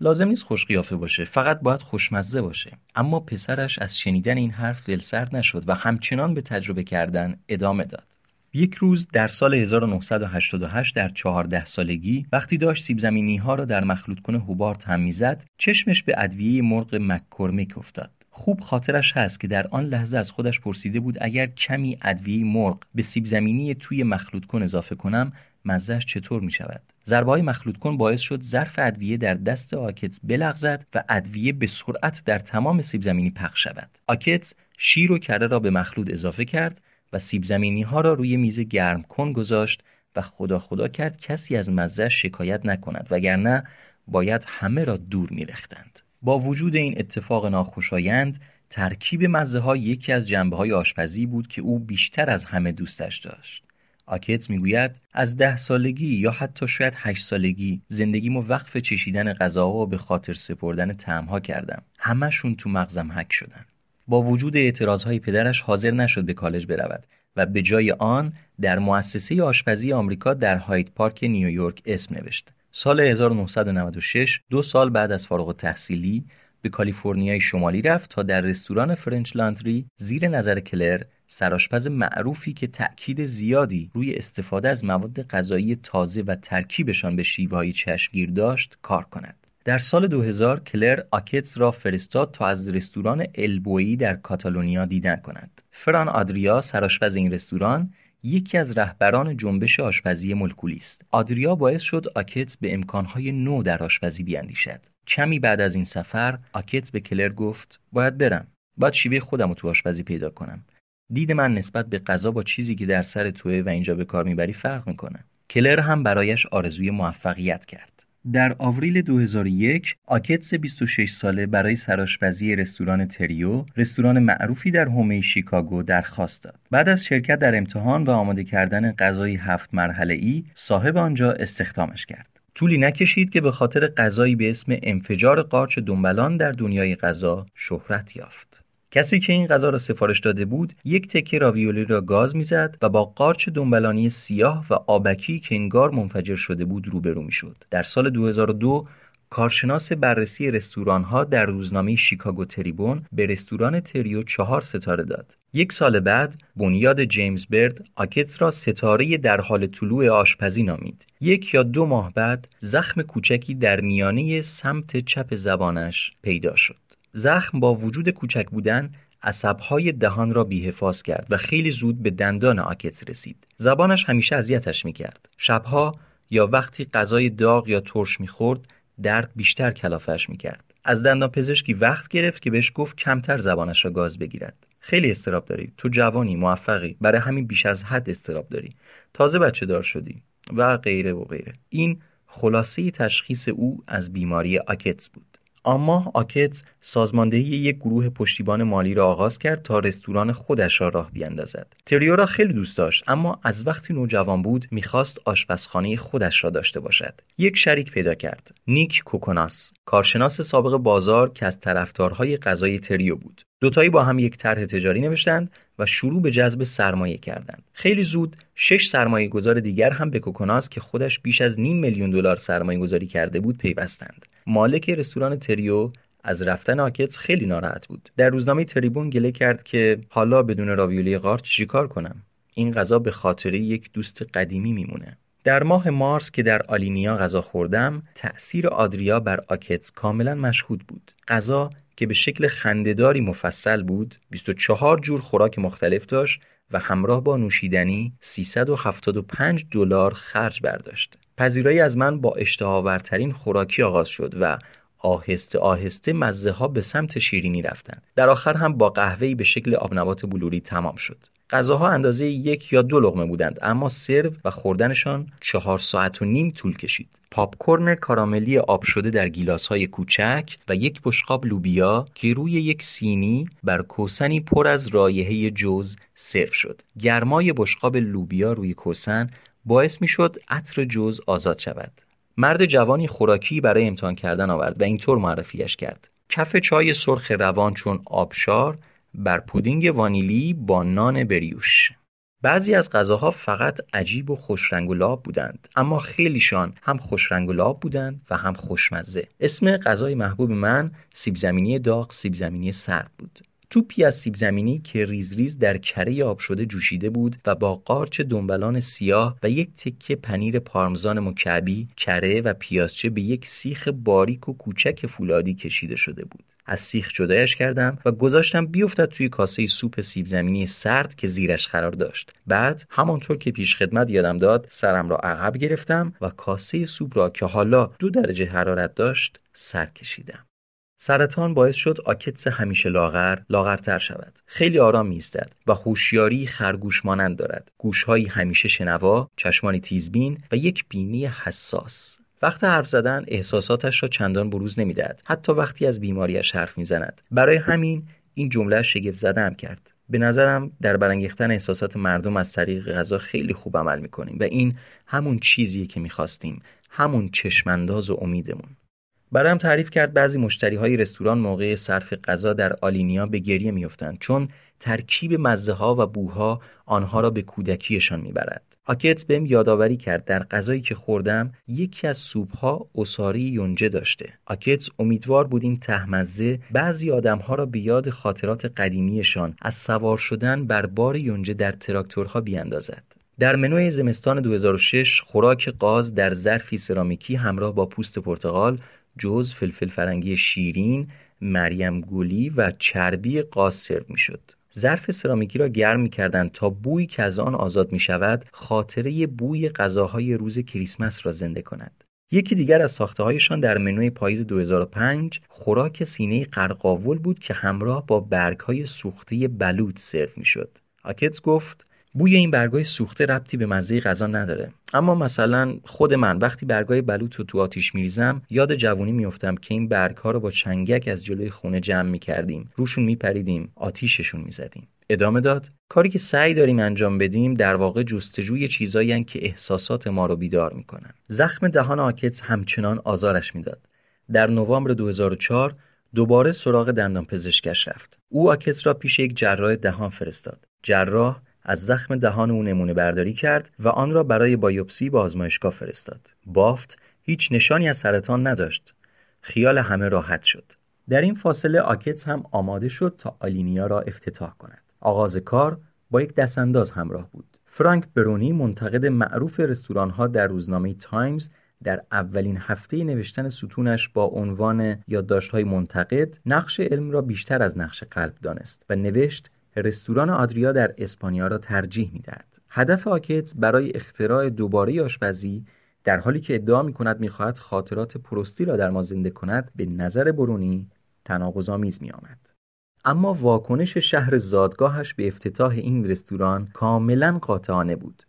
لازم نیست خوش قیافه باشه فقط باید خوشمزه باشه. اما پسرش از شنیدن این حرف دلسرد نشد و همچنان به تجربه کردن ادامه داد. یک روز در سال 1988 در 14 سالگی وقتی داشت سیب زمینی ها را در مخلوط کنه هوبارت هم می‌زد چشمش به ادویه مرغ مککرمیک افتاد. خوب خاطرش هست که در آن لحظه از خودش پرسیده بود اگر کمی ادویه مرغ به سیب زمینی توی مخلوط کن اضافه کنم مزهش چطور می شود ضربه مخلوط کن باعث شد ظرف ادویه در دست آکتس بلغزد و ادویه به سرعت در تمام سیب زمینی پخش شود. آکتس شیر و کره را به مخلوط اضافه کرد و سیب زمینی ها را روی میز گرم کن گذاشت و خدا خدا کرد کسی از مزه شکایت نکند وگرنه باید همه را دور میرختند با وجود این اتفاق ناخوشایند ترکیب مزه ها یکی از جنبه های آشپزی بود که او بیشتر از همه دوستش داشت. آکتس می‌گوید از ده سالگی یا حتی شاید هشت سالگی زندگیمو وقف چشیدن غذاها و به خاطر سپردن طعمها کردم. همشون تو مغزم حک شدن. با وجود اعتراضهای پدرش حاضر نشد به کالج برود و به جای آن در مؤسسه آشپزی آمریکا در هاید پارک نیویورک اسم نوشت. سال 1996 دو سال بعد از فارغ تحصیلی به کالیفرنیای شمالی رفت تا در رستوران فرنچ لاندری زیر نظر کلر سراشپز معروفی که تأکید زیادی روی استفاده از مواد غذایی تازه و ترکیبشان به شیوه‌های چشمگیر داشت کار کند. در سال 2000 کلر آکتس را فرستاد تا از رستوران البویی در کاتالونیا دیدن کند. فران آدریا سراشپز این رستوران یکی از رهبران جنبش آشپزی ملکولی است. آدریا باعث شد آکتس به امکانهای نو در آشپزی بیاندیشد. کمی بعد از این سفر آکتس به کلر گفت باید برم. باید شیوه خودم رو تو آشپزی پیدا کنم. دید من نسبت به غذا با چیزی که در سر توه و اینجا به کار می‌بری فرق می‌کنه. کلر هم برایش آرزوی موفقیت کرد. در آوریل 2001 آکتس 26 ساله برای سراشپزی رستوران تریو رستوران معروفی در هومه شیکاگو درخواست داد بعد از شرکت در امتحان و آماده کردن غذای هفت مرحله ای صاحب آنجا استخدامش کرد طولی نکشید که به خاطر غذایی به اسم انفجار قارچ دنبلان در دنیای غذا شهرت یافت کسی که این غذا را سفارش داده بود یک تکه راویولی را گاز می‌زد و با قارچ دنبلانی سیاه و آبکی که انگار منفجر شده بود روبرو می‌شد در سال 2002 کارشناس بررسی رستوران ها در روزنامه شیکاگو تریبون به رستوران تریو چهار ستاره داد. یک سال بعد بنیاد جیمز برد آکتس را ستاره در حال طلوع آشپزی نامید. یک یا دو ماه بعد زخم کوچکی در میانه سمت چپ زبانش پیدا شد. زخم با وجود کوچک بودن عصبهای دهان را بیحفاظ کرد و خیلی زود به دندان آکتس رسید. زبانش همیشه اذیتش می‌کرد. شبها یا وقتی غذای داغ یا ترش می‌خورد درد بیشتر کلافش می‌کرد. از دندان پزشکی وقت گرفت که بهش گفت کمتر زبانش را گاز بگیرد. خیلی استراب داری. تو جوانی موفقی. برای همین بیش از حد استراب داری. تازه بچه دار شدی و غیره و غیره. این خلاصه تشخیص او از بیماری آکتس بود. اما آکتس سازماندهی یک گروه پشتیبان مالی را آغاز کرد تا رستوران خودش را راه بیاندازد تریو را خیلی دوست داشت اما از وقتی نوجوان بود می‌خواست آشپزخانه خودش را داشته باشد یک شریک پیدا کرد نیک کوکوناس کارشناس سابق بازار که از طرفدارهای غذای تریو بود دوتایی با هم یک طرح تجاری نوشتند و شروع به جذب سرمایه کردند. خیلی زود شش سرمایه گذار دیگر هم به کوکوناس که خودش بیش از نیم میلیون دلار سرمایه گذاری کرده بود پیوستند. مالک رستوران تریو از رفتن آکتس خیلی ناراحت بود. در روزنامه تریبون گله کرد که حالا بدون راویولی قارچ چیکار کنم؟ این غذا به خاطره یک دوست قدیمی میمونه. در ماه مارس که در آلینیا غذا خوردم تأثیر آدریا بر آکتس کاملا مشهود بود غذا که به شکل خندهداری مفصل بود 24 جور خوراک مختلف داشت و همراه با نوشیدنی 375 دلار خرج برداشت. پذیرایی از من با اشتهاورترین خوراکی آغاز شد و آهسته آهسته مزه ها به سمت شیرینی رفتند. در آخر هم با قهوه‌ای به شکل آبنبات بلوری تمام شد. غذاها اندازه یک یا دو لغمه بودند اما سرو و خوردنشان چهار ساعت و نیم طول کشید. پاپکورن کاراملی آب شده در گیلاس های کوچک و یک بشقاب لوبیا که روی یک سینی بر کوسنی پر از رایحه جوز سرو شد. گرمای بشقاب لوبیا روی کوسن باعث می شد عطر جوز آزاد شود. مرد جوانی خوراکی برای امتحان کردن آورد و اینطور معرفیش کرد. کف چای سرخ روان چون آبشار بر پودینگ وانیلی با نان بریوش بعضی از غذاها فقط عجیب و خوش رنگ و لعاب بودند اما خیلیشان هم خوش رنگ و لعاب بودند و هم خوشمزه اسم غذای محبوب من سیب زمینی داغ سیب زمینی سرد بود توپی از سیب زمینی که ریز ریز در کره آب شده جوشیده بود و با قارچ دنبلان سیاه و یک تکه پنیر پارمزان مکعبی کره و پیازچه به یک سیخ باریک و کوچک فولادی کشیده شده بود. از سیخ جدایش کردم و گذاشتم بیفتد توی کاسه سوپ سیب زمینی سرد که زیرش قرار داشت. بعد همانطور که پیش خدمت یادم داد سرم را عقب گرفتم و کاسه سوپ را که حالا دو درجه حرارت داشت سر کشیدم. سرطان باعث شد آکتس همیشه لاغر لاغرتر شود. خیلی آرام میستد و هوشیاری خرگوش مانند دارد. گوشهایی همیشه شنوا چشمانی تیزبین و یک بینی حساس. وقت حرف زدن احساساتش را چندان بروز نمی‌دهد. حتی وقتی از بیماریش حرف می‌زند. برای همین این جمله شگفت زده کرد. به نظرم در برانگیختن احساسات مردم از طریق غذا خیلی خوب عمل می‌کنیم و این همون چیزیه که می‌خواستیم. همون چشمانداز و امیدمون. برایم تعریف کرد بعضی مشتری های رستوران موقع صرف غذا در آلینیا به گریه میافتند چون ترکیب مزه ها و بوها آنها را به کودکیشان می‌برد. آکت بهم یادآوری کرد در غذایی که خوردم یکی از سوپ ها اساری یونجه داشته. آکت امیدوار بود این تهمزه بعضی آدمها را به یاد خاطرات قدیمیشان از سوار شدن بر بار یونجه در تراکتورها بیاندازد. در منوی زمستان 2006 خوراک قاز در ظرفی سرامیکی همراه با پوست پرتغال جز فلفل فرنگی شیرین، مریم گلی و چربی قاز سرو می‌شد. ظرف سرامیکی را گرم می‌کردند تا بویی که از آن آزاد می شود خاطره بوی غذاهای روز کریسمس را زنده کند. یکی دیگر از ساخته در منوی پاییز 2005 خوراک سینه قرقاول بود که همراه با برگ های سوخته بلوط سرو می‌شد. آکتس گفت بوی این برگای سوخته ربطی به مزه غذا نداره. اما مثلا خود من وقتی برگای بلوط رو تو آتیش میریزم یاد جوونی میفتم که این برگ ها رو با چنگک از جلوی خونه جمع می‌کردیم. روشون میپریدیم آتیششون می‌زدیم. ادامه داد کاری که سعی داریم انجام بدیم در واقع جستجوی چیزایی که احساسات ما رو بیدار می‌کنن. زخم دهان آکتس همچنان آزارش می‌داد. در نوامبر 2004 دوباره سراغ دندان پزشکش رفت. او آکتس را پیش یک جراح دهان فرستاد. جراح از زخم دهان او نمونه برداری کرد و آن را برای بایوپسی به آزمایشگاه فرستاد. بافت هیچ نشانی از سرطان نداشت. خیال همه راحت شد. در این فاصله آکتس هم آماده شد تا آلینیا را افتتاح کند. آغاز کار با یک دستانداز همراه بود. فرانک برونی منتقد معروف رستوران ها در روزنامه تایمز در اولین هفته نوشتن ستونش با عنوان یادداشت‌های منتقد نقش علم را بیشتر از نقش قلب دانست و نوشت رستوران آدریا در اسپانیا را ترجیح می‌دهد هدف آکتس برای اختراع دوباره آشپزی در حالی که ادعا می کند می‌خواهد خاطرات پروستی را در ما زنده کند به نظر برونی تناقض‌آمیز می آمد. اما واکنش شهر زادگاهش به افتتاح این رستوران کاملا قاطعانه بود.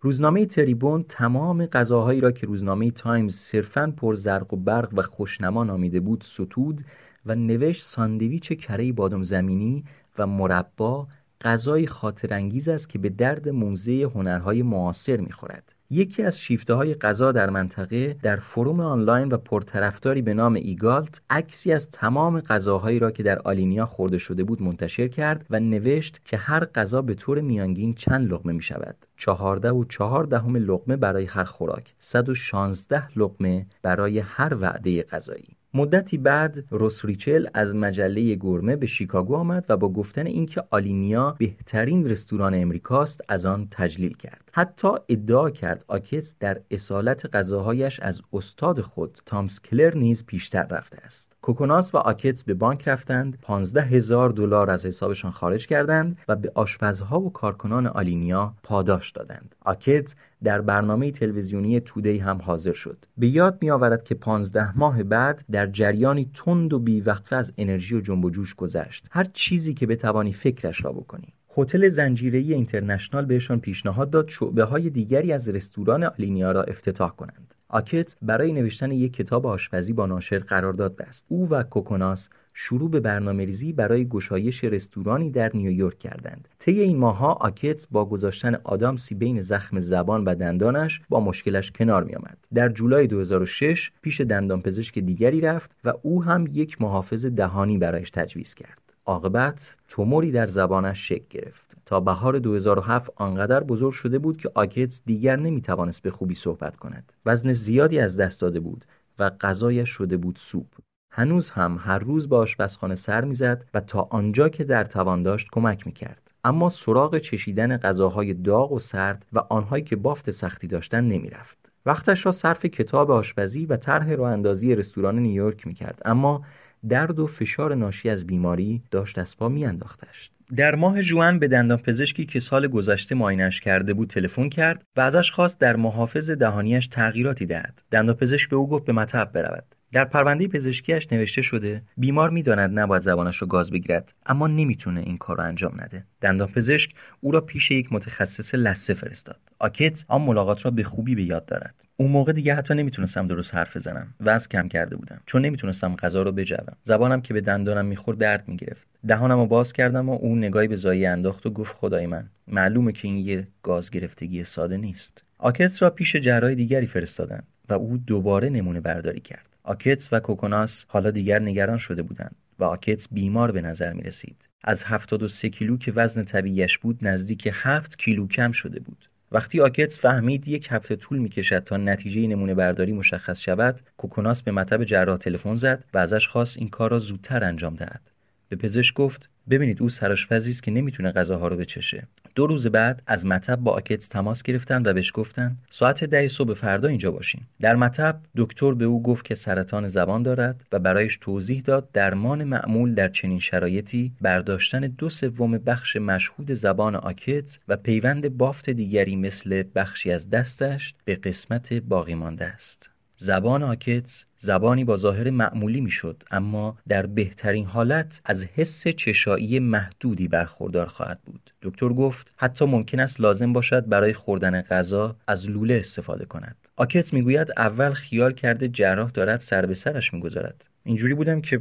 روزنامه تریبون تمام غذاهایی را که روزنامه تایمز صرفاً پر زرق و برق و خوشنما نامیده بود ستود و نوشت ساندویچ کره بادم زمینی و مربا غذای خاطرانگیز است که به درد موزه هنرهای معاصر می‌خورد. یکی از شیفته های غذا در منطقه در فروم آنلاین و پرطرفداری به نام ایگالت عکسی از تمام غذاهایی را که در آلینیا خورده شده بود منتشر کرد و نوشت که هر غذا به طور میانگین چند لقمه می شود چهارده و چهار دهم لقمه برای هر خوراک. 116 لقمه برای هر وعده غذایی. مدتی بعد روس ریچل از مجله گرمه به شیکاگو آمد و با گفتن اینکه آلینیا بهترین رستوران امریکاست از آن تجلیل کرد. حتی ادعا کرد آکتس در اصالت غذاهایش از استاد خود تامس کلر نیز پیشتر رفته است. کوکوناس و آکتس به بانک رفتند 15 هزار دلار از حسابشان خارج کردند و به آشپزها و کارکنان آلینیا پاداش دادند. آکتس در برنامه تلویزیونی تودی هم حاضر شد. به یاد می آورد که 15 ماه بعد در جریانی تند و بیوقفه از انرژی و جنب و جوش گذشت. هر چیزی که بتوانی فکرش را بکنی. هتل زنجیره‌ای اینترنشنال بهشان پیشنهاد داد شعبه های دیگری از رستوران آلینیا را افتتاح کنند. آکتس برای نوشتن یک کتاب آشپزی با ناشر قرارداد بست او و کوکوناس شروع به برنامه ریزی برای گشایش رستورانی در نیویورک کردند. طی این ماهها آکت با گذاشتن آدامسی بین زخم زبان و دندانش با مشکلش کنار می آمد. در جولای 2006 پیش دندانپزشک دیگری رفت و او هم یک محافظ دهانی برایش تجویز کرد. عاقبت توموری در زبانش شکل گرفت. تا بهار 2007 آنقدر بزرگ شده بود که آکتس دیگر نمی‌توانست به خوبی صحبت کند. وزن زیادی از دست داده بود و غذایش شده بود سوپ. هنوز هم هر روز به آشپزخانه سر می‌زد و تا آنجا که در توان داشت کمک می‌کرد. اما سراغ چشیدن غذاهای داغ و سرد و آنهایی که بافت سختی داشتن نمی‌رفت. وقتش را صرف کتاب آشپزی و طرح اندازی رستوران نیویورک می‌کرد. اما درد و فشار ناشی از بیماری داشت از پا میانداختش. در ماه جوان به دندان پزشکی که سال گذشته ماینش کرده بود تلفن کرد و ازش خواست در محافظ دهانیش تغییراتی دهد. دندان پزشک به او گفت به مطب برود. در پرونده پزشکیش نوشته شده بیمار می‌داند نباید زبانش را گاز بگیرد اما نمی‌تونه این کار را انجام نده. دندان پزشک او را پیش یک متخصص لثه فرستاد. آکت آن ملاقات را به خوبی به یاد دارد. اون موقع دیگه حتی نمی‌تونستم درست حرف بزنم وزن کم کرده بودم چون نمی‌تونستم غذا رو بجوم. زبانم که به دندانم می‌خورد درد می‌گرفت. دهانم رو باز کردم و اون نگاهی به زایی انداخت و گفت خدای من معلومه که این یه گاز گرفتگی ساده نیست آکتس را پیش جراح دیگری فرستادن و او دوباره نمونه برداری کرد آکتس و کوکوناس حالا دیگر نگران شده بودند و آکتس بیمار به نظر می رسید. از 73 کیلو که وزن طبیعیش بود نزدیک 7 کیلو کم شده بود. وقتی آکتس فهمید یک هفته طول می کشد تا نتیجه نمونه برداری مشخص شود، کوکوناس به مطب جراح تلفن زد و ازش خواست این کار را زودتر انجام دهد. به پزشک گفت ببینید او سرآشپزی است که نمی‌تونه غذاها رو بچشه. دو روز بعد از مطب با آکتس تماس گرفتن و بهش گفتن ساعت ده صبح فردا اینجا باشین. در مطب دکتر به او گفت که سرطان زبان دارد و برایش توضیح داد درمان معمول در چنین شرایطی برداشتن دو سوم بخش مشهود زبان آکتس و پیوند بافت دیگری مثل بخشی از دستش به قسمت باقی مانده است. زبان آکتس زبانی با ظاهر معمولی می‌شد اما در بهترین حالت از حس چشایی محدودی برخوردار خواهد بود. دکتر گفت حتی ممکن است لازم باشد برای خوردن غذا از لوله استفاده کند. آکت می‌گوید اول خیال کرده جراح دارد سر به سرش می‌گذارد. اینجوری بودم که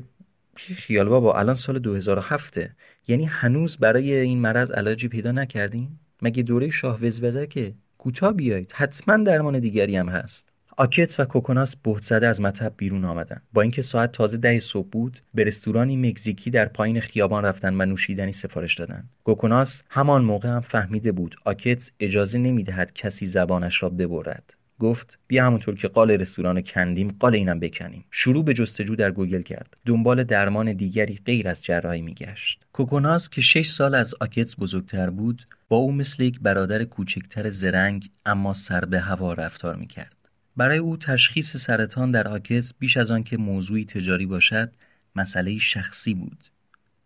خیال بابا الان سال 2007 یعنی هنوز برای این مرض علاجی پیدا نکردیم مگه دوره شاه وزوزکه کوتاه بیایید حتما درمان دیگری هم هست. آکتس و کوکوناس بهت زده از مطب بیرون آمدن. با اینکه ساعت تازه ده صبح بود به رستورانی مکزیکی در پایین خیابان رفتن و نوشیدنی سفارش دادن. کوکوناس همان موقع هم فهمیده بود آکتس اجازه نمی‌دهد کسی زبانش را ببرد. گفت بیا همونطور که قال رستوران کندیم قال اینم بکنیم. شروع به جستجو در گوگل کرد. دنبال درمان دیگری غیر از جراحی میگشت. کوکوناس که شش سال از آکتس بزرگتر بود با او مثل یک برادر کوچکتر زرنگ اما سر به هوا رفتار می‌کرد. برای او تشخیص سرطان در آکس بیش از آنکه موضوعی تجاری باشد مسئله شخصی بود.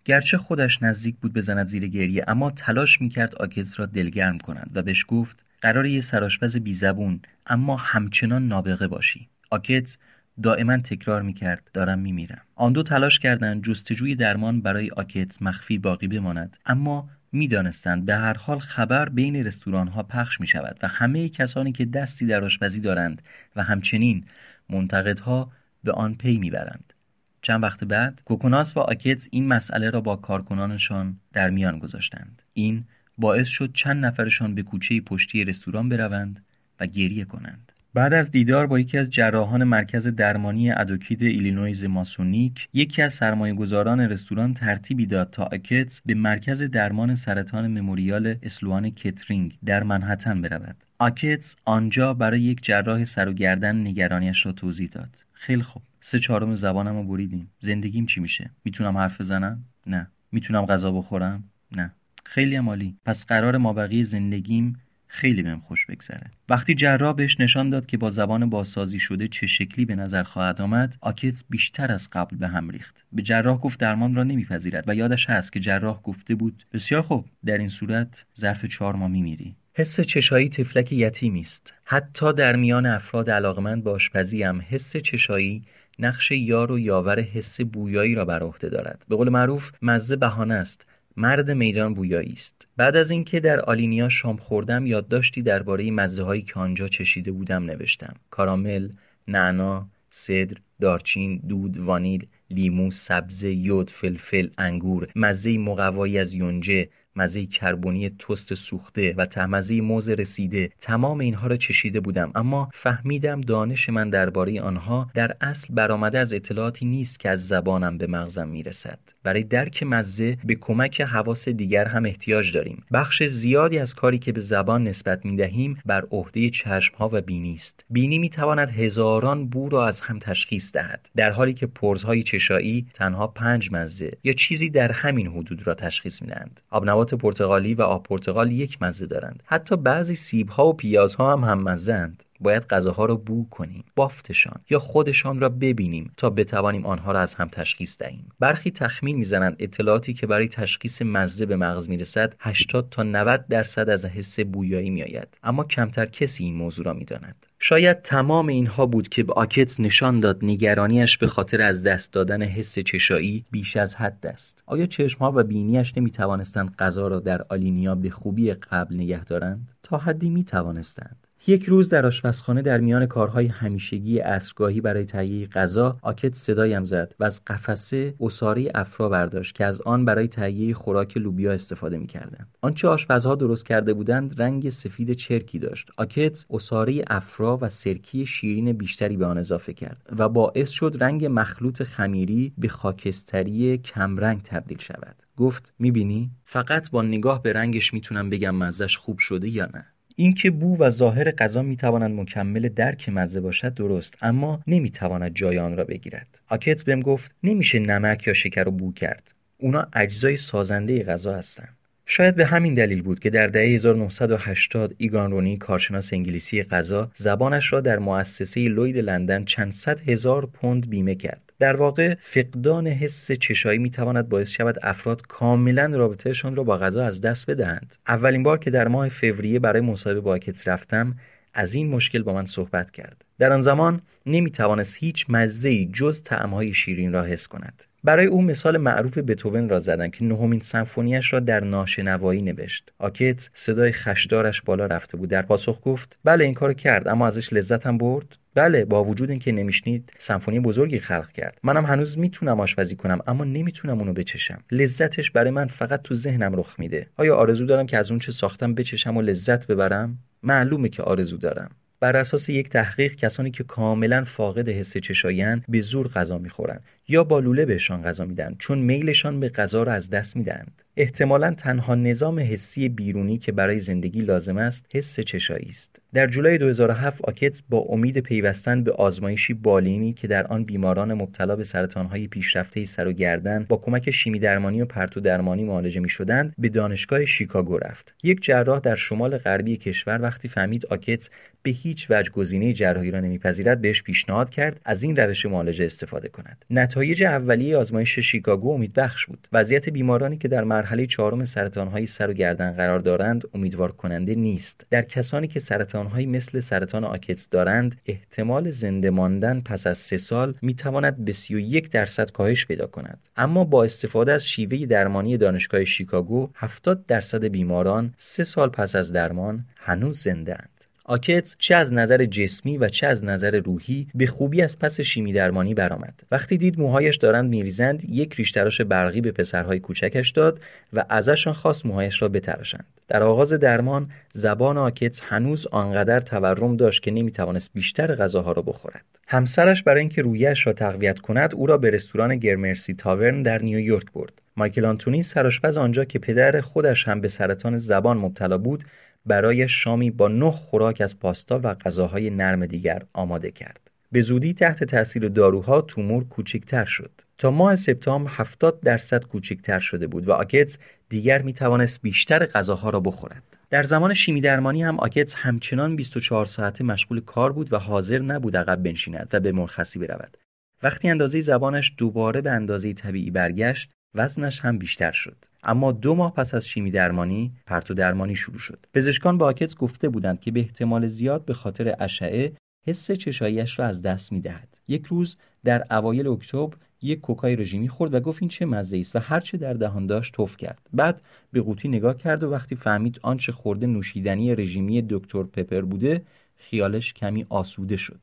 گرچه خودش نزدیک بود بزند زیر گریه اما تلاش می‌کرد آکس را دلگرم کند و بهش گفت قرار یه سراشپز بیزبون اما همچنان نابغه باشی. آکتس دائما تکرار می‌کرد دارم میمیرم. آن دو تلاش کردند جستجوی درمان برای آکتس مخفی باقی بماند اما می‌دانستند به هر حال خبر بین رستوران ها پخش می شود و همه کسانی که دستی در آشپزی دارند و همچنین منتقدها به آن پی می‌برند. چند وقت بعد کوکوناس و آکتس این مسئله را با کارکنانشان در میان گذاشتند. این باعث شد چند نفرشان به کوچه پشتی رستوران بروند و گریه کنند. بعد از دیدار با یکی از جراحان مرکز درمانی ادوکید ایلینویز ماسونیک یکی از گذاران رستوران ترتیبی داد تا آکتس به مرکز درمان سرطان مموریال اسلوان کترینگ در منهتن برود. آکتس آنجا برای یک جراح سر و گردن نگرانیش را توضیح داد. خیلی خوب. سه چهارم زبانم رو بریدیم. زندگیم چی میشه؟ می‌تونم حرف بزنم؟ نه. می‌تونم غذا بخورم؟ نه. خیلی عالی. پس قرار مابقی زندگیم خیلی بهم خوش بگذره. وقتی جراح بهش نشان داد که با زبان بازسازی شده چه شکلی به نظر خواهد آمد آکت بیشتر از قبل به هم ریخت. به جراح گفت درمان را نمیپذیرد و یادش هست که جراح گفته بود بسیار خوب در این صورت ظرف چهار ماه میمیری. حس چشایی تفلک یتیمی است. حتی در میان افراد علاقمند به آشپزی هم حس چشایی نقش یار و یاور حس بویایی را بر عهده دارد. به قول معروف مزه بهانه است. مرد میدان بویایی است. بعد از اینکه در آلینیا شام خوردم یادداشتی درباره مزه هایی که آنجا چشیده بودم نوشتم. کارامل نعنا صدر دارچین دود وانیل لیمو سبزه یود فلفل انگور مزه مقوایی از یونجه مزه کربونی تست سوخته و تهمزه موز رسیده. تمام اینها را چشیده بودم. اما فهمیدم دانش من درباره آنها در اصل برآمده از اطلاعاتی نیست که از زبانم به مغزم می‌رسد. برای درک مزه به کمک حواس دیگر هم احتیاج داریم. بخش زیادی از کاری که به زبان نسبت می دهیم بر عهده چشم ها و بینی است. بینی می تواند هزاران بو را از هم تشخیص دهد در حالی که پرزهای چشایی تنها پنج مزه یا چیزی در همین حدود را تشخیص می دهند آبنبات پرتغالی و آب پرتغال یک مزه دارند. حتی بعضی سیب ها و پیازها هم هم مزه باید غذاها را بو کنیم بافتشان یا خودشان را ببینیم تا بتوانیم آنها را از هم تشخیص دهیم. برخی تخمین می‌زنند اطلاعاتی که برای تشخیص مزه به مغز می‌رسد 80 تا 90 درصد از حس بویایی میآید. اما کمتر کسی این موضوع را می‌داند. شاید تمام اینها بود که به آکتس نشان داد نگرانیش به خاطر از دست دادن حس چشایی بیش از حد است. آیا چشمها و بینیش نمی توانستند غذا را در آلینیا به خوبی قبل نگه دارند؟ تا حدی می توانستند یک روز در آشپزخانه در میان کارهای همیشگی عصرگاهی برای تهیه غذا آکت صدایم زد و از قفسه اساره افرا برداشت که از آن برای تهیه خوراک لوبیا استفاده می‌کردند. آنچه آشپزها درست کرده بودند رنگ سفید چرکی داشت. آکت اساره افرا و سرکی شیرین بیشتری به آن اضافه کرد و باعث شد رنگ مخلوط خمیری به خاکستری کمرنگ تبدیل شود. گفت می‌بینی؟ فقط با نگاه به رنگش می‌تونم بگم مزش خوب شده یا نه. اینکه بو و ظاهر غذا می‌توانند مکمل درک مزه باشد درست اما نمی‌تواند جای آن را بگیرد. آکت بهم گفت نمیشه نمک یا شکر رو بو کرد. اونا اجزای سازنده غذا هستند شاید به همین دلیل بود که در دهه 1980 ایگان رونی کارشناس انگلیسی غذا زبانش را در مؤسسه لوید لندن چند صد هزار پوند بیمه کرد. در واقع فقدان حس چشایی می تواند باعث شود افراد کاملا رابطهشان را با غذا از دست بدهند. اولین بار که در ماه فوریه برای مصاحبه با کت رفتم از این مشکل با من صحبت کرد. در آن زمان نمی توانست هیچ مزه جز طعمهای شیرین را حس کند. برای او مثال معروف بتوون را زدم که نهمین سمفونیش را در ناشنوایی نوشت. آکت صدای خشدارش بالا رفته بود. در پاسخ گفت بله این کار کرد اما ازش لذتم برد؟ بله با وجود اینکه نمیشنید سمفونی بزرگی خلق کرد. منم هنوز می‌تونم آشپزی کنم اما نمی‌تونم اونو بچشم. لذتش برای من فقط تو ذهنم رخ میده. آیا آرزو دارم که از اون چه ساختم بچشم و لذت ببرم؟ معلومه که آرزو دارم. بر اساس یک تحقیق کسانی که کاملا فاقد حس چشایند به زور غذا می‌خورند یا با لوله بهشان غذا میدن چون میلشان به غذا را از دست می‌دهند. احتمالا تنها نظام حسی بیرونی که برای زندگی لازم است حس چشایی است. در جولای 2007 آکتس با امید پیوستن به آزمایشی بالینی که در آن بیماران مبتلا به سرطانهای پیشرفته سر و گردن با کمک شیمی درمانی و پرتو درمانی معالجه می شدند به دانشگاه شیکاگو رفت. یک جراح در شمال غربی کشور وقتی فهمید آکتس به هیچ وجه گزینه جراحی را نمیپذیرد بهش پیشنهاد کرد از این روش معالجه استفاده کند. نتایج اولیه آزمایش شیکاگو امیدبخش بود. وضعیت بیمارانی که در مرحله چهارم سرطانهای سر و گردن قرار دارند امیدوار کننده نیست. در کسانی که سرطانهایی مثل سرطان آکتس دارند احتمال زنده ماندن پس از سه سال می‌تواند به 31 درصد کاهش پیدا کند. اما با استفاده از شیوه درمانی دانشگاه شیکاگو 70 درصد بیماران سه سال پس از درمان هنوز زنده اند. آکتس چه از نظر جسمی و چه از نظر روحی به خوبی از پس شیمی درمانی برآمد. وقتی دید موهایش دارند میریزند یک ریشتراش برقی به پسرهای کوچکش داد و ازشان خواست موهایش را بتراشند. در آغاز درمان زبان آکتس هنوز آنقدر تورم داشت که نمی‌توانست بیشتر غذاها را بخورد. همسرش برای اینکه رویش را تقویت کند او را به رستوران گرمرسی تاورن در نیویورک برد. مایکل آنتونی سرآشپز آنجا که پدر خودش هم به سرطان زبان مبتلا بود برای شامی با نه خوراک از پاستا و غذاهای نرم دیگر آماده کرد. به زودی تحت تاثیر داروها تومور کوچکتر شد. تا ماه سپتامبر 70 درصد کوچکتر شده بود و آکتس دیگر می توانست بیشتر غذاها را بخورد. در زمان شیمی درمانی هم آکتس همچنان 24 ساعته مشغول کار بود و حاضر نبود عقب بنشیند و به مرخصی برود. وقتی اندازه زبانش دوباره به اندازه طبیعی برگشت، وزنش هم بیشتر شد. اما دو ماه پس از شیمی درمانی پرتو درمانی شروع شد. پزشکان با آکت گفته بودند که به احتمال زیاد به خاطر اشعه حس چشاییش را از دست می‌دهد. یک روز در اوایل اکتبر یک کوکای رژیمی خورد و گفت این چه مزه است و هرچه در دهان داشت توف کرد. بعد به قوطی نگاه کرد و وقتی فهمید آنچه خورده نوشیدنی رژیمی دکتر پپر بوده خیالش کمی آسوده شد.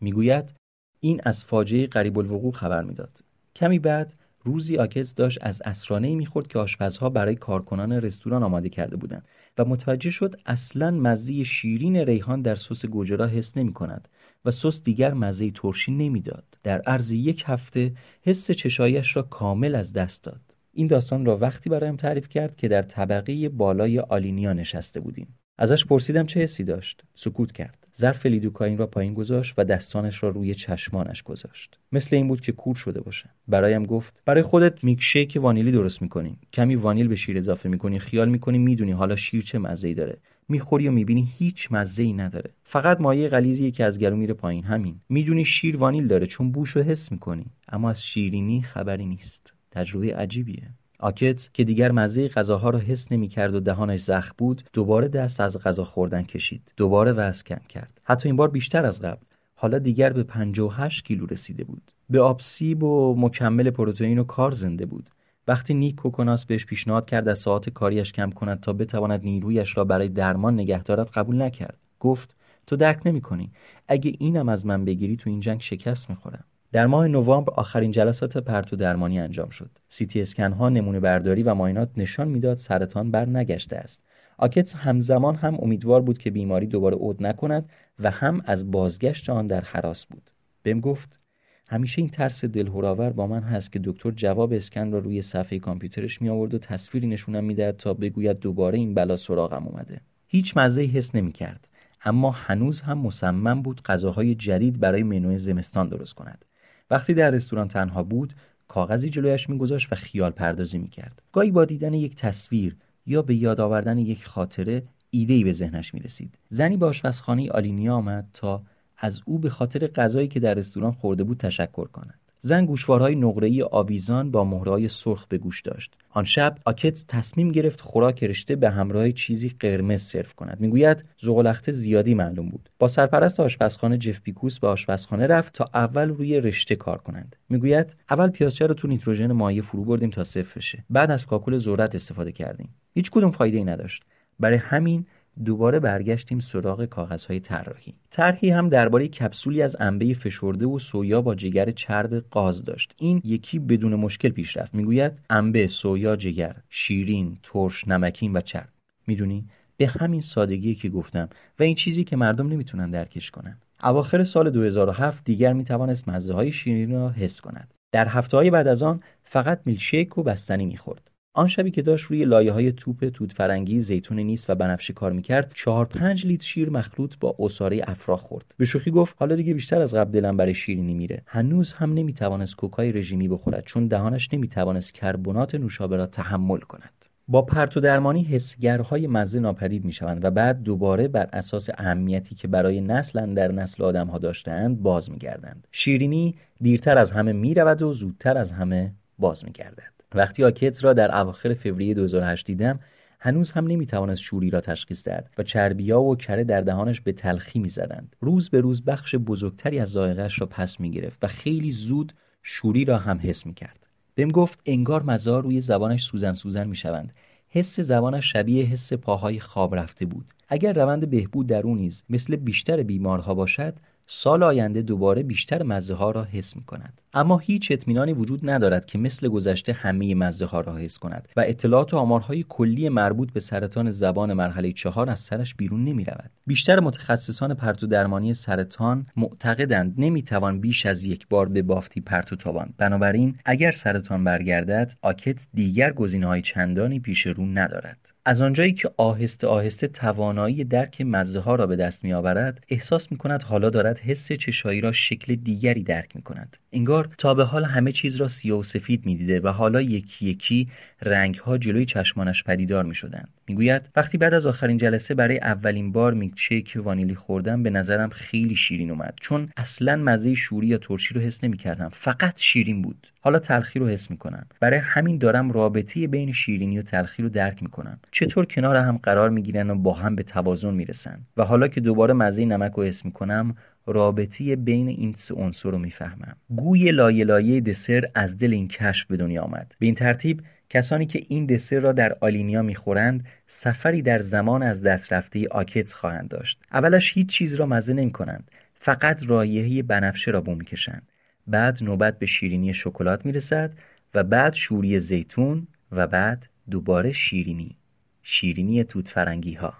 می‌گوید این از فاجعه قریب الوقوع خبر می‌داد. کمی بعد روزی آکز داشت از اسرانه می‌خورد که آشپزها برای کارکنان رستوران آماده کرده بودند و متوجه شد اصلا مزه شیرین ریحان در سس گوجه را حس نمی کند و سس دیگر مزه ترشی نمی‌داد. در عرض یک هفته حس چشاییش را کامل از دست داد. این داستان را وقتی برایم تعریف کرد که در طبقه بالای آلینیا نشسته بودیم. ازش پرسیدم چه حسی داشت. سکوت کرد. ظرف لیدوکاین را پایین گذاشت و دستانش را روی چشمانش گذاشت. مثل این بود که کور شده باشه. برایم گفت برای خودت میلک‌شیک وانیلی درست می‌کنی. کمی وانیل به شیر اضافه می‌کنی خیال می‌کنی می‌دونی حالا شیر چه مزه‌ای داره. می‌خوری و می‌بینی هیچ مزه ای نداره. فقط مایه غلیظی که از گلو میره پایین. همین. می‌دونی شیر وانیل داره. چون بوش رو حس می‌کنی. اما از شیرینی خبری نیست. تجربه عجیبیه. آکت که دیگر مزه غذاها را حس نمی‌کرد و دهانش زخم بود دوباره دست از غذا خوردن کشید. دوباره وزن کم کرد. حتی این بار بیشتر از قبل. حالا دیگر به 58 کیلو رسیده بود. به آبسیب و مکمل پروتئین و کار زنده بود. وقتی نیک کوکوناس بهش پیشنهاد کرد از ساعت کاریش کم کند تا بتواند نیرویش را برای درمان نگه دارد قبول نکرد. گفت تو درک نمی‌کنی. اگه اینم از من بگیری تو این جنگ شکست می‌خورم. در ماه نوامبر آخرین جلسات پرتو درمانی انجام شد. سیتی اسکن ها نمونه برداری و ماینات نشان می‌داد سرطان بر نگشته است. آکتس همزمان هم امیدوار بود که بیماری دوباره عود نکند و هم از بازگشت آن در حراس بود. بهم گفت همیشه این ترس دلهوراور با من هست که دکتر جواب اسکن را روی صفحه کامپیوترش می آورد و تصویری نشونم می‌داد تا بگوید دوباره این بلا سراغم اومده. هیچ مزه حس نمی کرد. اما هنوز هم مصمم بود غذاهای جدید برای منوی زمستان درست کند. وقتی در رستوران تنها بود کاغذی جلویش میگذاشت و خیال پردازی می‌کرد. گاهی با دیدن یک تصویر یا به یاد آوردن یک خاطره ایده‌ای به ذهنش می‌رسید. زنی به آشپزخانه آلینیا آمد تا از او به خاطر غذایی که در رستوران خورده بود تشکر کند. زن گوشوارهای نقره‌ای آویزان با مهرهای سرخ به گوش داشت. آن شب آکت تصمیم گرفت خوراک رشته به همراه چیزی قرمز سرو کند. می‌گوید زغالخته زیادی معلوم بود. با سرپرست آشپزخانه جف پیکوس به آشپزخانه رفت تا اول روی رشته کار کنند. می‌گوید اول پیازچه رو تو نیتروژن مایع فرو بردیم تا صفر بشه. بعد از کاکل ذرت استفاده کردیم. هیچ کدوم فایده ای نداشت. برای همین دوباره برگشتیم سراغ کاغذهای طراحی. طرحی هم درباره کپسولی از انبه فشرده و سویا با جگر چرب قاز داشت. این یکی بدون مشکل پیش رفت می‌گوید. انبه سویا جگر شیرین ترش نمکین و چرب. می‌دونی؟ به همین سادگی که گفتم و این چیزی که مردم نمی‌تونن درکش کنن. اواخر سال 2007 دیگر می‌توانست مزه های شیرین را حس کند. در هفته های بعد از آن فقط میلشیک و بستنی می‌خورد. آن شبی که داشت روی لایه های توپ توت فرنگی زیتون نیست و بنفشه کار می‌کرد چهار پنج لیتر شیر مخلوط با اساره افرا خورد. به شوخی گفت حالا دیگه بیشتر از قبل دلم برای شیرینی میره. هنوز هم نمی‌توانست کوکای رژیمی بخورد چون دهانش نمی‌توانست کربنات نوشابه را تحمل کند. با پرتو درمانی حسگرهای مزه ناپدید می‌شوند و بعد دوباره بر اساس اهمیتی که برای نسل در نسل آدمها داشتهاند باز میگردند. شیرینی دیرتر از همه می‌رود و زودتر از همه باز میگردد. وقتی آکتس را در اواخر فوریه 2008 دیدم هنوز هم نمی‌توانست شوری را تشخیص دهد و چربیا و کره در دهانش به تلخی می‌زدند. روز به روز بخش بزرگتری از ذائقهاش را پس می‌گرفت و خیلی زود شوری را هم حس می‌کرد. بهم گفت انگار مزار روی زبانش سوزن سوزن می‌شوند. حس زبانش شبیه حس پاهای خواب رفته بود. اگر روند بهبود در او نیز مثل بیشتر بیمارها باشد سال آینده دوباره بیشتر مزه ها را حس می کند اما هیچ اطمینانی وجود ندارد که مثل گذشته همه مزه ها را حس کند و اطلاعات و آمارهای کلی مربوط به سرطان زبان مرحله چهار از سرش بیرون نمی رود. بیشتر متخصصان پرتو درمانی سرطان معتقدند نمی‌توان بیش از یک بار به بافتی پرتو تاباند بنابراین اگر سرطان برگردد آکت دیگر گزینه‌های چندانی پیش رو ندارد. از آنجایی که آهسته آهسته توانایی درک مزه ها را به دست می آورد احساس می کند حالا دارد حس چشایی را شکل دیگری درک می کند انگار تا به حال همه چیز را سیاه و سفید می دیده و حالا یکی یکی رنگ ها جلوی چشمانش پدیدار می شدند می‌گوید وقتی بعد از آخرین جلسه برای اولین بار میلکشیک وانیلی خوردم به نظرم خیلی شیرین اومد. چون اصلا مزه شوری یا ترشی رو حس نمی کردم فقط شیرین بود. حالا تلخی رو حس می‌کنم. برای همین دارم رابطه بین شیرینی و تلخی رو درک می‌کنم. چطور کنار هم قرار می‌گیرن و با هم به توازن می‌رسن؟ و حالا که دوباره مزه نمک رو حس می‌کنم رابطه بین این سه عنصر رو می‌فهمم. گوی لایه لایه دسر از دل این کشف به دنیا آمد. به این ترتیب کسانی که این دسر را در آلینیا می‌خورند سفری در زمان از دست رفته آکتس خواهند داشت. اولش هیچ چیز را مزه نمی کنند فقط رایحه بنفشه را بو می‌کشند. بعد نوبت به شیرینی شکلات می‌رسد و بعد شوری زیتون و بعد دوباره شیرینی. شیرینی توت فرنگی ها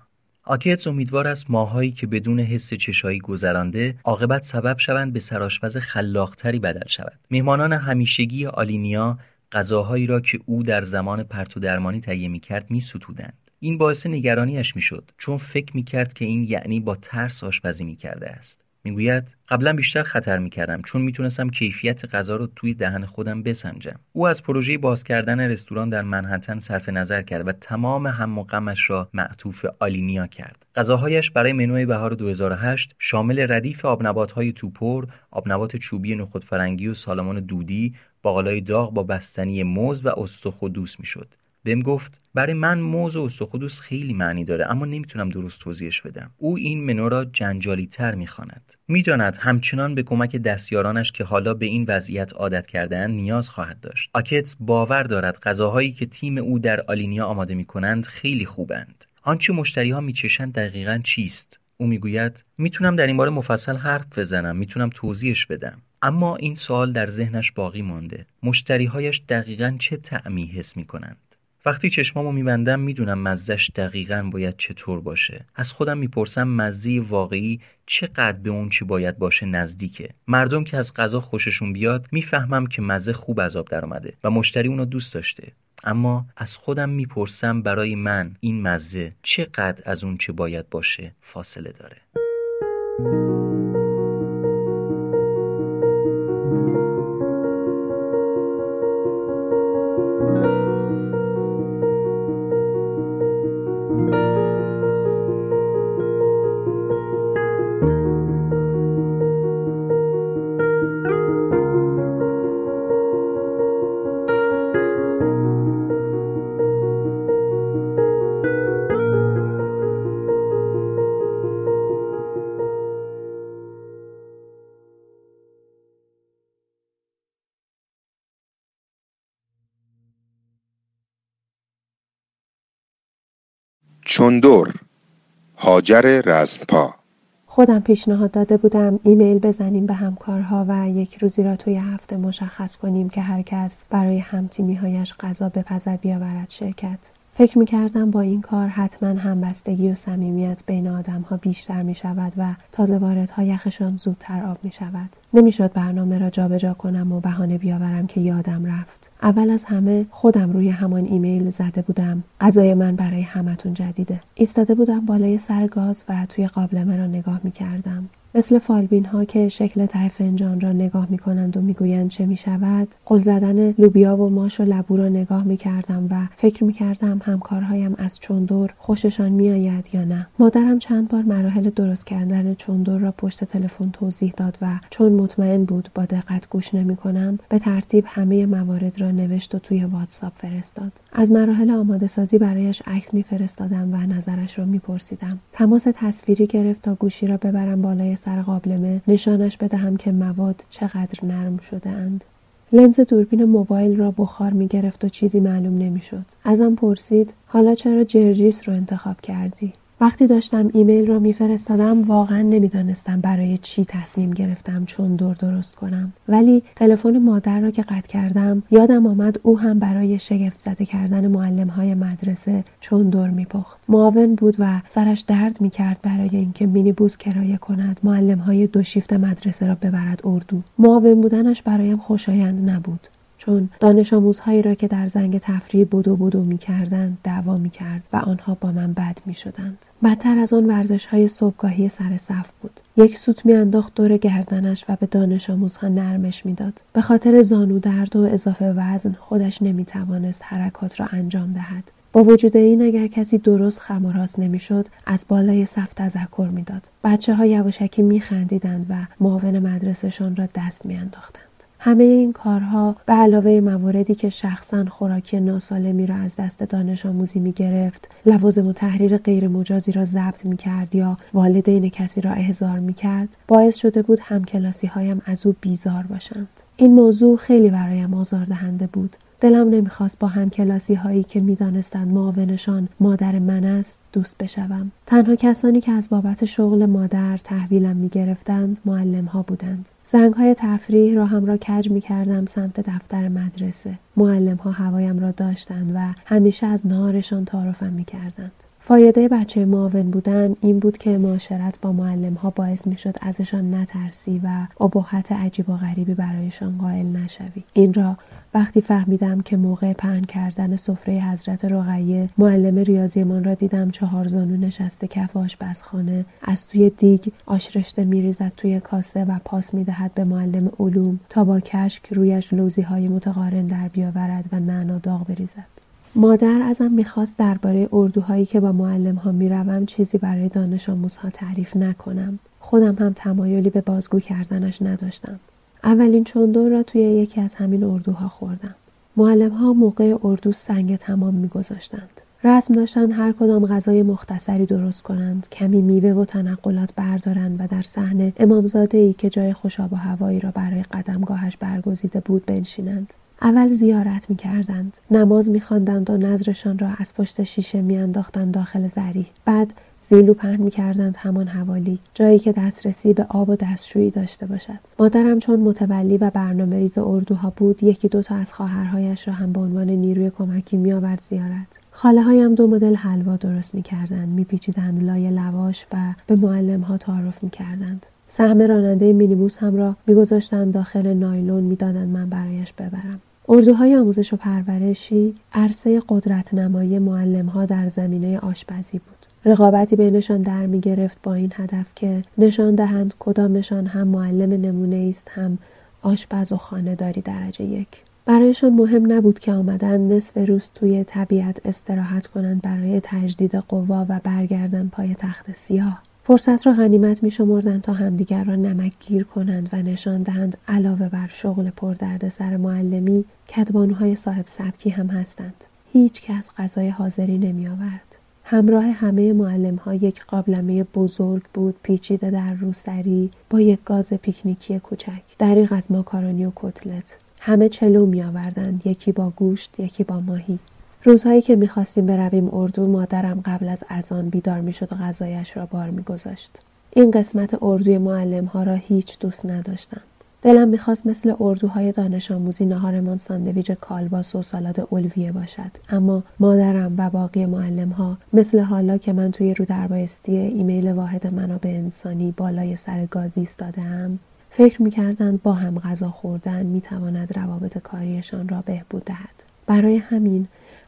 آکتس امیدوار است ماهایی که بدون حس چشایی گذرانده عاقبت سبب شوند به سرآشپز خلاقتری بدل شود. میهمانان همیشگی آلینیا غذاهایی را که او در زمان پرتو درمانی تهیه می‌کرد میستودند. این باعث نگرانیش می‌شد چون فکر می‌کرد که این یعنی با ترس آشپزی می‌کرده است. می‌گوید قبلا بیشتر خطر می‌کردم چون می‌تونستم کیفیت غذا رو توی دهن خودم بسنجم. او از پروژه باز کردن رستوران در منحتن صرف نظر کرد و تمام هم و غمش را معطوف آلینیا کرد. غذاهایش برای منوی بهار 2008 شامل ردیف آبنباتهای توپر آبنبات چوبی نخود فرنگی و سالمون دودی باقالای داغ با بستنی موز و استخودوس می‌شد. بهم گفت برای من موز و استخودوس خیلی معنی داره اما نمی‌تونم درست توضیحش بدم. او این منو را جنجالی تر می‌خواند. می‌داند همچنان به کمک دستیارانش که حالا به این وضعیت عادت کردهاند نیاز خواهد داشت. آکتس باور دارد غذاهایی که تیم او در آلینیا آماده می‌کنند خیلی خوبند. آنچه مشتری ها میچشند دقیقا چیست؟ او می‌گوید می‌تونم در این باره مفصل حرف بزنم می‌تونم توضیحش بدم. اما این سوال در ذهنش باقی مانده. مشتریهایش دقیقا چه تعمی حس می‌کنند؟ وقتی چشمامو میبندم می‌دونم مزهش دقیقا باید چطور باشه. از خودم می‌پرسم مزه واقعی چقدر به اون چی باید باشه نزدیکه. مردم که از غذا خوششون بیاد می‌فهمم که مزه خوب از آب اومده و مشتری اونو دوست داشته. اما از خودم می‌پرسم برای من این مزه چقدر از اون چه باید باشه فاصله داره. هاجر رزمپا. خودم پیشنهاد داده بودم ایمیل بزنیم به همکارها و یک روزی را توی هفته مشخص کنیم که هر کس برای همتیمیهایش غذا بپزد بیاورد شرکت. فکر می‌کردم با این کار حتما همبستگی و صمیمیت بین آدم ها بیشتر می شود و تازه یخشان زودتر آب می شود. نمی‌شد برنامه را جابجا جا کنم و بهانه بیاورم که یادم رفت. اول از همه خودم روی همان ایمیل زده بودم غذای من برای همتون جدیده ایستاده بودم بالای سر گاز و توی قابلمه را نگاه می کردم مثل فالبین ها که شکل ته فنجان را نگاه می کنند و می‌گویند چه می شود قل زدن لوبیا و ماش و لبو را نگاه می کردم و فکر می کردم همکارهایم از چندور خوششان می آید یا نه. مادرم چند بار مراحل درست کردن چندور را پشت تلفن توضیح داد و چون مطمئن بود با دقت گوش نمی کنم به ترتیب همه موارد را نوشت و توی واتساپ فرستاد. از مراحل آماده سازی برایش عکس میفرستادم و نظرش را میپرسیدم. تماس تصویری گرفت تا گوشی را ببرم بالای سر قابلمه نشانش بدهم که مواد چقدر نرم شده اند. لنز دوربین موبایل را بخار می گرفت و چیزی معلوم نمی شد. ازم پرسید حالا چرا جرجیس رو انتخاب کردی؟ وقتی داشتم ایمیل را میفرستادم واقعا نمی‌دانستم برای چی تصمیم گرفتم چون دور درست کنم. ولی تلفن مادر را که قطع کردم یادم آمد او هم برای شگفت زده کردن معلم های مدرسه چون دور میپخت. معاون بود و سرش درد می‌کرد برای اینکه مینی بوس کرایه کند معلم های دو شیفت مدرسه را ببرد اردو. معاون بودنش برایم خوشایند نبود. چون دانش آموزهایی را که در زنگ تفریح بودو بودو می کردند دعوا می کرد و آنها با من بد می شدند. بدتر از آن ورزش های صبحگاهی سر صف بود. یک سوت انداخت دور گردنش و به دانش آموزها نرمش می‌داد. به خاطر زانو درد و اضافه وزن خودش نمی توانست حرکات را انجام دهد. با وجود این اگر کسی درست خم و راست نمی‌شد از بالای صف تذکر می‌داد بچه ها یواشکی میخندیدند و معاون مدرسهشان را دست میانداختند همه این کارها به علاوه مواردی که شخصا خوراکی ناسالمی را از دست دانش آموزی می گرفت لوازم و تحریر غیر مجازی را ضبط می کرد یا والدین کسی را احضار می کرد باعث شده بود هم کلاسی هایم از او بیزار باشند. این موضوع خیلی برایم آزاردهنده بود. دلم نمی‌خواست با همکلاسی هایی که می‌دانستند معاونشان مادر من است دوست بشوم. تنها کسانی که از بابت شغل مادر تحویلم می‌گرفتند معلم ها بودند. زنگ های تفریح را هم را کج می کردم سمت دفتر مدرسه. معلم ها هوایم را داشتند و همیشه از نهارشان تعارفم می کردند. فایده بچه معاون بودن این بود که معاشرت با معلم ها باعث می شد ازشان نترسی و ابهت عجیب و غریبی برایشان قائل نشوی. این را وقتی فهمیدم که موقع پهن کردن سفره حضرت رقیه معلم ریاضیمان را دیدم چهار زانو نشسته کف آشپزخانه از توی دیگ آشرشته میریزد توی کاسه و پاس می‌دهد به معلم علوم تا با کشک رویش لوزی های متقارن در بیاورد و نعنا داغ بریزد مادر ازم می‌خواست درباره اردوهایی که با معلم ها می‌روم چیزی برای دانش آموزها تعریف نکنم خودم هم تمایلی به بازگو کردنش نداشتم اولین چندون را توی یکی از همین اردوها خوردم. معلم ها موقع اردو سنگ تمام میگذاشتند. رسم داشتند هر کدام غذای مختصری درست کنند کمی میوه و تنقلات بردارند و در صحنه امامزاده ای که جای خوشاب و هوایی را برای قدمگاهش برگزیده بود بنشینند اول زیارت می کردند. نماز می خواندند و نظرشان را از پشت شیشه می انداختند داخل زری. بعد زیلو پهن می کردند همان حوالی جایی که دسترسی به آب و دستشویی داشته باشد مادرم چون متولی و برنامه ریز اردوها بود یکی دوتا از خواهرهایش را هم به عنوان نیروی کمکی می آورد زیارت خاله هایم دو مدل حلوا درست می کردند می پیچیدند لای لواش و به معلم ها تعارف می کردند سهم راننده مینیبوس هم را میگذاشتند داخل نایلون می‌دادند من برایش ببرم اردوهای آموزش و پرورشی عرصه قدرت نمایی معلم ها در زمینه آشپزی بود رقابتی بینشان در می گرفت با این هدف که نشان دهند کدامشان هم معلم نمونه است هم آشپز و خانه داری درجه یک. برایشان مهم نبود که آمدن نصف روز توی طبیعت استراحت کنند برای تجدید قوا و برگردن پای تخت سیاه. فرصت را غنیمت می شمردند تا همدیگر را نمک گیر کنند و نشان دهند علاوه بر شغل پردرد سر معلمی کدبانوهای صاحب سبکی هم هستند. هیچ کس غذای حاضری نمی آورد. همراه همه معلم ها یک قابلمه بزرگ بود پیچیده در روسری با یک گاز پیکنیکی کوچک دریغ از ماکارونی و کتلت همه چلو می آوردند یکی با گوشت یکی با ماهی روزهایی که می‌خواستیم برویم اردو مادرم قبل از اذان بیدار می‌شد و غذایش را بار میگذاشت. این قسمت اردوی معلم ها را هیچ دوست نداشتم. دلم می‌خواست مثل اردوهای دانش آموزی نهارمان ساندویج کالباس و سالاد اولویه باشد. اما مادرم و باقی معلم ها مثل حالا که من توی رو دربایستی ایمیل واحد منابع انسانی بالای سر گازی ایستادهام فکر می‌کردند با هم غذا خوردن می‌تواند روابط کاریشان را بهبود دهد. برای همین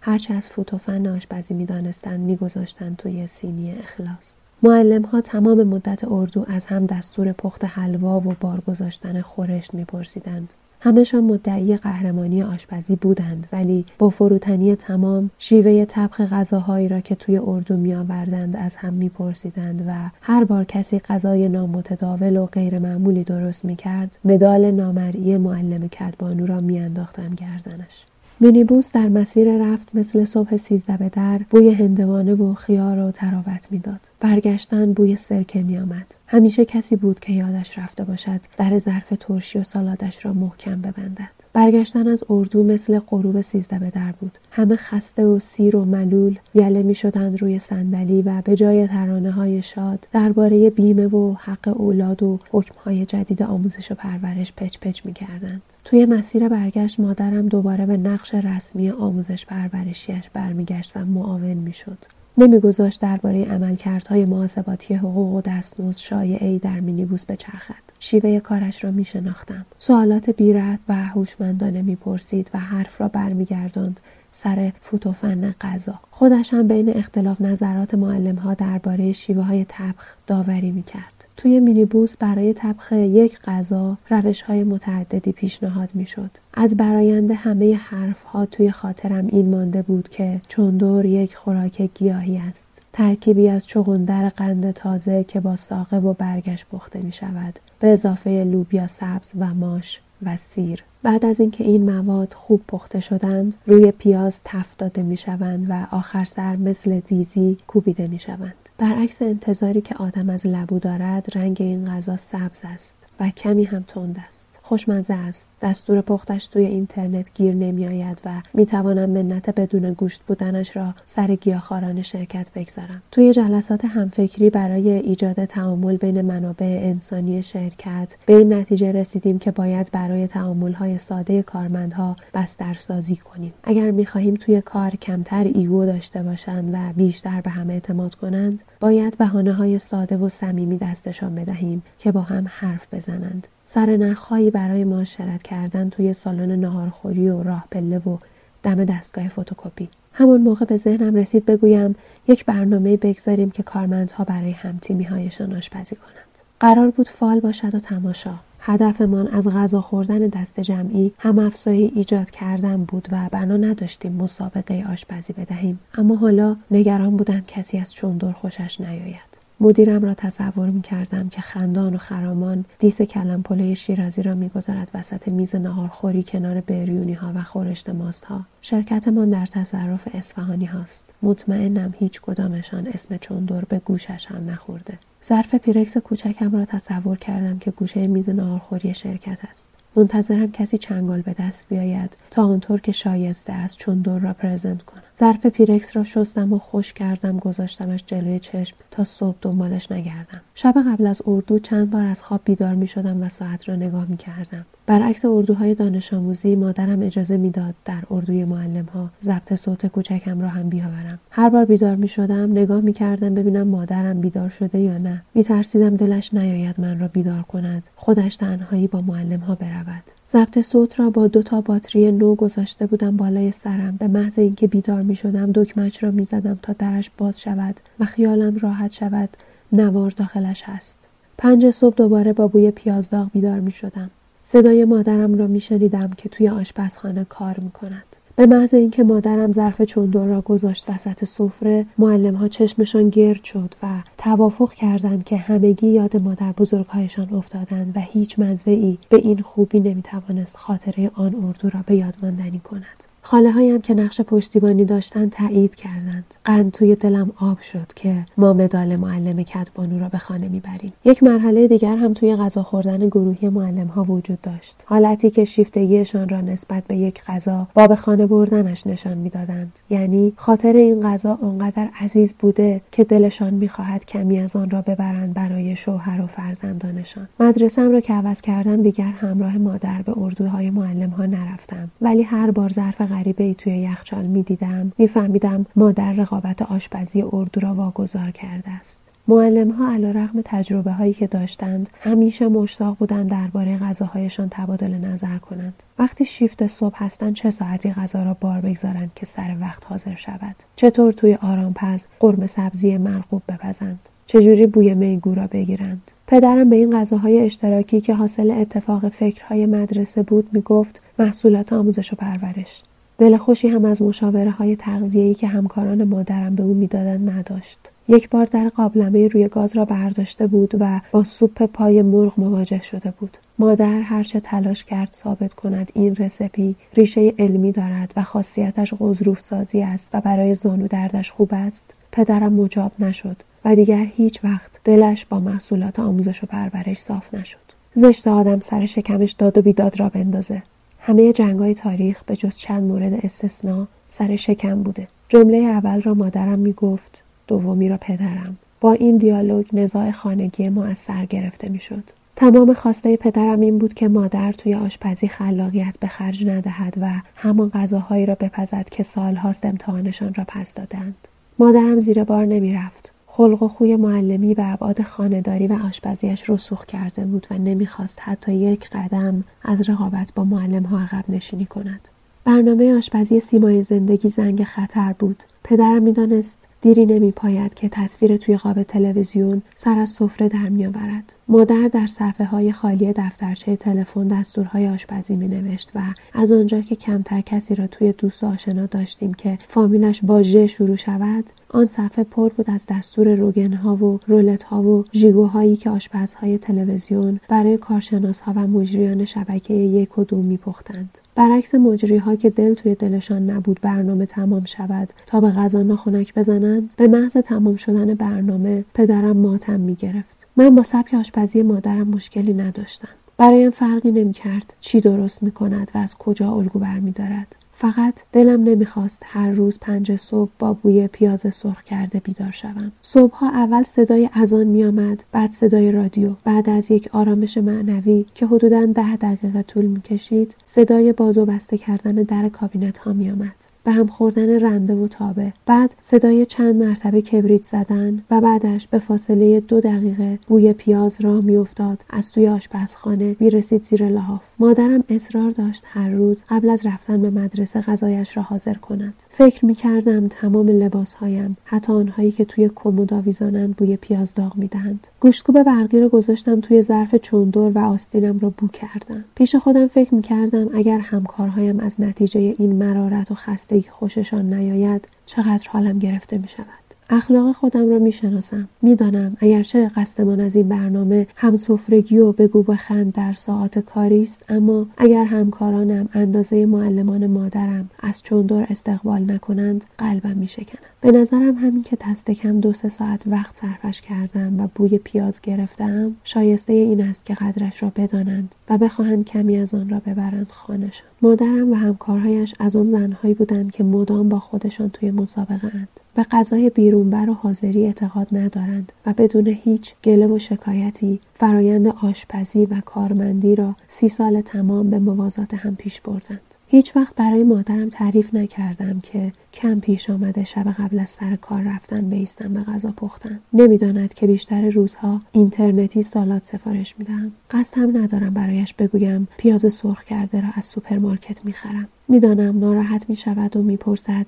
هرچه از فوتوفن آشپزی می‌دانستند میگذاشتند توی سینی اخلاص. معلم ها تمام مدت اردو از هم دستور پخت حلوا و بار گذاشتن خورشت میپرسیدند. همشان مدعی قهرمانی آشپزی بودند ولی با فروتنی تمام شیوه طبخ غذاهایی را که توی اردو می آوردند از هم میپرسیدند و هر بار کسی غذای نامتداول و غیر معمولی درست می کرد مدال نامرئی معلم کدبانو را میانداختند گردنش. مینیبوس در مسیر رفت مثل صبح سیزده به در بوی هندوانه و خیار و تراوت می‌داد. برگشتن بوی سرکه میآمد. همیشه کسی بود که یادش رفته باشد در ظرف ترشی و سالادش را محکم ببندد. برگشتن از اردو مثل غروب سیزده به در بود همه خسته و سیر و ملول یله می شدند روی صندلی و به جای ترانه های شاد درباره بیمه و حق اولاد و حکم های جدید آموزش و پرورش پچ پچ می کردند. توی مسیر برگشت مادرم دوباره به نقش رسمی آموزش پرورشیش برمیگشت و معاون می‌شد. نمیگذاشت درباره عملکردهای محاسباتی حقوق و دستمزد شایعهای در مینیبوس بچرخد. شیوه کارش را میشناختم. سوالات بیرد و هوشمندانه می‌پرسید و حرف را برمیگرداند سر فوتوفن غذا. خودش هم بین اختلاف نظرات معلم ها درباره شیوه های تبخ داوری می‌کرد. توی مینیبوس برای طبخ یک غذا روش های متعددی پیشنهاد می‌شد. از براینده همه حرف ها توی خاطرم این مانده بود که چندور یک خوراک گیاهی است. ترکیبی از چغندر قند تازه که با ساقه و برگش پخته می شود به اضافه لوبیا سبز و ماش و سیر بعد از اینکه این مواد خوب پخته شدند روی پیاز تفت داده می شوند و آخر سر مثل دیزی کوبیده می شوند برعکس انتظاری که آدم از لبو دارد رنگ این غذا سبز است و کمی هم تند است. خوشمزه است. دستور پختش توی اینترنت گیر نمیآید و می‌توانم منت بدون گوشت بودنش را سر گیاهخواران شرکت بگذارم. توی جلسات همفکری برای ایجاد تعامل بین منابع انسانی شرکت به این نتیجه رسیدیم که باید برای تعاملهای ساده کارمندها بسترسازی کنیم. اگر می‌خواهیم توی کار کمتر ایگو داشته باشند و بیشتر به هم اعتماد کنند باید بهانه های ساده و صمیمی دستشان بدهیم که با هم حرف بزنند. سر نخهایی برای معاشرت کردن توی سالن نهارخوری و راه پله و دم دستگاه فتوکپی. همون موقع به ذهنم رسید بگویم یک برنامه بگذاریم که کارمندها برای همتیمی هایشان آشپزی کنند. قرار بود فال باشد و تماشا. هدفمان از غذا خوردن دست جمعی هم افزایی ایجاد کردن بود و بنا نداشتیم مسابقه آشپزی بدهیم. اما حالا نگران بودم کسی از چوندر خوشش نیاید. مدیرم را تصور می کردم که خندان و خرامان دیس کلم پله شیرازی را می‌گذارد وسط میز نهارخوری کنار بریونی ها و خورشت ماست ها. شرکتمان در تصرف اصفهانی هاست. مطمئنم هیچ کدامشان اسم چوندر به گوشش هم نخورده. ظرف پیرکس کوچکم را تصور کردم که گوشه میز نهارخوری شرکت است. منتظرم کسی چنگال به دست بیاید تا آنطور که شایسته است چون دور را present کنم ظرف پیرکس را شستم و خشک کردم گذاشتمش جلوی چشم تا صبح دنبالش نگردم. شب قبل از اردو چند بار از خواب بیدار می شدم و ساعت را نگاه می کردم. برعکس اردوهای دانش آموزی مادرم اجازه می‌داد در اردوی معلم ها ضبط صوت کوچکم را هم بیاورم. هر بار بیدار می شدم نگاه می کردم ببینم مادرم بیدار شده یا نه. می ترسیدم دلش نیاید من را بیدار کند. خودش تنهایی با معلم ها برود. ضبط صوت را با دو تا باتری نو گذاشته بودم بالای سرم. به محض اینکه بیدار می شدم دکمچ را می زدم تا درش باز شود و خیالم راحت شود نوار داخلش هست. پنج صبح دوباره با بوی پیازداغ بیدار می شدم صدای مادرم را می شنیدم که توی آشپزخانه کار می کند به محض اینکه مادرم ظرف چوندور را گذاشت وسط سفره معلم ها چشمشان گرد شد و توافق کردند که همگی یاد مادر بزرگهایشان افتادند و هیچ مزه ای به این خوبی نمی‌توانست خاطره آن اردو را به یاد ماندنی کند. خاله هایم که نقش پشتیبانی داشتند تایید کردند. قند توی دلم آب شد که ما مدال معلم کتبانو را به خانه می‌بریم. یک مرحله دیگر هم توی غذا خوردن گروهی معلم ها وجود داشت. حالتی که شیفتگیشان را نسبت به یک غذا با به خانه بردنش نشان می‌دادند. یعنی خاطر این غذا آنقدر عزیز بوده که دلشان می‌خواهد کمی از آن را ببرند برای شوهر و فرزندانشان. مدرسم را که عوض کردم دیگر همراه مادر به اردوهای معلم ها نرفتم. ولی هر بار ظرف غریبه ای توی یخچال می‌دیدم میفهمیدم مادر رقابت آشپزی اردو را واگذار کرده است. معلم ها علا رقم تجربه هایی که داشتند همیشه مشتاق بودند درباره غذاهایشان تبادل نظر کنند. وقتی شیفت صبح هستند چه ساعتی غذا را بار بگذارند که سر وقت حاضر شود؟ چطور توی آرامپز قرمه سبزی مرغوب بپزند؟ چجوری بوی میگو را بگیرند؟ پدرم به این غذاهای اشتراکی که حاصل اتفاق فکرهای مدرسه بود می‌گفت محصولات آموزش و پرورش. دل خوشی هم از مشاوره های تغذیه‌ای که همکاران مادرم به او می‌دادند نداشت. یک بار در قابلمه روی گاز را برداشته بود و با سوپ پای مرغ مواجه شده بود. مادر هرچه تلاش کرد ثابت کند این رسپی ریشه علمی دارد و خاصیتش غضروف سازی است و برای زانو دردش خوب است پدرم مجاب نشد و دیگر هیچ وقت دلش با محصولات آموزش و پرورش صاف نشد زشت آدم سر شکمش داد و بیداد را بندازه همه جنگ های تاریخ به جز چند مورد استثنا سر شکم بوده. جمله اول را مادرم می گفت دومی را پدرم. با این دیالوگ نزاع خانگی ما از سر گرفته می شد. تمام خواسته پدرم این بود که مادر توی آشپزی خلاقیت به خرج ندهد و همان غذاهایی را بپزد که سالهاست امتحانشان را پس دادند. مادرم زیر بار نمی رفت. خلق و خوی معلمی و ابعاد خانهداری و آشپزیش رسوخ کرده بود و نمی‌خواست حتی یک قدم از رقابت با معلم ها عقب نشینی کند. برنامه آشپزی سیمای زندگی زنگ خطر بود. پدرم می‌دانست دیری نمی پاید که تصویر توی قاب تلویزیون سر از سفره در می آورد. مادر در صفحه های خالی دفترچه تلفن دستورهای آشپزی می نوشت و از آنجا که کمتر کسی را توی دوست آشنا داشتیم که فامیلش با ژ شروع شود آن صفحه پر بود از دستور روگن ها و رولت ها و ژیگوهایی که آشپزهای تلویزیون برای کارشناس ها و مجریان شبکه یک و دو می پختند. برعکس مجری ها که دل توی دلشان نبود برنامه تمام شود تا به غذا ناخنک بزنند به محض تمام شدن برنامه پدرم ماتم می گرفت. من با سبک آشپزی مادرم مشکلی نداشتم. برایم فرقی نمی‌کرد چی درست می کند و از کجا الگو برمیدارد فقط دلم نمی‌خواست هر روز پنج صبح با بوی پیاز سرخ کرده بیدار شوم. صبحها اول صدای اذان میآمد بعد صدای رادیو بعد از یک آرامش معنوی که حدودا ده دقیقه طول می‌کشید صدای باز و بسته کردن در کابینت ها میآمد. به هم خوردن رنده و تابه. بعد صدای چند مرتبه کبریت زدن و بعدش به فاصله دو دقیقه بوی پیاز راه میافتاد. از توی آشپزخانه می‌رسید زیر لحاف. مادرم اصرار داشت هر روز قبل از رفتن به مدرسه غذایش را حاضر کند. فکر می‌کردم تمام لباسهایم حتی آنهایی که توی کمد آویزانند بوی پیاز داغ می‌دهند. گوشتکوب برقی را گذاشتم توی ظرف چوندور و آستینم را بو کردم. پیش خودم فکر می‌کردم اگر همکارهایم از نتیجه این مرارت و خوششان نیاید چقدر حالم گرفته می شود. اخلاق خودم را می‌شناسم. می‌دانم اگرچه قصدمان از این برنامه هم سفرگی و بگو بخند در ساعات کاری است اما اگر همکارانم اندازه معلمان مادرم از چندر استقبال نکنند قلبم میشکند. به نظرم همین که دست کم دو سه ساعت وقت صرفش کردم و بوی پیاز گرفتم شایسته این است که قدرش را بدانند و بخواهند کمی از آن را ببرند خانه‌شان مادرم و همکارهایش از آن زنهایی بودند که مدام با خودشان توی مسابقه اند. به غذای بیرونبر و حاضری اعتقاد ندارند و بدون هیچ گله و شکایتی فرایند آشپزی و کارمندی را سی سال تمام به موازات هم پیش بردند. هیچ وقت برای مادرم تعریف نکردم که کم پیش آمده شب قبل از سر کار رفتن بایستم به غذا پختن. نمی‌داند که بیشتر روزها اینترنتی سالاد سفارش می‌دهم. قصد هم ندارم برایش بگویم پیاز سرخ کرده را از سوپرمارکت می‌خرم. می‌دانم ناراحت می‌شود و می‌پرسد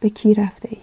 به کی رفته ای؟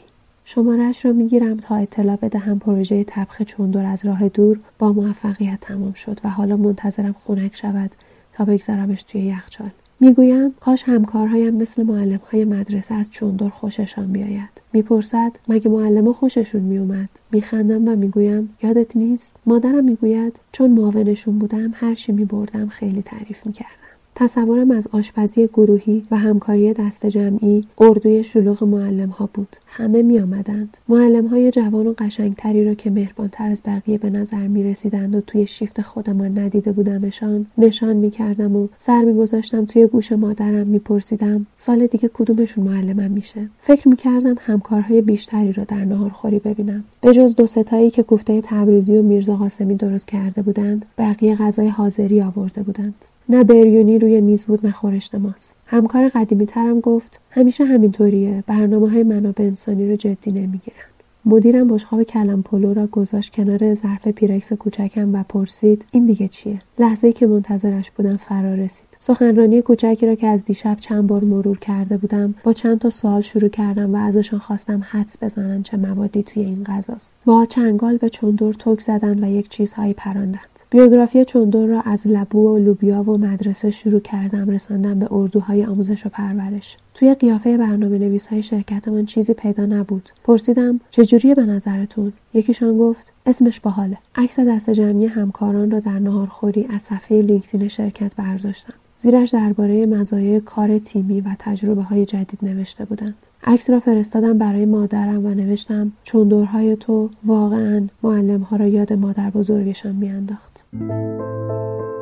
شمارش را می‌گیرم تا اطلاع بدهم پروژه تبخ چوندور از راه دور با موفقیت تمام شد و حالا منتظرم خنک شود تا بگذارمش توی یخچال. می‌گویم کاش همکارهایم مثل معلمهای مدرسه از چوندور خوششان بیاید. می‌پرسد مگه معلمها خوششون میومد میخندم و می‌گویم یادت نیست؟ مادرم می‌گوید چون معاونشون بودم هر چی میبردم خیلی تعریف می‌کردم. تصورم از آشپزی گروهی و همکاری دست جمعی اردوی شلوغ معلم ها بود. همه می آمدند معلم های جوان و قشنگتری را که مهربانتر از بقیه به نظر می رسیدند و توی شیفت خودمان ندیده بودمشان نشان می کردم و سر می گذاشتم توی گوش مادرم می پرسیدم سال دیگه کدومشون معلمم میشه؟ فکر می کردم همکارهای بیشتری را در خوری ببینم. به جز دو ستایی که گفته تبریزی و میرزا قاسمی درست کرده بودند بقیه غذای حاضری آورده بودند. نه بریونی روی میز بود نه خورشت ماست. همکار قدیمی ترم گفت همیشه همینطوریه برنامه های منابع انسانی رو جدی نمی‌گیرن. مدیرم بشقاب کلم پلو را گذاشت کنار ظرف پیرکس کوچکم و پرسید این دیگه چیه؟ لحظه که منتظرش بودم فرا رسید. سخنرانی کوچکی را که از دیشب چند بار مرور کرده بودم با چند تا سوال شروع کردم و ازشان خواستم حدس بزنن چه موادی توی این غذاست. با چنگال به چندور توک زدن و یک چیزهایی پراندن. بیوگرافی چندون را از لبو و لوبیا و مدرسه شروع کردم رساندم به اردوهای آموزش و پرورش. توی قیافه برنامه نویس های شرکتمان چیزی پیدا نبود. پرسیدم چجوریه به نظرتون؟ یکیشان گفت اسمش باحاله. عکس دست جمعی همکاران را در نهارخوری از صفحه لینکدین شرکت برداشتم. زیرش درباره مزایای کار تیمی و تجربه های جدید نوشته بودند. عکس را فرستادم برای مادرم و نوشتم چون دورهای تو واقعا معلم ها را یاد مادر بزرگشان میانداخت. Thank you.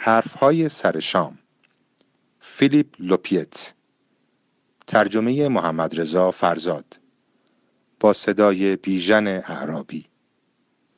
حرفهای سر شام. فیلیپ لوپیت. ترجمه محمد رضا فرزاد. با صدای بیژن اعرابی.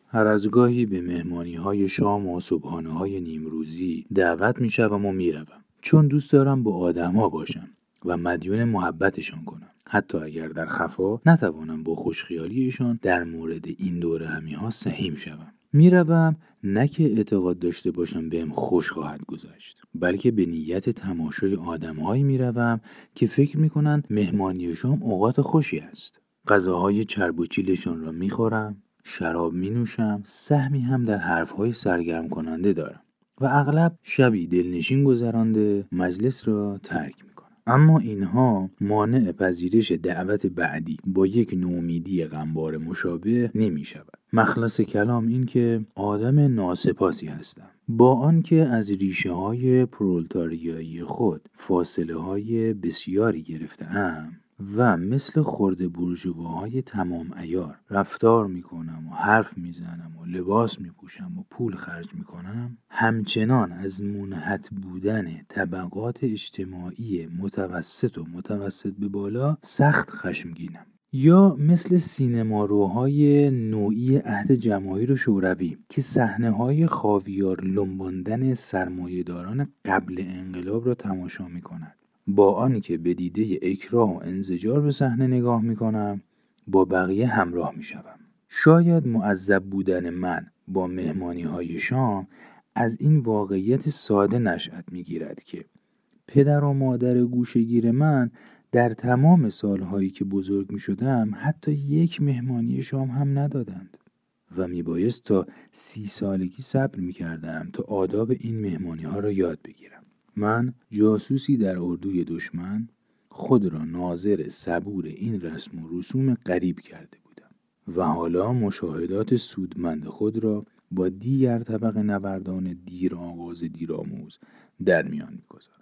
هر از گاهی به مهمانی های شام و صبحانه های نیمروزی دعوت می شوم و می روم. چون دوست دارم با آدما باشم و مدیون محبتشان کنم. حتی اگر در خفا نتوانم با خوشخیالیشان در مورد این دوره همی ها سهیم شوم. می‌روم نه که اعتقاد داشته باشم بهم خوش خواهد گذشت بلکه به نیت تماشای آدمهایی می‌روم که فکر می‌کنند مهمانی شام اوقات خوشی است غذاهای چرب و چیلشان را می‌خورم شراب می نوشم سهمی هم در حرفهای سرگرم کننده دارم و اغلب شبی دلنشین گذرانده مجلس را ترک می. اما اینها مانع پذیرش دعوت بعدی با یک نومیدی غمبار مشابه نمی شود. مخلص کلام این که آدم ناسپاسی هستم با آنکه از ریشه های پرولتاریایی خود فاصله های بسیاری گرفتهام و مثل خرده بورژواهای تمام ایار رفتار می‌کنم و حرف می‌زنم و لباس میپوشم و پول خرج می‌کنم همچنان از منحت بودن طبقات اجتماعی متوسط و متوسط به بالا سخت خشمگینم. یا مثل سینماروهای نوعی عهد جماهیر شوروی که های خاویار لنباندن سرمایهداران قبل انقلاب را تماشا می‌کند با آنکه به دیده اکراه و انزجار به صحنه نگاه می‌کنم با بقیه همراه می‌شوم. شاید معذب بودن من با مهمانی های شام از این واقعیت ساده نشأت می‌گیرد که پدر و مادر گوشگیر من در تمام سالهایی که بزرگ می شدم حتی یک مهمانی شام هم ندادند و می بایست تا سی سالگی صبر می کردم تا آداب این مهمانی ها را یاد بگیرم. من جاسوسی در اردوی دشمن خود را ناظر صبور این رسم و رسوم غریب کرده بودم و حالا مشاهدات سودمند خود را با دیگر طبق نوردان دیر آغاز دیرآموز در میان می‌گذارم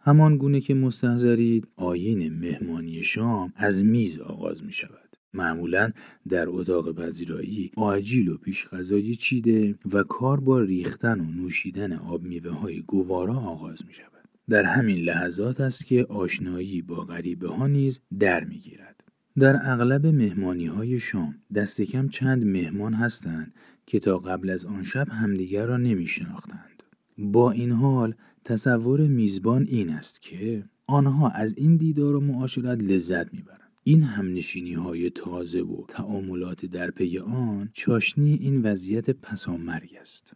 همان گونه که مستحضرید آیین مهمانی شام از میز آغاز می شود. معمولا در اتاق پذیرایی آجیل و پیش غذای چیده و کار با ریختن و نوشیدن آب میوه های گوارا آغاز می شود. در همین لحظات است که آشنایی با غریبه ها نیز در می گیرد. در اغلب مهمانی های شام دست کم چند مهمان هستند که تا قبل از آن شب همدیگر را نمی شناختند. با این حال تصور میزبان این است که آنها از این دیدار و معاشرت لذت می‌برند این همنشینی های تازه و تعاملات در پی آن چاشنی این وضعیت پسامرگ است.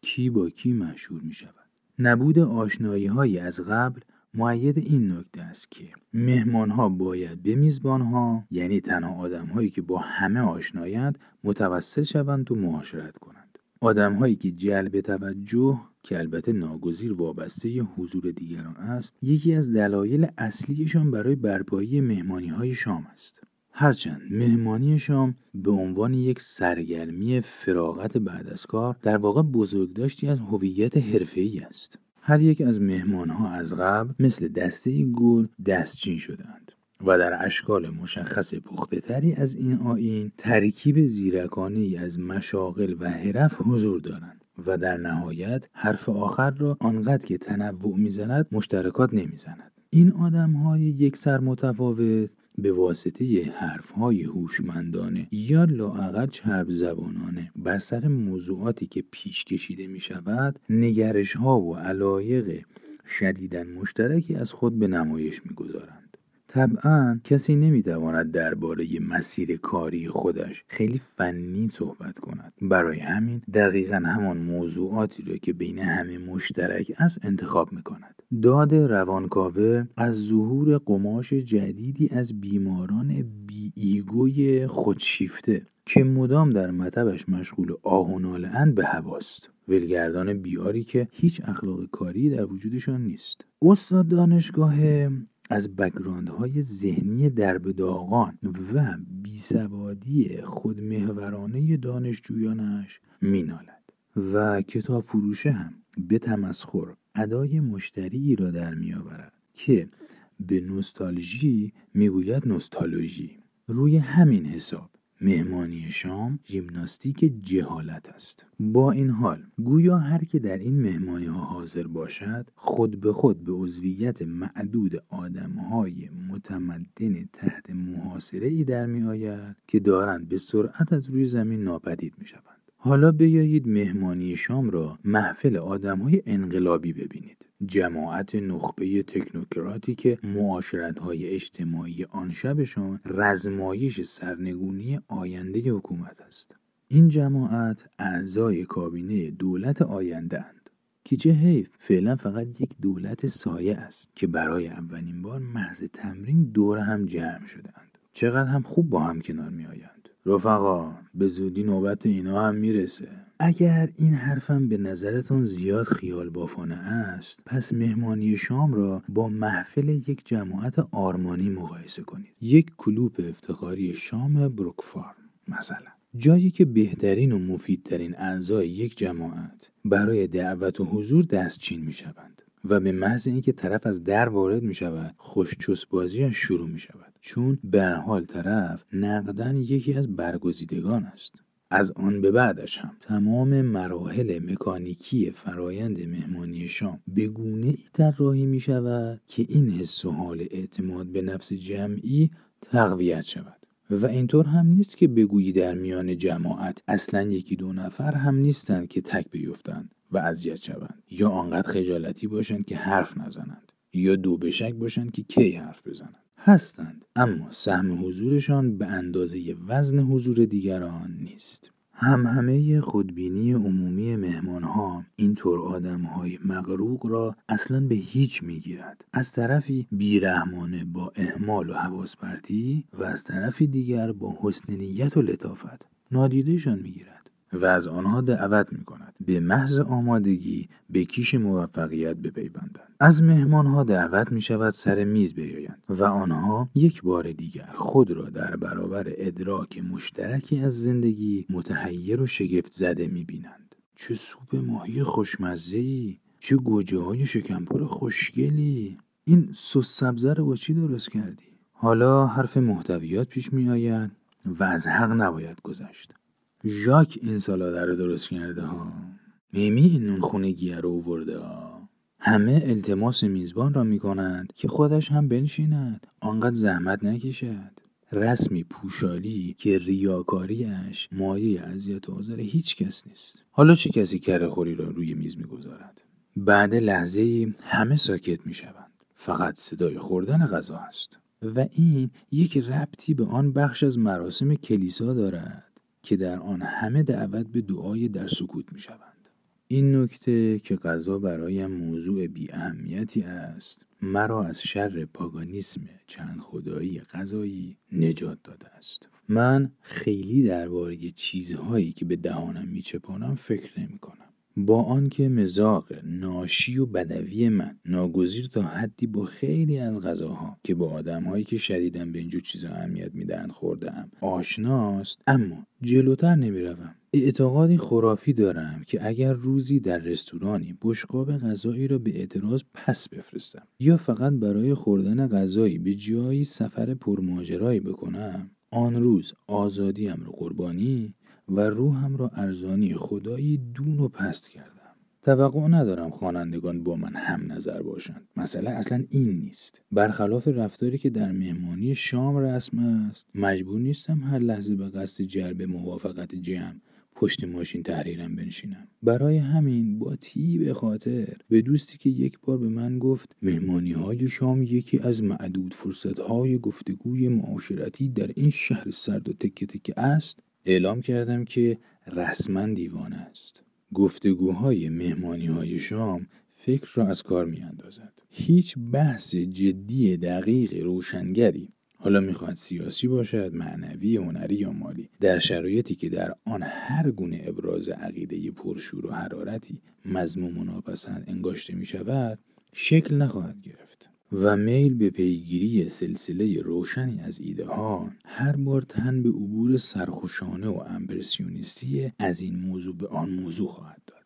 کی با کی مشهور می شود نبود آشنایی های از قبل معید این نکته است که مهمان ها باید به میزبان ها یعنی تنها آدم هایی که با همه آشنایند متوسل شوند و معاشرت کنند. آدم هایی که جلب توجه که البته ناگزیر وابسته حضور دیگران است یکی از دلایل اصلیشان برای برپایی مهمانی های شام است. هرچند مهمانی شام به عنوان یک سرگرمی فراغت بعد از کار در واقع بزرگداشتی از هویت حرفه‌ای است. هر یک از مهمانها از قبل مثل دسته گل دستچین شدند و در اشکال مشخص پخته تری از این آین ترکیب زیرکانه ای از مشاغل و حرف حضور دارند و در نهایت حرف آخر را آنقدر که تنوع می‌زند مشترکات نمی‌زند این آدم های یک سر متفاوت به واسطه حرف های هوشمندانه یا لااقل چرب زبانانه بر سر موضوعاتی که پیش کشیده می شود نگرش ها و علایق شدیدن مشترکی از خود به نمایش می گذارند. طبعا کسی نمی‌تواند درباره مسیر کاری خودش خیلی فنی صحبت کند. برای همین دقیقا همان موضوعاتی را که بین همه مشترک است انتخاب می‌کند. داد روانکاوه از ظهور قماش جدیدی از بیماران بی ایگوی خودشیفته که مدام در مطبش مشغول آه و به هواست. ولگردان بیاری که هیچ اخلاق کاری در وجودشان نیست. استاد دانشگاه از بگراندهای ذهنی درب داغان و بیسوادی خودمهورانه دانشجویانش مینالد و کتاب فروشه هم به تمسخر ادای مشتری را در میآورد که به نوستالژی می‌گوید نوستالژی. روی همین حساب مهمانی شام ژیمناستیک جهالت است. با این حال گویا هر که در این مهمانی ها حاضر باشد خود به خود به عضویت معدود آدم های متمدن تحت محاصره ای در می آید که دارند به سرعت از روی زمین ناپدید می شوند حالا بیایید مهمانی شام را محفل آدم های انقلابی ببینید. جماعت نخبه تکنوکراتی که های اجتماعی آن شبشان رزمایش سرنگونی آینده حکومت است. این جماعت اعضای کابینه دولت آینده اند که چه حیف فعلا فقط یک دولت سایه است که برای اولین بار محض تمرین دور هم جمع شدهاند چقدر هم خوب با هم کنار می آیند رفقا به زودی نوبت اینا هم می‌رسه. اگر این حرفم به نظرتون زیاد خیال بافانه است پس مهمانی شام را با محفل یک جماعت آرمانی مقایسه کنید. یک کلوپ افتخاری شام بروکفارم مثلا. جایی که بهترین و مفیدترین اعضای یک جماعت برای دعوت و حضور دستچین می شوند و به محض اینکه طرف از در وارد می شود خوشچس بازی شروع می شود چون به حال طرف نقدن یکی از برگزیدگان است. از آن به بعدش هم تمام مراحل مکانیکی فرایند مهمانی شام به گونه ای طراحی می شود که این حس و حال اعتماد به نفس جمعی تقویت شود. و اینطور هم نیست که بگویی در میان جماعت اصلا یکی دو نفر هم نیستند که تک بیفتند. و اذیت شوند. یا آنقدر خجالتی باشند که حرف نزنند. یا دو بشک باشند که کی حرف بزنند. هستند اما سهم حضورشان به اندازه وزن حضور دیگران نیست. هم همه خودبینی عمومی مهمانها اینطور آدمهای مغروق را اصلا به هیچ می‌گیرد. از طرفی بیرحمانه با اهمال و حواس و از طرفی دیگر با حسن نیت و لطافت. نادیدهشان می‌گیرد. و از آنها دعوت می کند به محض آمادگی به کیش موفقیت بپیوندند. از مهمانها دعوت می شود سر میز بیایند و آنها یک بار دیگر خود را در برابر ادراک مشترکی از زندگی متحیر و شگفت زده می بینند چه سوپ ماهی خوشمزه چه گوجه های شکمپر خوشگلی. این سس سبزه رو با چی درست کردی؟ حالا حرف محتویات پیش می آید و از حق نباید گذشت. ژاک این سالاده رو درست کرده ها. میمی این نون خونگیه رو اوورده ها. همه التماس میزبان را می‌کنند که خودش هم بنشیند. آنقدر زحمت نکشد. رسمی پوشالی که ریاکاریش مایه اذیت و آزار هیچ کس نیست. حالا چه کسی کره خوری را روی میز می‌گذارد؟ بعد لحظه همه ساکت می‌شوند. فقط صدای خوردن غذا است. و این یک ربطی به آن بخش از مراسم کلیسا دارد. که در آن همه دعوت به دعای در سکوت می شوند. این نکته که غذا برایم موضوع بی اهمیتی است مرا از شر پاگانیسم چند خدایی غذایی نجات داده است من خیلی درباره چیزهایی که به دهانم میچپانم فکر نمی کنم با آنکه مزاق ناشی و بدوی من ناگزیر تا حدی با خیلی از غذاها که با آدمهایی که شدیدا به اینجور چیزا اهمیت می‌دهند خوردهام آشناست اما جلوتر نمی‌روم. اعتقادی خرافی دارم که اگر روزی در رستورانی بشقاب غذایی را به اعتراض پس بفرستم یا فقط برای خوردن غذایی به جایی سفر پرماجرایی بکنم آن روز آزادیم رو قربانی و روحم را ارزانی خدایی دون و پست کردم. توقع ندارم خوانندگان با من هم نظر باشند. مسئله اصلا این نیست. برخلاف رفتاری که در مهمانی شام رسم است مجبور نیستم هر لحظه به قصد جلب موافقت جمع پشت ماشین تحریرم بنشینم. برای همین با به خاطر به دوستی که یک بار به من گفت مهمانی های شام یکی از معدود فرصت های گفتگوی معاشرتی در این شهر سرد و تکه تکه است اعلام کردم که رسما دیوانه است گفتگوهای مهمانی های شام فکر را از کار می اندازد. هیچ بحث جدی دقیق روشنگری حالا می‌خواهد سیاسی باشد معنوی هنری یا مالی در شرایطی که در آن هر گونه ابراز عقیده پرشور و حرارتی مضموم و ناپسند انگاشته می شود شکل نخواهد گرفت و میل به پیگیری سلسله روشنی از ایده ها هر بار تن به عبور سرخوشانه و امپرسیونیستی از این موضوع به آن موضوع خواهد داد.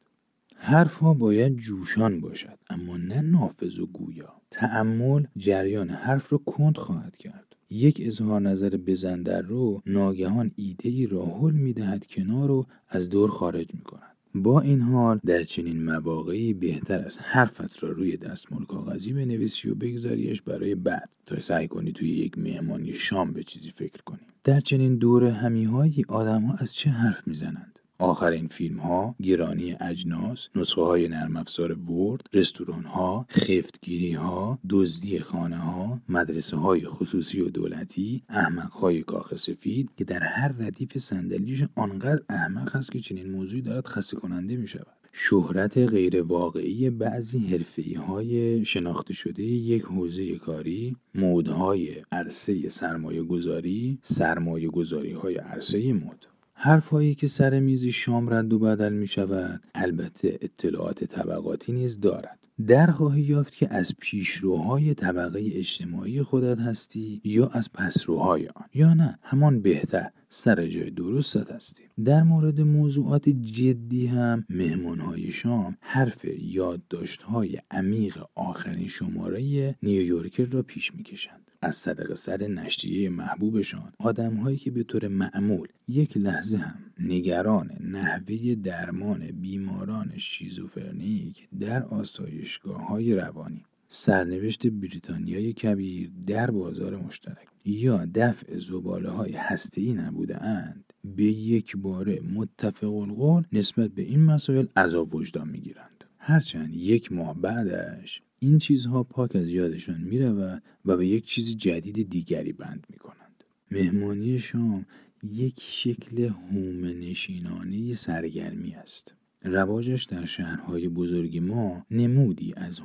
حرفها باید جوشان باشد اما نه نافذ و گویا. تأمل جریان حرف را کند خواهد کرد. یک اظهار نظر بزن در رو ناگهان ایده ای راهل می‌دهد کنار و از دور خارج می کند با این حال در چنین مواقعی بهتر است حرفت را روی دستمال کاغذی بنویسی و بگذاریش برای بعد. تا سعی کنی توی یک مهمانی شام به چیزی فکر کنی. در چنین دور همیهایی آدم ها از چه حرف می‌زنند؟ آخرین فیلم ها، گرانی اجناس، نسخه های نرم افزار ورد، رستوران ها، خفتگیری ها، دزدی خانه ها، مدرسه های خصوصی و دولتی، احمق های کاخ سفید که در هر ردیف صندلیش آنقدر احمق هست که چنین موضوعی دارد خسته کننده می شود. شهرت غیر واقعی بعضی حرفی های شناخته شده یک حوزه کاری مودهای عرصه سرمایه گذاری سرمایه گذاری های عرصه مد حرفهایی که سر میز شام رد و بدل می شود البته اطلاعات طبقاتی نیز دارد. در خواهی یافت که از پیشروهای طبقه اجتماعی خودت هستی یا از پسروهای آن. یا نه همان بهتر سر جای درستت هستی در مورد موضوعات جدی هم مهمانهای شام حرف یادداشتهای عمیق آخرین شماره نیویورکر را پیش می‌کشند. از صدق سر نشریه محبوبشان. آدمهایی که به طور معمول یک لحظه هم نگران نحوه درمان بیماران شیزوفرنیک در آسایشگاه های روانی سرنوشت بریتانیای کبیر در بازار مشترک یا دفع زباله های هسته‌ای نبوده اند به یک باره متفق القول نسبت به این مسائل عذاب وجدان می‌گیرند. هرچند یک ماه بعدش این چیزها پاک از یادشان می رود و به یک چیز جدید دیگری بند می کنند. مهمانی شام یک شکل هومه نشینانه سرگرمی است. رواجش در شهرهای بزرگ ما نمودی از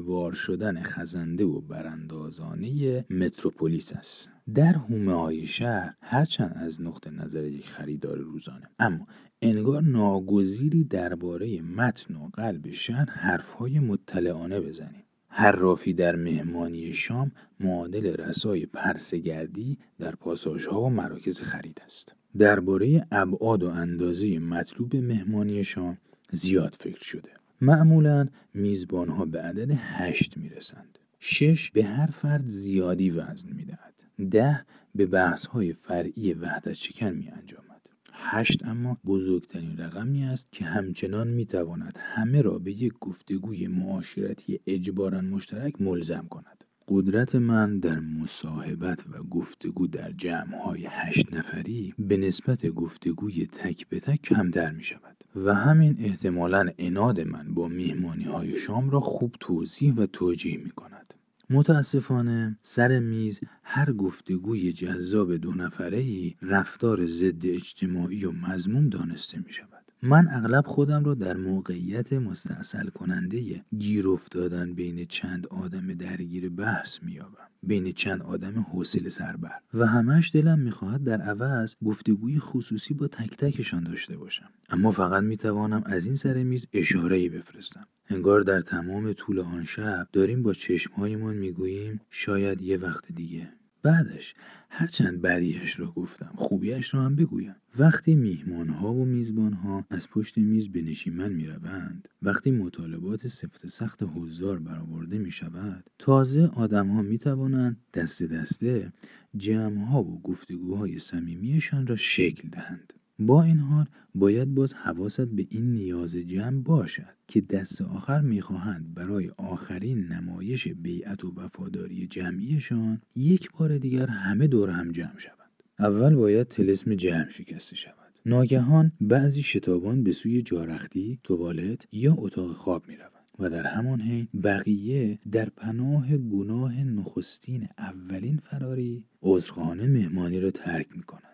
وار شدن خزنده و براندازانه متروپولیس است. در هومه های شهر هرچند از نقطه نظر یک خریدار روزانه اما انگار ناگزیری درباره متن و قلب شهر حرفهای مطلعانه بزنیم حرافی در مهمانی شام معادل رسای پرسگردی در پاساژها و مراکز خرید است. درباره ابعاد و اندازه مطلوب مهمانی شام زیاد فکر شده معمولا میزبانها به عدد هشت می‌رسند شش به هر فرد زیادی وزن می‌دهد ده به بحث های فرعی وحدت شکن می انجامد. هشت اما بزرگترین رقمی است که همچنان می تواند همه را به یک گفتگوی معاشرتی اجبارا مشترک ملزم کند. قدرت من در مصاحبت و گفتگو در جمعهای هشت نفری به نسبت گفتگوی تک به تک کمتر می شود و همین احتمالا اناد من با میهمانی های شام را خوب توضیح و توجیه می کند. متاسفانه سر میز هر گفتگوی جذاب دو نفره ای رفتار ضد اجتماعی و مضموم دانسته می شود. من اغلب خودم را در موقعیت مستاصل کننده گیر افتادن بین چند آدم درگیر بحث میابم بین چند آدم حوصله سربر. و همش دلم می‌خواهد در عوض گفتگوی خصوصی با تک تکشان داشته باشم. اما فقط می‌توانم از این سر میز اشارهای بفرستم. انگار در تمام طول آن شب داریم با چشمهایمان می‌گوییم شاید یه وقت دیگه. بعدش هرچند بدیش را گفتم خوبیش را هم بگویم. وقتی میهمانها و میزبانها از پشت میز به نشیمن می‌روند وقتی مطالبات سفت سخت حضار برآورده می شود تازه آدمها می توانند دست دسته جمعها و گفتگوهای صمیمیشان را شکل دهند. با این حال باید باز حواست به این نیاز جمع باشد که دست آخر می‌خواهند برای آخرین نمایش بیعت و وفاداری جمعیشان یک بار دیگر همه دور هم جمع شوند. اول باید تلسم جمع شکسته شود. ناگهان بعضی شتابان به سوی جارختی توالت یا اتاق خواب می‌روند و در همان حین بقیه در پناه گناه نخستین اولین فراری عذرخانه مهمانی را ترک می‌کنند.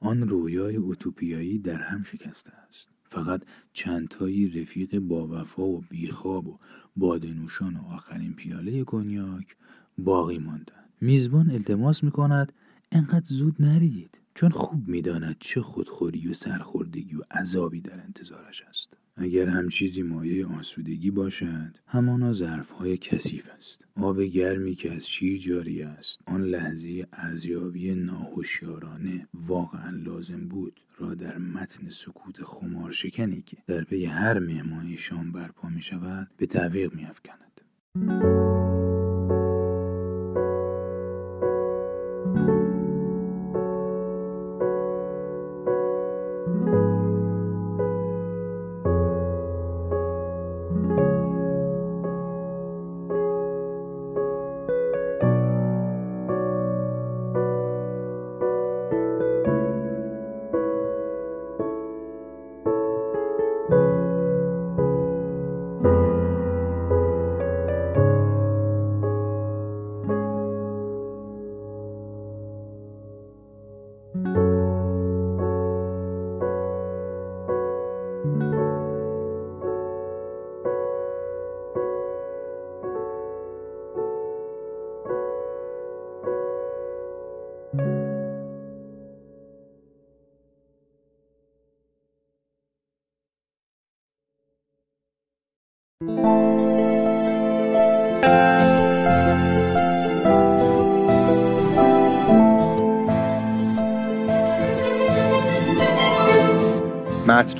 آن رویای اوتوپیایی در هم شکسته است. فقط چندتایی رفیق با وفا و بیخواب و بادنوشان و آخرین پیاله کنیاک باقی ماندند. میزبان التماس می‌کند انقدر زود نرید چون خوب می‌داند چه خودخوری و سرخوردگی و عذابی در انتظارش است. اگر هم چیزی مایه آسودگی باشد همانا ظرفهای کثیف است آب گرمی که از شیر جاری است آن لحظه ارزیابی ناهوشیارانه واقعا لازم بود را در متن سکوت خمارشکنی که در پی هر مهمانی شام برپا می شود به تعویق می افکند.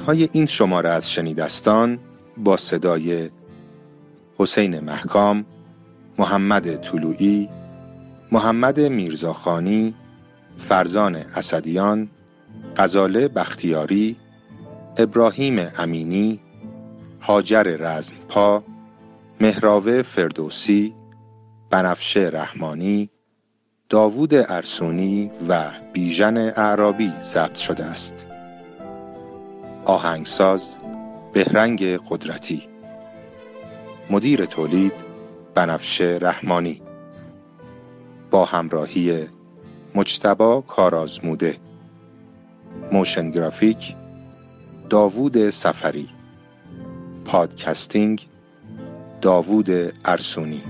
متنهای این شماره از شنیدستان با صدای حسین محکام، محمد طلوعی، محمد میرزاخانی، فرزان اسدیان، غزاله بختیاری، ابراهیم امینی، هاجر رزمپا، مهراوه فردوسی، بنفشه رحمانی، داوود ارسونی و بیژن اعرابی ضبط شده است. آهنگساز بهرنگ قدرتی. مدیر تولید بنفشه رحمانی. با همراهی مجتبا کارازموده. motion graphic داوود سفری podcasting داوود ارسونی.